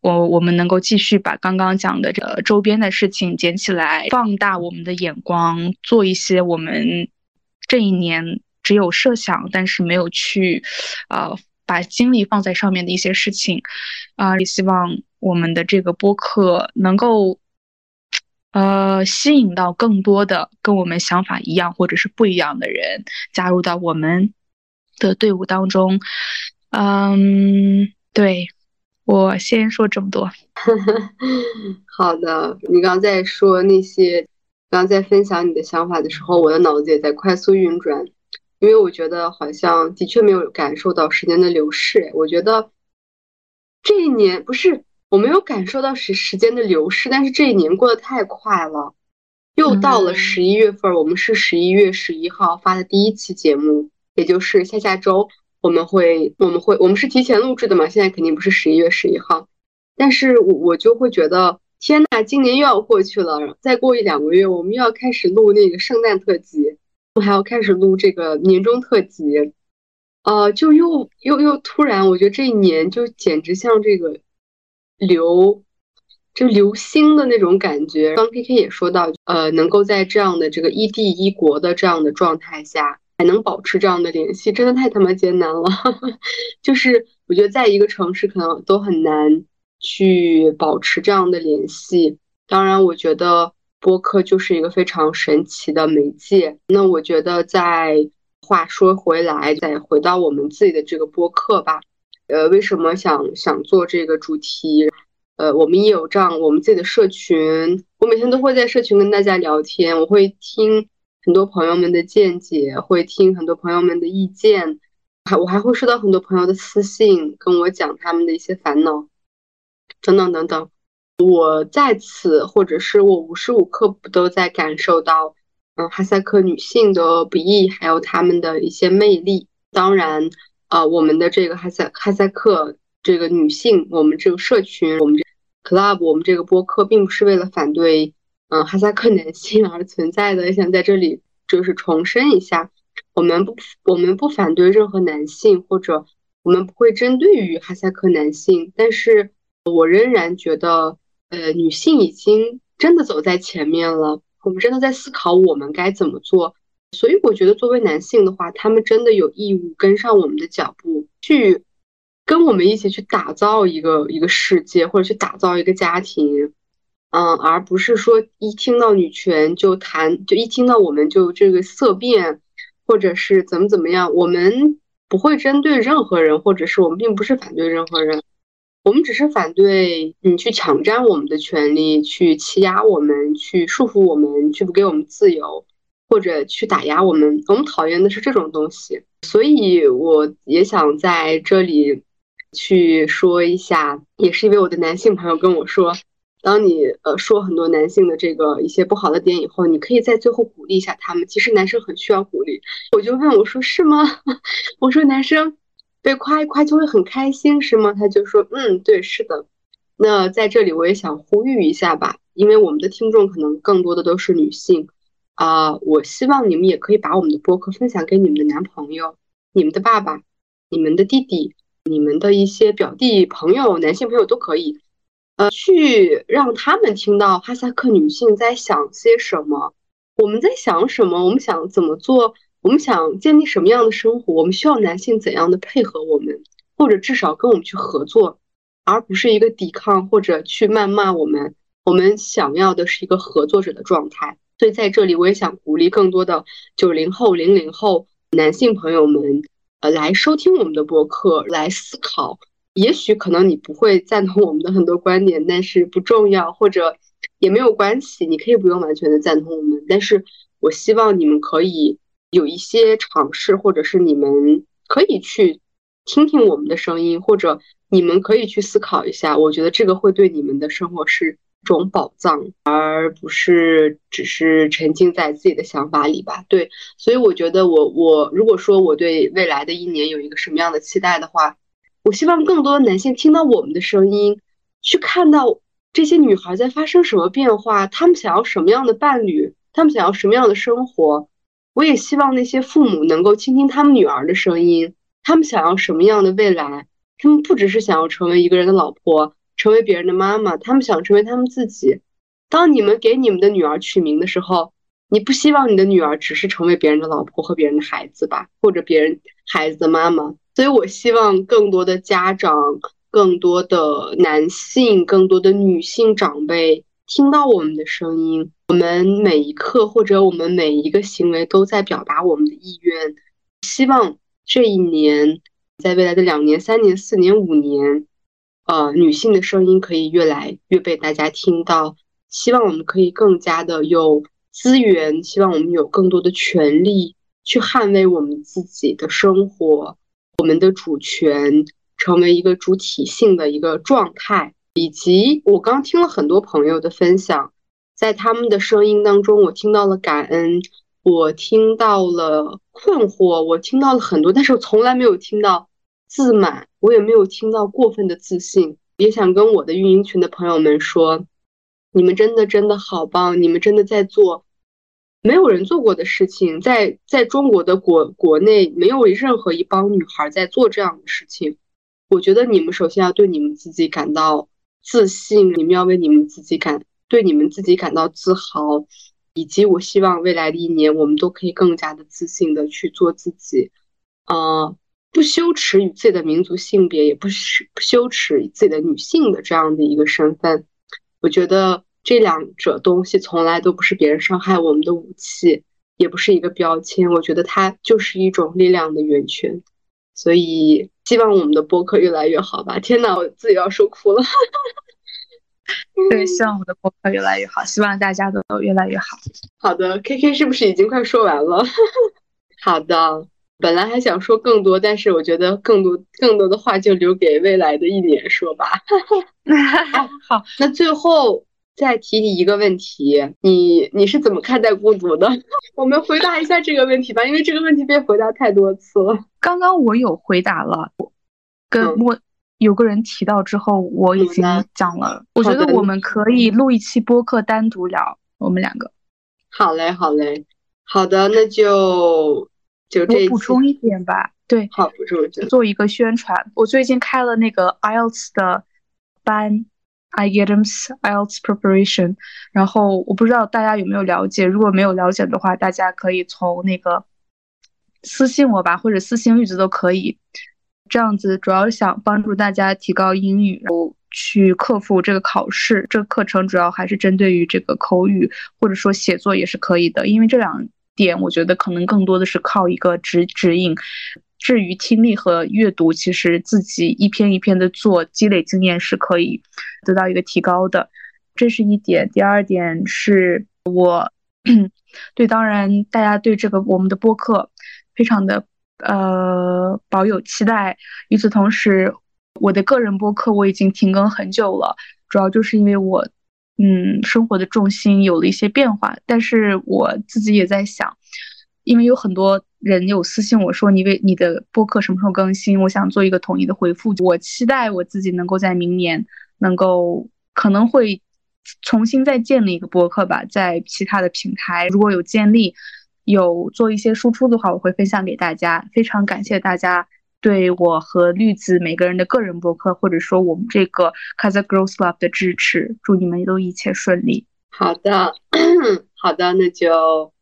我我们能够继续把刚刚讲的这个周边的事情捡起来，放大我们的眼光，做一些我们这一年只有设想但是没有去，呃。把精力放在上面的一些事情，啊，也希望我们的这个播客能够，呃，吸引到更多的跟我们想法一样或者是不一样的人加入到我们的队伍当中。嗯，对我先说这么多。好的，你刚在说那些，刚在分享你的想法的时候，我的脑子也在快速运转。因为我觉得好像的确没有感受到时间的流逝，我觉得这一年不是我没有感受到时时间的流逝，但是这一年过得太快了，又到了十一月份，我们是十一月十一号发的第一期节目，也就是下下周我们会我们会我们是提前录制的嘛，现在肯定不是十一月十一号，但是我我就会觉得天呐，今年又要过去了，再过一两个月我们又要开始录那个圣诞特辑。我还要开始录这个年终特辑，呃，就又又又突然，我觉得这一年就简直像这个流，就流星的那种感觉。刚 K K 也说到，呃，能够在这样的这个异地异国的这样的状态下，还能保持这样的联系，真的太他妈艰难了。就是我觉得在一个城市可能都很难去保持这样的联系。当然，我觉得。播客就是一个非常神奇的媒介。那我觉得，在话说回来，再回到我们自己的这个播客吧。呃，为什么想想做这个主题？呃，我们也有这样我们自己的社群，我每天都会在社群跟大家聊天，我会听很多朋友们的见解，会听很多朋友们的意见。还我还会收到很多朋友的私信，跟我讲他们的一些烦恼，等等等等。我在此，或者是我无时无刻不都在感受到，嗯，哈萨克女性的不易，还有她们的一些魅力。当然，呃，我们的这个哈萨哈萨克这个女性，我们这个社群，我们这 club，我们这个播客，并不是为了反对，嗯，哈萨克男性而存在的。想在这里就是重申一下，我们不，我们不反对任何男性，或者我们不会针对于哈萨克男性，但是我仍然觉得。呃，女性已经真的走在前面了，我们真的在思考我们该怎么做。所以我觉得，作为男性的话，他们真的有义务跟上我们的脚步，去跟我们一起去打造一个一个世界，或者去打造一个家庭。嗯，而不是说一听到女权就谈，就一听到我们就这个色变，或者是怎么怎么样。我们不会针对任何人，或者是我们并不是反对任何人。我们只是反对你去抢占我们的权利，去欺压我们，去束缚我们，去不给我们自由，或者去打压我们。我们讨厌的是这种东西。所以我也想在这里去说一下，也是因为我的男性朋友跟我说，当你呃说很多男性的这个一些不好的点以后，你可以在最后鼓励一下他们。其实男生很需要鼓励。我就问我说是吗？我说男生。被夸一夸就会很开心是吗？他就说，嗯，对，是的。那在这里我也想呼吁一下吧，因为我们的听众可能更多的都是女性啊，我希望你们也可以把我们的播客分享给你们的男朋友、你们的爸爸、你们的弟弟、你们的一些表弟朋友、男性朋友都可以，呃，去让他们听到哈萨克女性在想些什么，我们在想什么，我们想怎么做。我们想建立什么样的生活？我们需要男性怎样的配合我们，或者至少跟我们去合作，而不是一个抵抗或者去谩骂我们。我们想要的是一个合作者的状态。所以在这里，我也想鼓励更多的九零后、零零后男性朋友们，呃，来收听我们的播客，来思考。也许可能你不会赞同我们的很多观点，但是不重要，或者也没有关系。你可以不用完全的赞同我们，但是我希望你们可以。有一些尝试，或者是你们可以去听听我们的声音，或者你们可以去思考一下。我觉得这个会对你们的生活是种宝藏，而不是只是沉浸在自己的想法里吧。对，所以我觉得我我如果说我对未来的一年有一个什么样的期待的话，我希望更多的男性听到我们的声音，去看到这些女孩在发生什么变化，她们想要什么样的伴侣，她们想要什么样的生活。我也希望那些父母能够倾听他们女儿的声音，他们想要什么样的未来？他们不只是想要成为一个人的老婆，成为别人的妈妈，他们想成为他们自己。当你们给你们的女儿取名的时候，你不希望你的女儿只是成为别人的老婆和别人的孩子吧，或者别人孩子的妈妈。所以我希望更多的家长、更多的男性、更多的女性长辈听到我们的声音。我们每一刻或者我们每一个行为都在表达我们的意愿，希望这一年，在未来的两年、三年、四年、五年，呃，女性的声音可以越来越被大家听到。希望我们可以更加的有资源，希望我们有更多的权利去捍卫我们自己的生活，我们的主权，成为一个主体性的一个状态。以及我刚听了很多朋友的分享。在他们的声音当中，我听到了感恩，我听到了困惑，我听到了很多，但是我从来没有听到自满，我也没有听到过分的自信。也想跟我的运营群的朋友们说，你们真的真的好棒，你们真的在做没有人做过的事情，在在中国的国国内，没有任何一帮女孩在做这样的事情。我觉得你们首先要对你们自己感到自信，你们要为你们自己感。对你们自己感到自豪，以及我希望未来的一年，我们都可以更加的自信的去做自己，啊，不羞耻与自己的民族性别，也不羞不羞耻自己的女性的这样的一个身份。我觉得这两者东西从来都不是别人伤害我们的武器，也不是一个标签。我觉得它就是一种力量的源泉。所以希望我们的播客越来越好吧。天呐，我自己要说哭了。对，希望我的播客越来越好，希望大家都越来越好。好的，K K 是不是已经快说完了？好的，本来还想说更多，但是我觉得更多更多的话就留给未来的一年说吧。好，那最后再提你一个问题，你你是怎么看待孤独的？我们回答一下这个问题吧，因为这个问题被回答太多次了。刚刚我有回答了，跟我有个人提到之后，我已经讲了。我觉得我们可以录一期播客单独聊我们两个。好嘞，好嘞，好的，那就。就这补充一点吧，对，好，补充一点，做一个宣传。我最近开了那个 IELTS 的班，IELTS IELTS Preparation。然后我不知道大家有没有了解，如果没有了解的话，大家可以从那个私信我吧，或者私信玉子都可以。这样子主要是想帮助大家提高英语，然后去克服这个考试。这个课程主要还是针对于这个口语，或者说写作也是可以的，因为这两。点我觉得可能更多的是靠一个指指引，至于听力和阅读，其实自己一篇一篇的做，积累经验是可以得到一个提高的，这是一点。第二点是我 对，当然大家对这个我们的播客非常的呃保有期待。与此同时，我的个人播客我已经停更很久了，主要就是因为我。嗯，生活的重心有了一些变化，但是我自己也在想，因为有很多人有私信我说你为你的播客什么时候更新，我想做一个统一的回复。我期待我自己能够在明年能够可能会重新再建立一个播客吧，在其他的平台如果有建立有做一些输出的话，我会分享给大家。非常感谢大家。对我和绿子每个人的个人博客，或者说我们这个 Casa Girls Club 的支持，祝你们都一切顺利。好的，好的，那就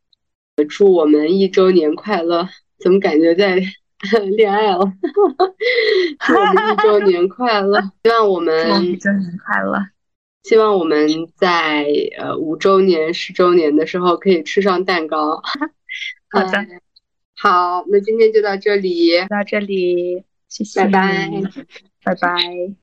祝我们一周年快乐。怎么感觉在 恋爱了？祝我们一周年快乐！希望我们一周年快乐！希望我们在呃五周年、十周年的时候可以吃上蛋糕。好的。好，那今天就到这里，到这里，谢谢，拜拜，拜拜。